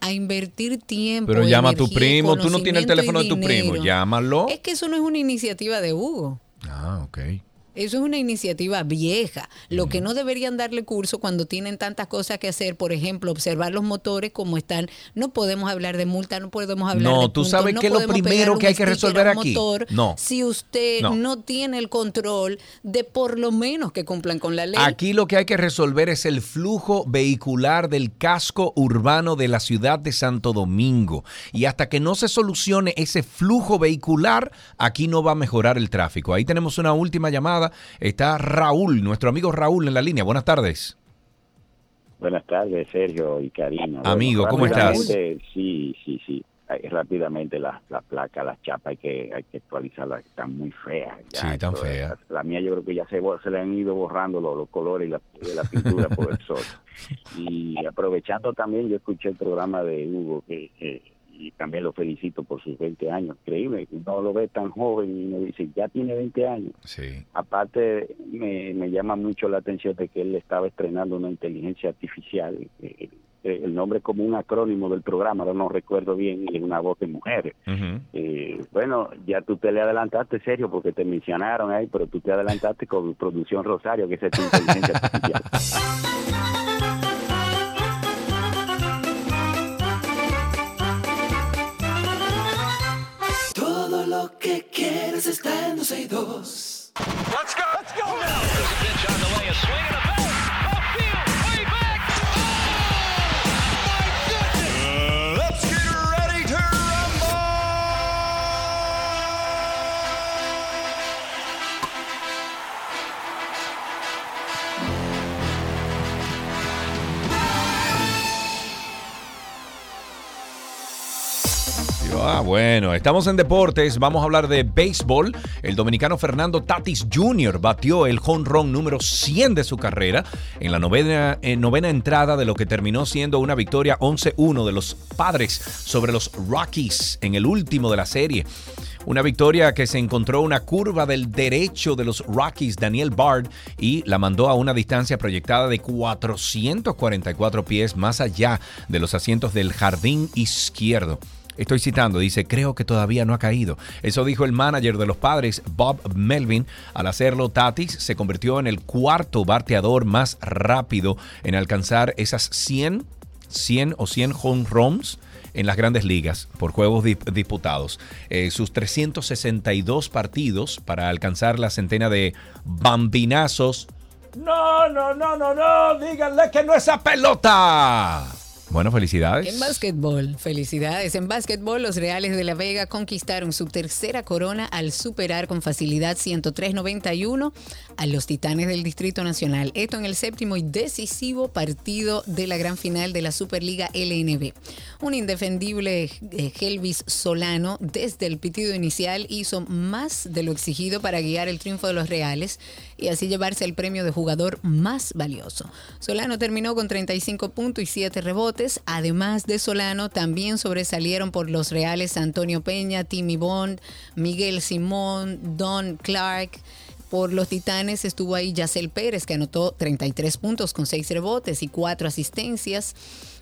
A invertir tiempo. Pero llama a tu primo, tú no tienes el teléfono de tu primo, llámalo. Es que eso no es una iniciativa de Hugo. Ah, ok. Eso es una iniciativa vieja. Lo que no deberían darle curso cuando tienen tantas cosas que hacer, por ejemplo, observar los motores como están. No podemos hablar de multa, no podemos hablar no, de tú sabes que lo primero que hay que resolver aquí. no. Si usted no. tiene el control de por lo menos que cumplan con la ley. Aquí lo que hay que resolver es el flujo vehicular del casco urbano de la ciudad de Santo Domingo. Y hasta que no se solucione ese flujo vehicular, aquí no va a mejorar el tráfico. Ahí tenemos una última llamada Está Raúl, nuestro amigo Raúl en la línea. Buenas tardes. Buenas tardes, Sergio y Karina. Amigo, ¿cómo estás? Sí, sí, sí. rápidamente las la placas, las chapas, hay que, hay que actualizarlas, están muy feas. sí, están feas. La, mía yo creo que ya se, se le han ido borrando los, colores y la, de la pintura por el sol. Y aprovechando también, yo escuché el programa de Hugo, que, y también lo felicito por sus 20 años, increíble, no lo ve tan joven y me dice, ya tiene 20 años. Sí. Aparte, me, me llama mucho la atención de que él estaba estrenando una inteligencia artificial. Eh, eh, el nombre como un acrónimo del programa, no, no recuerdo bien, y es una voz de mujer. Eh, bueno, ya tú te le adelantaste, serio, porque te mencionaron ahí, pero tú te adelantaste con Producción Rosario, que es esta inteligencia artificial. Lo que quieres está en 12 y 2. Let's go, let's go now. Ah, bueno, estamos en deportes, vamos a hablar de béisbol. El dominicano Fernando Tatis Jr. batió el run número 100 de su carrera en la novena, eh, novena entrada de lo que terminó siendo una victoria 11-1 de los padres sobre los Rockies en el último de la serie. Una victoria que se encontró una curva del derecho de los Rockies, Daniel Bard, y la mandó a una distancia proyectada de 444 pies más allá de los asientos del jardín izquierdo. Estoy citando, dice, creo que todavía no ha caído. Eso dijo el manager de los padres, Bob Melvin. Al hacerlo, Tatis se convirtió en el cuarto bateador más rápido en alcanzar esas 100, 100 o 100 home runs en las grandes ligas por juegos disputados. Eh, sus 362 partidos para alcanzar la centena de bambinazos. No, no, no, no, no, díganle que no es a pelota. Bueno, felicidades. En básquetbol, felicidades. En básquetbol, los Reales de la Vega conquistaron su tercera corona al superar con facilidad 103-91 a los Titanes del Distrito Nacional. Esto en el séptimo y decisivo partido de la gran final de la Superliga LNB. Un indefendible eh, Helvis Solano desde el pitido inicial hizo más de lo exigido para guiar el triunfo de los Reales y así llevarse el premio de jugador más valioso. Solano terminó con 35 puntos y 7 rebotes además de Solano, también sobresalieron por los Reales Antonio Peña, Timmy Bond, Miguel Simón, Don Clark. Por los Titanes estuvo ahí Yacel Pérez, que anotó 33 puntos con 6 rebotes y 4 asistencias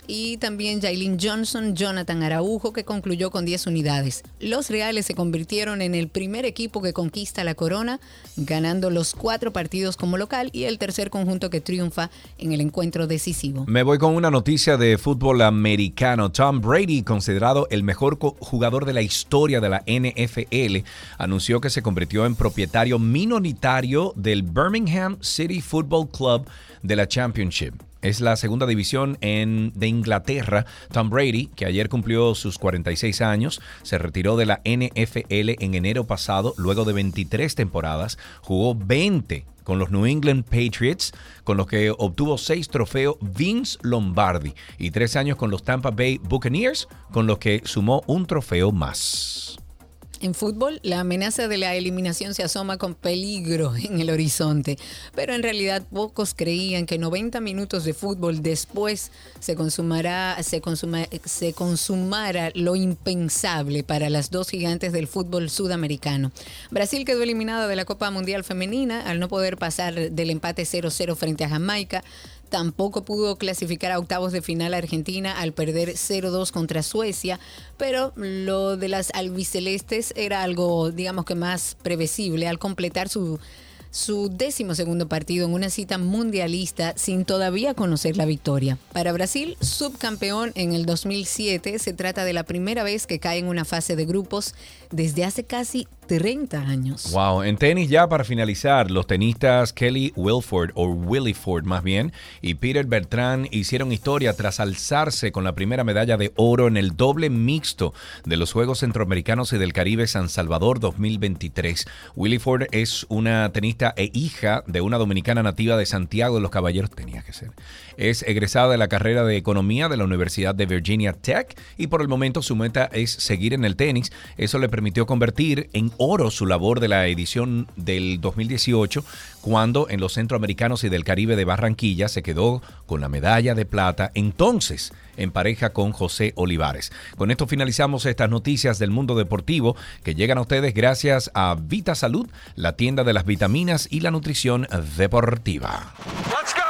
y también Jailin Johnson, Jonathan Araujo, que concluyó con 10 unidades. Los Reales se convirtieron en el primer equipo que conquista la corona, ganando los cuatro partidos como local y el tercer conjunto que triunfa en el encuentro decisivo. Me voy con una noticia de fútbol americano. Tom Brady, considerado el mejor jugador de la historia de la NFL, anunció que se convirtió en propietario minoritario del Birmingham City Football Club de la Championship. Es la segunda división de Inglaterra. Tom Brady, que ayer cumplió sus 46 años, se retiró de la NFL en enero pasado, luego de 23 temporadas. Jugó 20 con los New England Patriots, con los que obtuvo 6 trofeos Vince Lombardi, y 3 años con los Tampa Bay Buccaneers, con los que sumó un trofeo más. En fútbol, la amenaza de la eliminación se asoma con peligro en el horizonte, pero en realidad pocos creían que 90 minutos de fútbol después se consumará, se, se consumara lo impensable para las dos gigantes del fútbol sudamericano. Brasil quedó eliminada de la Copa Mundial Femenina al no poder pasar del empate 0-0 frente a Jamaica. Tampoco pudo clasificar a octavos de final Argentina al perder 0-2 contra Suecia, pero lo de las albicelestes era algo, digamos que más previsible al completar su su décimo segundo partido en una cita mundialista sin todavía conocer la victoria. Para Brasil, subcampeón en el 2007, se trata de la primera vez que cae en una fase de grupos desde hace casi 30 años. Wow, en tenis ya para finalizar, los tenistas Kelly Wilford o Willie Ford más bien y Peter Bertrand hicieron historia tras alzarse con la primera medalla de oro en el doble mixto de los Juegos Centroamericanos y del Caribe San Salvador 2023. Willie Ford es una tenista e hija de una dominicana nativa de Santiago de los Caballeros, tenía que ser. Es egresada de la carrera de Economía de la Universidad de Virginia Tech y por el momento su meta es seguir en el tenis. Eso le permitió convertir en oro su labor de la edición del 2018 cuando en los Centroamericanos y del Caribe de Barranquilla se quedó con la medalla de plata entonces en pareja con José Olivares. Con esto finalizamos estas noticias del mundo deportivo que llegan a ustedes gracias a Vita Salud, la tienda de las vitaminas y la nutrición deportiva. Todo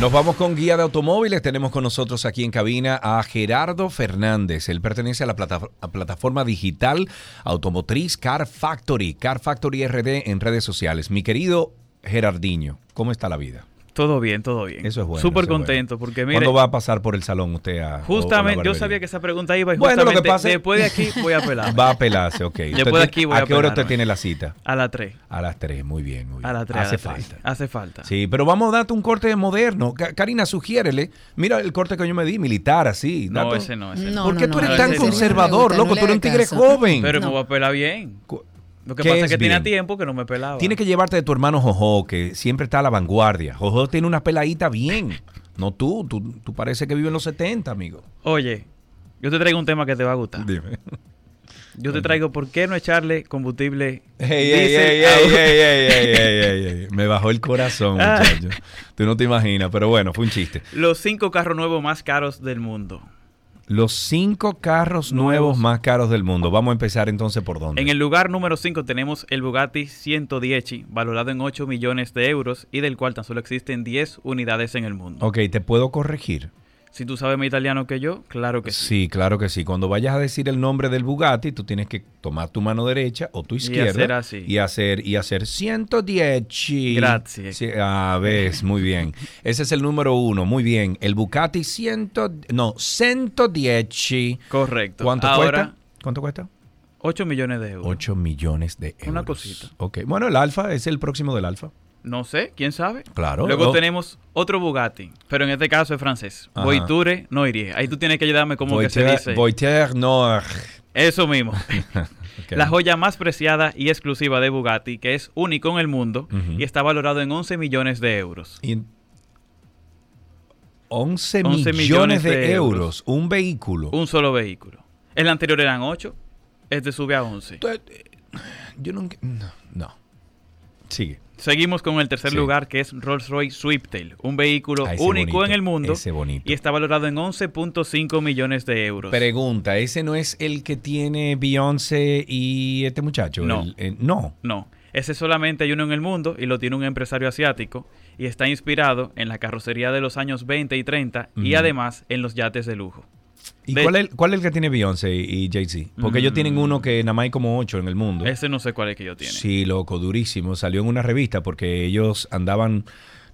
Nos vamos con guía de automóviles. Tenemos con nosotros aquí en cabina a Gerardo Fernández. Él pertenece a la plataforma digital automotriz Car Factory, Car Factory RD en redes sociales. Mi querido Gerardiño, ¿cómo está la vida? Todo bien, todo bien. Eso es bueno. Súper bueno. contento porque mire, ¿Cuándo va a pasar por el salón usted a justamente yo sabía que esa pregunta iba y Bueno, lo que pasa es- después de aquí voy a pelar. Va a pelarse, ok. Después Usted de aquí voy a ¿A qué hora usted tiene la cita? A las 3. A las 3, muy bien, muy bien. A las 3. Hace falta. Hace falta. Sí, pero vamos a darte un corte moderno. Karina, sugiérele. Mira el corte que yo me di, militar, así. No, Dato- ese no, ese No, ¿Por qué no, tú eres no, tan conservador, loco? tú eres un tigre joven. Pero No. me voy a pelar bien. Lo que ¿Qué pasa es que tenía bien? tiempo que no me pelaba. Tienes que llevarte de tu hermano Jojo, que siempre está a la vanguardia. Jojo tiene una peladita bien. No tú, tú, tú parece que vive en los 70, amigo. Oye, yo te traigo un tema que te va a gustar. Dime. Yo te traigo por qué no echarle combustible. Me bajó el corazón, Ah. muchacho. Tú no te imaginas, pero bueno, fue un chiste. Los cinco carros nuevos más caros del mundo. Los cinco carros nuevos más caros del mundo. Vamos a empezar entonces por dónde. En el lugar número 5 tenemos el Bugatti 110, valorado en 8 millones de euros y del cual tan solo existen 10 unidades en el mundo. Ok, ¿te puedo corregir? Si tú sabes más italiano que yo, claro que sí. Sí, claro que sí. Cuando vayas a decir el nombre del Bugatti, tú tienes que tomar tu mano derecha o tu Y izquierda hacer así. y hacer y hacer 110. Gracias. Sí, ah, ves, muy bien. Ese es el número uno, muy bien. El Bugatti 100, no, 110. Correcto. ¿Cuánto Ahora, cuesta? ¿Cuánto cuesta? 8 millones de euros. 8 millones de euros. Una cosita. Ok, bueno, el Alfa es el próximo del Alfa. No sé, quién sabe. Claro. Luego tenemos otro Bugatti, pero en este caso es francés. Ajá. Voiture no iría. Ahí tú tienes que ayudarme como que se dice. Voiture Noir. Eso mismo. La joya más preciada y exclusiva de Bugatti, que es único en el mundo y está valorado en 11 millones de euros. Y 11, 11 millones, de, euros. Un vehículo. Un solo vehículo. El anterior eran 8, este sube a 11. Yo nunca. No. no. Sigue. Seguimos con el tercer Sí. lugar, que es Rolls-Royce Swiftail, un vehículo Ah, único bonito, en el mundo y está valorado en 11.5 millones de euros. Pregunta: ¿ese no es el que tiene Beyoncé y este muchacho? No. El- el- no. No, ese solamente hay uno en el mundo y lo tiene un empresario asiático y está inspirado en la carrocería de los años 20 y 30 y además en los yates de lujo. ¿Y De- cuál es, cuál es el que tiene Beyoncé y Jay-Z? Porque ellos Mm. tienen uno que nada más hay como ocho en el mundo. Ese no sé cuál es que yo tiene. Sí, loco, durísimo. Salió en una revista porque ellos andaban,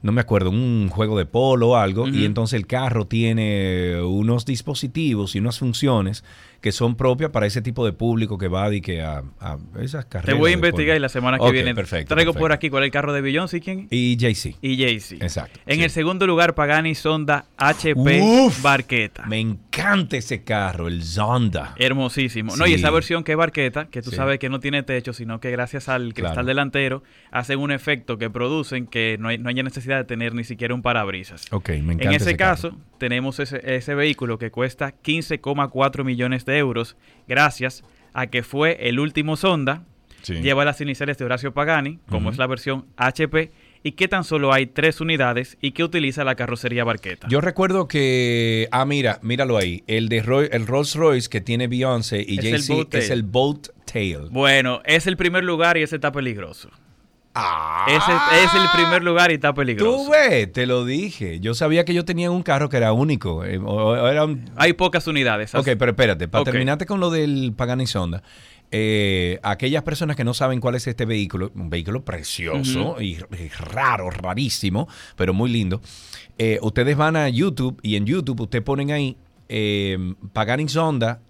no me acuerdo, un juego de polo o algo, y entonces el carro tiene unos dispositivos y unas funciones que son propias para ese tipo de público que va y que a, a esas Te carreras. voy a investigar y la semana que viene perfecto, traigo por aquí cuál es el carro de Beyoncé y quién. Y Jay-Z. Y Jay-Z. Exacto. En sí. el segundo lugar, Pagani Sonda HP Uf. Barqueta. Me encanta ese carro, el Zonda. Hermosísimo. No, y esa versión que es barqueta, que tú Sí. sabes que no tiene techo, sino que gracias al cristal Claro. delantero hacen un efecto que producen que no hay, no haya necesidad de tener ni siquiera un parabrisas. Ok, me encanta En ese, ese carro. caso, tenemos ese, ese vehículo que cuesta 15,4 millones de euros gracias a que fue el último Sonda. Sí. Lleva las iniciales de Horacio Pagani, como es la versión HP, y que tan solo hay tres unidades y que utiliza la carrocería barqueta. Yo recuerdo que, ah, mira, míralo ahí, el de Roy- el Rolls Royce que tiene Beyoncé y Jay-Z es el Boat Tail. Bueno, es el primer lugar y ese está peligroso. Ese es el primer lugar y está peligroso. Tú ves, te lo dije. Yo sabía que yo tenía un carro que era único. eh, o- o era un- Hay pocas unidades. Ok, pero espérate, para Ok. terminarte con lo del Pagani Sonda, eh, aquellas personas que no saben cuál es este vehículo, un vehículo precioso y raro, rarísimo, pero muy lindo. eh, ustedes van a YouTube y en YouTube ustedes ponen ahí eh, Pagani Sonda.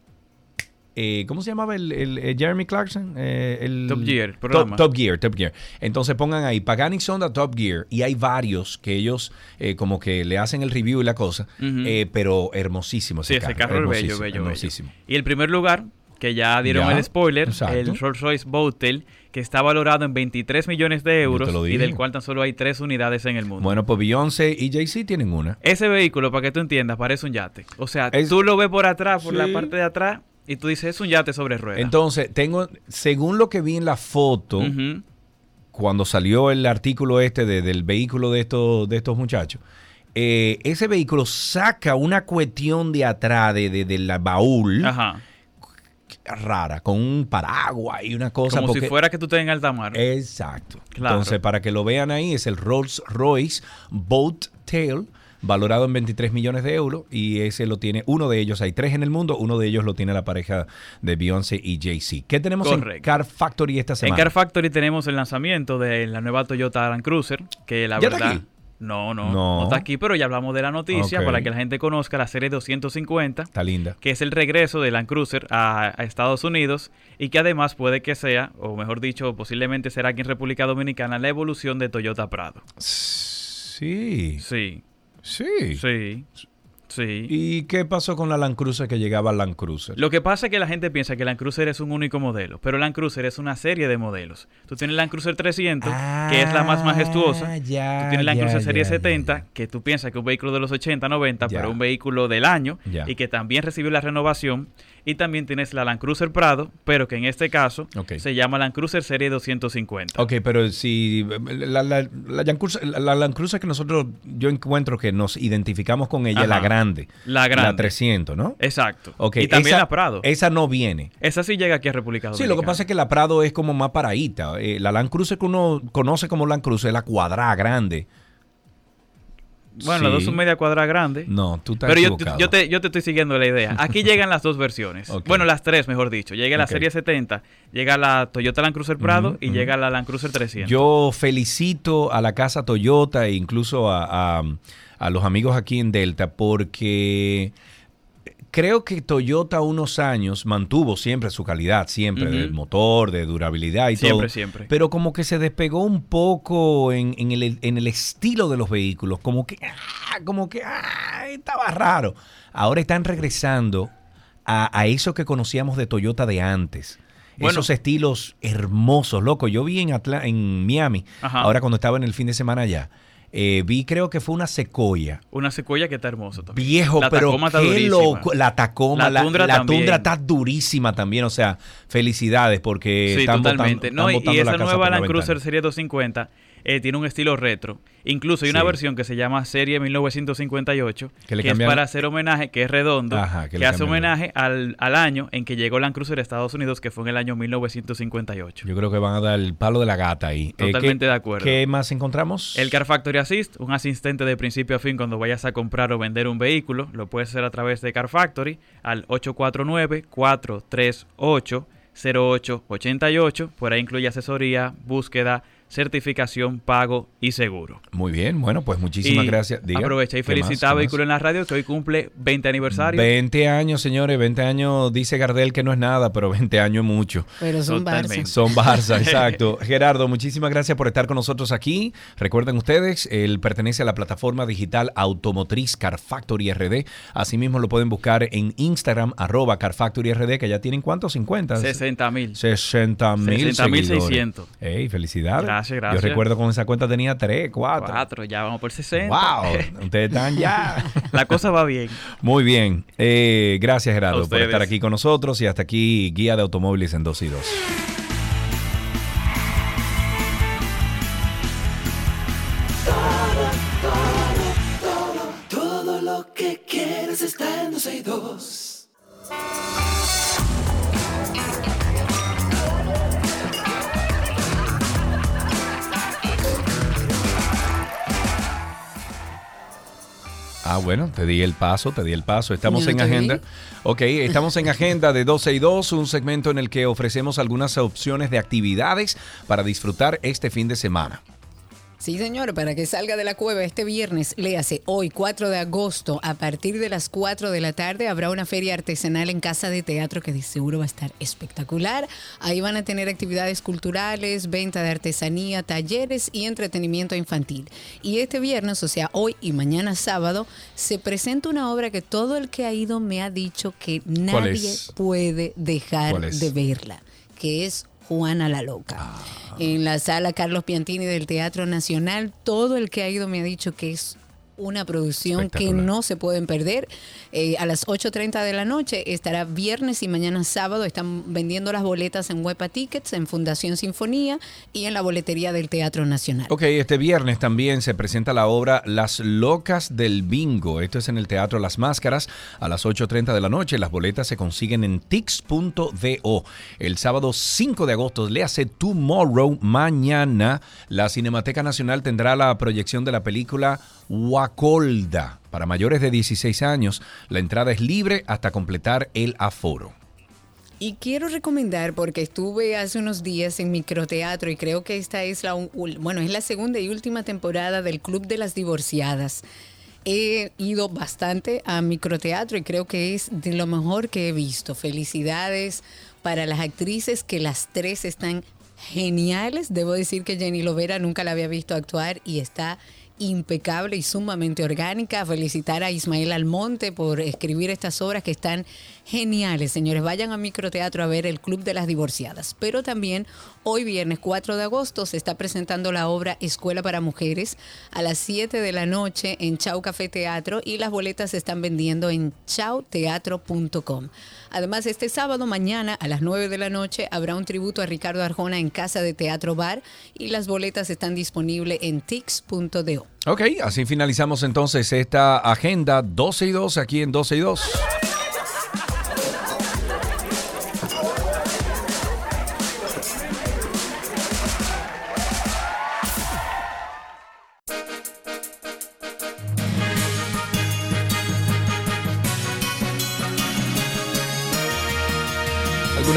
Eh, ¿Cómo se llamaba el, el- el Jeremy Clarkson? Eh, el, Top Gear, programa. Top Gear, Top Gear. Entonces pongan ahí Pagani Sonda Top Gear y hay varios que ellos eh, como que le hacen el review y la cosa, eh, pero hermosísimo Sí, ese carro es bello, hermosísimo, bello, hermosísimo. Y el primer lugar, que ya dieron Ya, el spoiler, exacto. el Rolls Royce Boatel, que está valorado en 23 millones de euros y del cual tan solo hay tres unidades en el mundo. Bueno, pues Beyoncé y Jay-Z tienen una. Ese vehículo, para que tú entiendas, parece un yate. O sea, Es- tú lo ves por atrás, por la parte de atrás, y tú dices, es un yate sobre ruedas. Entonces, tengo, según lo que vi en la foto, cuando salió el artículo este de- del vehículo de estos, de estos muchachos, eh, ese vehículo saca una cuestión de atrás de, de- del baúl Ajá. rara, con un paraguas y una cosa. Como si fuera que tú estés en alta mar. Exacto. Claro. Entonces, para que lo vean ahí, es el Rolls Royce Boat Tail, valorado en 23 millones de euros. Y ese lo tiene uno de ellos. Hay tres en el mundo. Uno de ellos lo tiene la pareja de Beyoncé y Jay-Z. ¿Qué tenemos en Correcto. Car Factory esta En semana? Car Factory tenemos el lanzamiento de la nueva Toyota Land Cruiser, que la ¿Ya está verdad... aquí? No, no, No. no, está aquí, pero ya hablamos de la noticia para que la gente conozca la serie 250, Está linda. que es el regreso de Land Cruiser a, a Estados Unidos y que además puede que sea, o mejor dicho, posiblemente será aquí en República Dominicana, la evolución de Toyota Prado. Sí. Sí. Sí. Sí. Sí. ¿Y qué pasó con la Land Cruiser que llegaba a Land Cruiser? Lo que pasa es que la gente piensa que Land Cruiser es un único modelo, pero Land Cruiser es una serie de modelos. Tú tienes Land Cruiser 300, que es la más majestuosa. Ah, ya, tú tienes Land ya, Cruiser Serie ya, 70, que tú piensas que es un vehículo de los 80, 90, Ya. pero un vehículo del año y que también recibió la renovación. Y también tienes la Land Cruiser Prado, pero que en este caso se llama Land Cruiser Serie 250. Ok, pero si la, la, la Land Cruiser, la- la Land Cruiser que nosotros, yo encuentro que nos identificamos con ella, Ajá. la grande. La grande. La 300, ¿no? Exacto. Ok, y también esa- la Prado. Esa no viene. Esa sí llega aquí a República Sí, Dominicana. lo que pasa es que la Prado es como más paradita. Eh, la Land Cruiser que uno conoce como Land Cruiser es la cuadrada grande. Bueno, las dos Sí. son media cuadrada grande. No, tú estás Pero yo, te, yo te estoy siguiendo la idea. Aquí llegan las dos versiones. Bueno, las tres, mejor dicho. Llega la serie 70, llega la Toyota Land Cruiser Prado y llega la Land Cruiser 300. Yo felicito a la casa Toyota e incluso a, a- a los amigos aquí en Delta porque creo que Toyota unos años mantuvo siempre su calidad, siempre, Ujú. del motor, de durabilidad y Siempre, todo. siempre. Pero como que se despegó un poco en, en el, en el estilo de los vehículos, como que, ah, como que ah, estaba raro. Ahora están regresando a, a eso que conocíamos de Toyota de antes. Bueno. Esos estilos hermosos, loco. Yo vi en, Atla- en Miami, Ajá. ahora cuando estaba en el fin de semana allá, eh, vi creo que fue una secoya. Una secuella que está hermosa también. Viejo, La pero Tacoma qué loco. La Tacoma, La Tundra la también. Tundra está durísima también. O sea, felicidades porque Sí, están totalmente. botando, no, están y, esa nueva Land. Cruiser Serie 250 eh, tiene un estilo retro. Incluso hay una Sí. versión que se llama Serie 1958, Que que, es para hacer homenaje, que es redondo, Ajá, que hace homenaje al, al año en que llegó Land Cruiser a Estados Unidos, que fue en el año 1958. Yo creo que van a dar el palo de la gata ahí. Eh, Totalmente ¿qué- de acuerdo. ¿Qué más encontramos? El Car Factory Assist, un asistente de principio a fin cuando vayas a comprar o vender un vehículo, lo puedes hacer a través de Car Factory al 849-438-0888. Por ahí incluye asesoría, búsqueda, certificación, pago y seguro. Muy bien, bueno, pues muchísimas Y gracias. Diga, Aprovecha y felicita a. Vehículo en la Radio que hoy cumple 20 aniversario. 20 años, señores, 20 años, dice Gardel que no es nada, pero 20 años es mucho. Pero son Totalmente. Barça. Son Barça, exacto. Gerardo, muchísimas gracias por estar con nosotros aquí. Recuerden ustedes, él pertenece a la plataforma digital automotriz Car Factory RD. Asimismo lo pueden buscar en Instagram, arroba Car Factory RD, que ya tienen cuántos, 50. 60 mil. 60 mil 60.600. Ey, felicidades. Gracias, gracias. Yo recuerdo con esa cuenta tenía 3, 4. Cuatro, ya vamos por 60. Wow, ustedes están ya. La cosa va bien. Muy bien. Eh, gracias, Gerardo, por estar aquí con nosotros y hasta aquí Guía de Automóviles en 2 y 2. Todo lo que quieres está en 12 y 2. Ah, bueno, te di el paso, te di el paso. Estamos en agenda. vi. Ok, estamos en agenda de 12 y 2, un segmento en el que ofrecemos algunas opciones de actividades para disfrutar este fin de semana. Sí, señor, para que salga de la cueva este viernes, léase hoy, 4 de agosto, a partir de las 4 de la tarde, habrá una feria artesanal en Casa de Teatro que de seguro va a estar espectacular. Ahí van a tener actividades culturales, venta de artesanía, talleres y entretenimiento infantil. Y este viernes, o sea, hoy y mañana sábado, se presenta una obra que todo el que ha ido me ha dicho que nadie puede dejar de verla, que es Juana la Loca. Ah. En la sala Carlos Piantini del Teatro Nacional, todo el que ha ido me ha dicho que es una producción que no se pueden perder. Eh, a las 8.30 de la noche estará viernes y mañana sábado. Están vendiendo las boletas en Huepa Tickets, en Fundación Sinfonía y en la boletería del Teatro Nacional. Ok, este viernes también se presenta la obra Las Locas del Bingo. Esto es en el Teatro Las Máscaras a las 8.30 de la noche. Las boletas se consiguen en tix.do. El sábado 5 de agosto, le hace Tomorrow, mañana, la Cinemateca Nacional tendrá la proyección de la película Wacolda. Para mayores de 16 años, la entrada es libre hasta completar el aforo. Y quiero recomendar, porque estuve hace unos días en microteatro y creo que esta es la, bueno, es la segunda y última temporada del Club de las Divorciadas. He ido bastante a microteatro y creo que es de lo mejor que he visto. Felicidades para las actrices, que las tres están geniales. Debo decir que Jenny Lovera nunca la había visto actuar y está impecable y sumamente orgánica. Felicitar a Ismael Almonte por escribir estas obras que están geniales. Señores, vayan a microteatro a ver el Club de las Divorciadas. Pero también hoy viernes 4 de agosto se está presentando la obra Escuela para Mujeres a las 7 de la noche en Chau Café Teatro y las boletas se están vendiendo en chauteatro.com. Además, este sábado mañana a las 9 de la noche habrá un tributo a Ricardo Arjona en Casa de Teatro Bar y las boletas están disponibles en tix.do. Ok, así finalizamos entonces esta agenda 12 y 2 aquí en 12 y 2.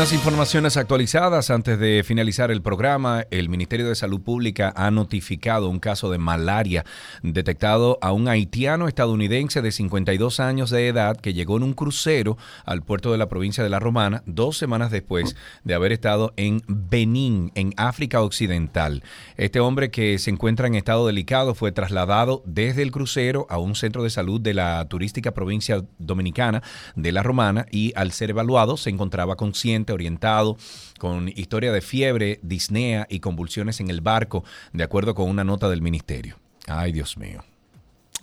Algunas informaciones actualizadas antes de finalizar el programa. El Ministerio de Salud Pública ha notificado un caso de malaria detectado a un haitiano estadounidense de 52 años de edad que llegó en un crucero al puerto de la provincia de La Romana dos semanas después de haber estado en Benín, en África Occidental. Este hombre que se encuentra en estado delicado fue trasladado desde el crucero a un centro de salud de la turística provincia dominicana de La Romana y al ser evaluado se encontraba consciente, orientado, con historia de fiebre, disnea y convulsiones en el barco, de acuerdo con una nota del ministerio. Ay, Dios mío.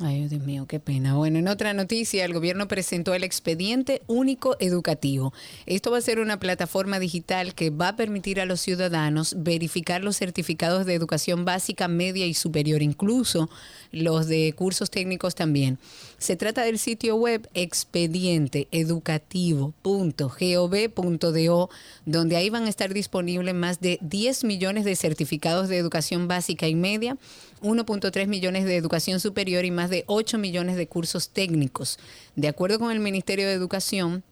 Ay, Dios mío, qué pena. Bueno, en otra noticia, el gobierno presentó el expediente único educativo. Esto va a ser una plataforma digital que va a permitir a los ciudadanos verificar los certificados de educación básica, media y superior, incluso los de cursos técnicos también. Se trata del sitio web expedienteeducativo.gov.do, donde ahí van a estar disponibles más de 10 millones de certificados de educación básica y media, 1.3 millones de educación superior y más de 8 millones de cursos técnicos. De acuerdo con el Ministerio de Educación,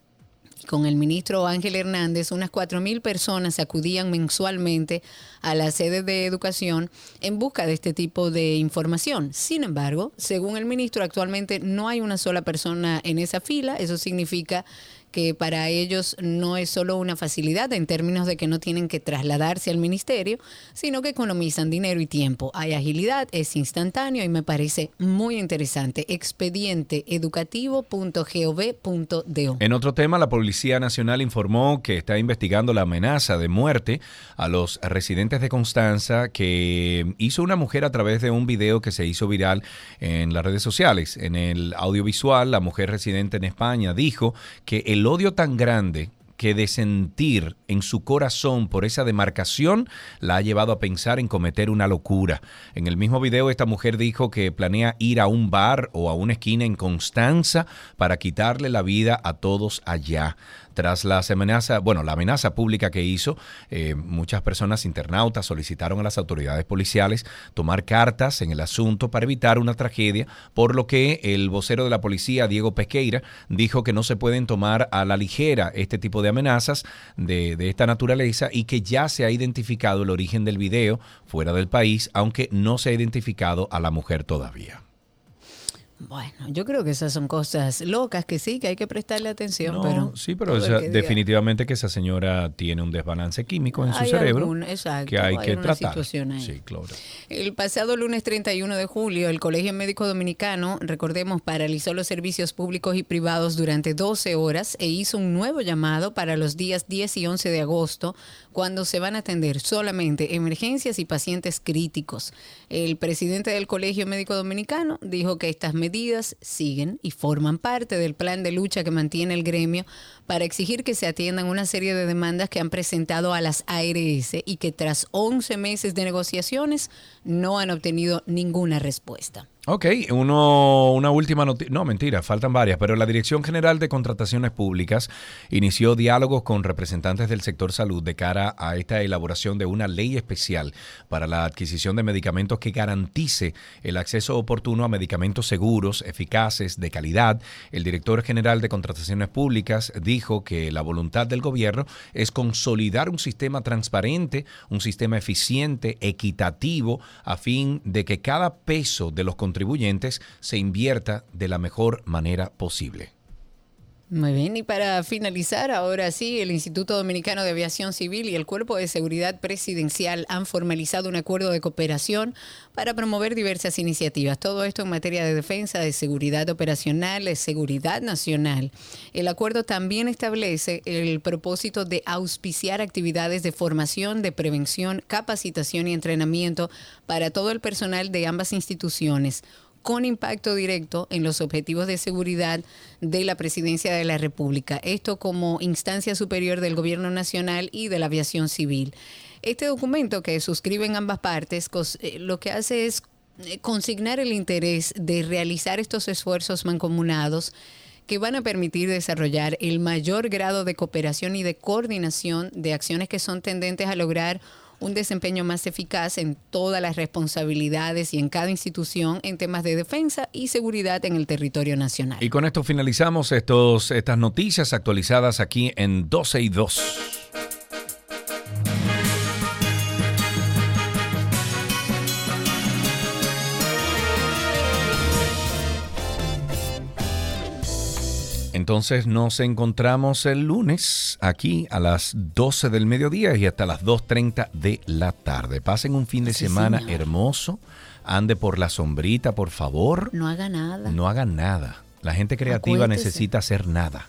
y con el ministro Ángel Hernández, unas 4.000 personas acudían mensualmente a la sede de educación en busca de este tipo de información. Sin embargo, según el ministro, actualmente no hay una sola persona en esa fila. Eso significa que para ellos no es solo una facilidad en términos de que no tienen que trasladarse al ministerio, sino que economizan dinero y tiempo. Hay agilidad, es instantáneo y me parece muy interesante. Expedienteeducativo.gov.do. En otro tema, la Policía Nacional informó que está investigando la amenaza de muerte a los residentes de Constanza que hizo una mujer a través de un video que se hizo viral en las redes sociales. En el audiovisual, la mujer residente en España dijo que el odio tan grande que de sentir en su corazón por esa demarcación la ha llevado a pensar en cometer una locura. En el mismo video esta mujer dijo que planea ir a un bar o a una esquina en Constanza para quitarle la vida a todos allá. Tras las amenazas, bueno, la amenaza pública que hizo, eh, muchas personas internautas solicitaron a las autoridades policiales tomar cartas en el asunto para evitar una tragedia, por lo que el vocero de la policía, Diego Pesqueira, dijo que no se pueden tomar a la ligera este tipo de amenazas de, de esta naturaleza y que ya se ha identificado el origen del video fuera del país, aunque no se ha identificado a la mujer todavía. Bueno, yo creo que esas son cosas locas que sí, que hay que prestarle atención, pero... Sí, pero definitivamente que esa señora tiene un desbalance químico en su cerebro que hay, que tratar. Sí, claro. El pasado lunes 31 de julio, el Colegio Médico Dominicano, recordemos, paralizó los servicios públicos y privados durante 12 horas e hizo un nuevo llamado para los días 10 y 11 de agosto, cuando se van a atender solamente emergencias y pacientes críticos. El presidente del Colegio Médico Dominicano dijo que estas medidas siguen y forman parte del plan de lucha que mantiene el gremio para exigir que se atiendan una serie de demandas que han presentado a las ARS y que tras 11 meses de negociaciones no han obtenido ninguna respuesta. Ok, uno, una última noticia. No, mentira, faltan varias, pero la Dirección General de Contrataciones Públicas inició diálogos con representantes del sector salud de cara a esta elaboración de una ley especial para la adquisición de medicamentos que garantice el acceso oportuno a medicamentos seguros, eficaces, de calidad. El director general de Contrataciones Públicas dijo que la voluntad del gobierno es consolidar un sistema transparente, un sistema eficiente, equitativo, a fin de que cada peso de los contribuyentes se invierta de la mejor manera posible. Muy bien, y para finalizar, ahora sí, el Instituto Dominicano de Aviación Civil y el Cuerpo de Seguridad Presidencial han formalizado un acuerdo de cooperación para promover diversas iniciativas. Todo esto en materia de defensa, de seguridad operacional, de seguridad nacional. El acuerdo también establece el propósito de auspiciar actividades de formación, de prevención, capacitación y entrenamiento para todo el personal de ambas instituciones con impacto directo en los objetivos de seguridad de la Presidencia de la República. Esto como instancia superior del Gobierno Nacional y de la Aviación Civil. Este documento que suscriben ambas partes eh, lo que hace es eh, consignar el interés de realizar estos esfuerzos mancomunados que van a permitir desarrollar el mayor grado de cooperación y de coordinación de acciones que son tendentes a lograr un desempeño más eficaz en todas las responsabilidades y en cada institución en temas de defensa y seguridad en el territorio nacional. Y con esto finalizamos estos, estas noticias actualizadas aquí en 12 y 2. Entonces nos encontramos el lunes aquí a las 12 del mediodía y hasta las 2.30 de la tarde. Pasen un fin de semana hermoso. Ande por la sombrita, por favor. No haga nada. No haga nada. La gente creativa necesita hacer nada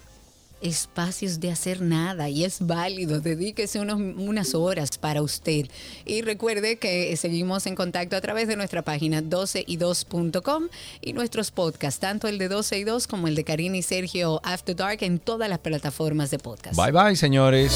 espacios de hacer nada y es válido. Dedíquese unas horas para usted. Y recuerde que seguimos en contacto a través de nuestra página 12y2.com y nuestros podcasts, tanto el de 12 y 2 como el de Karina y Sergio After Dark en todas las plataformas de podcast. Bye bye, señores.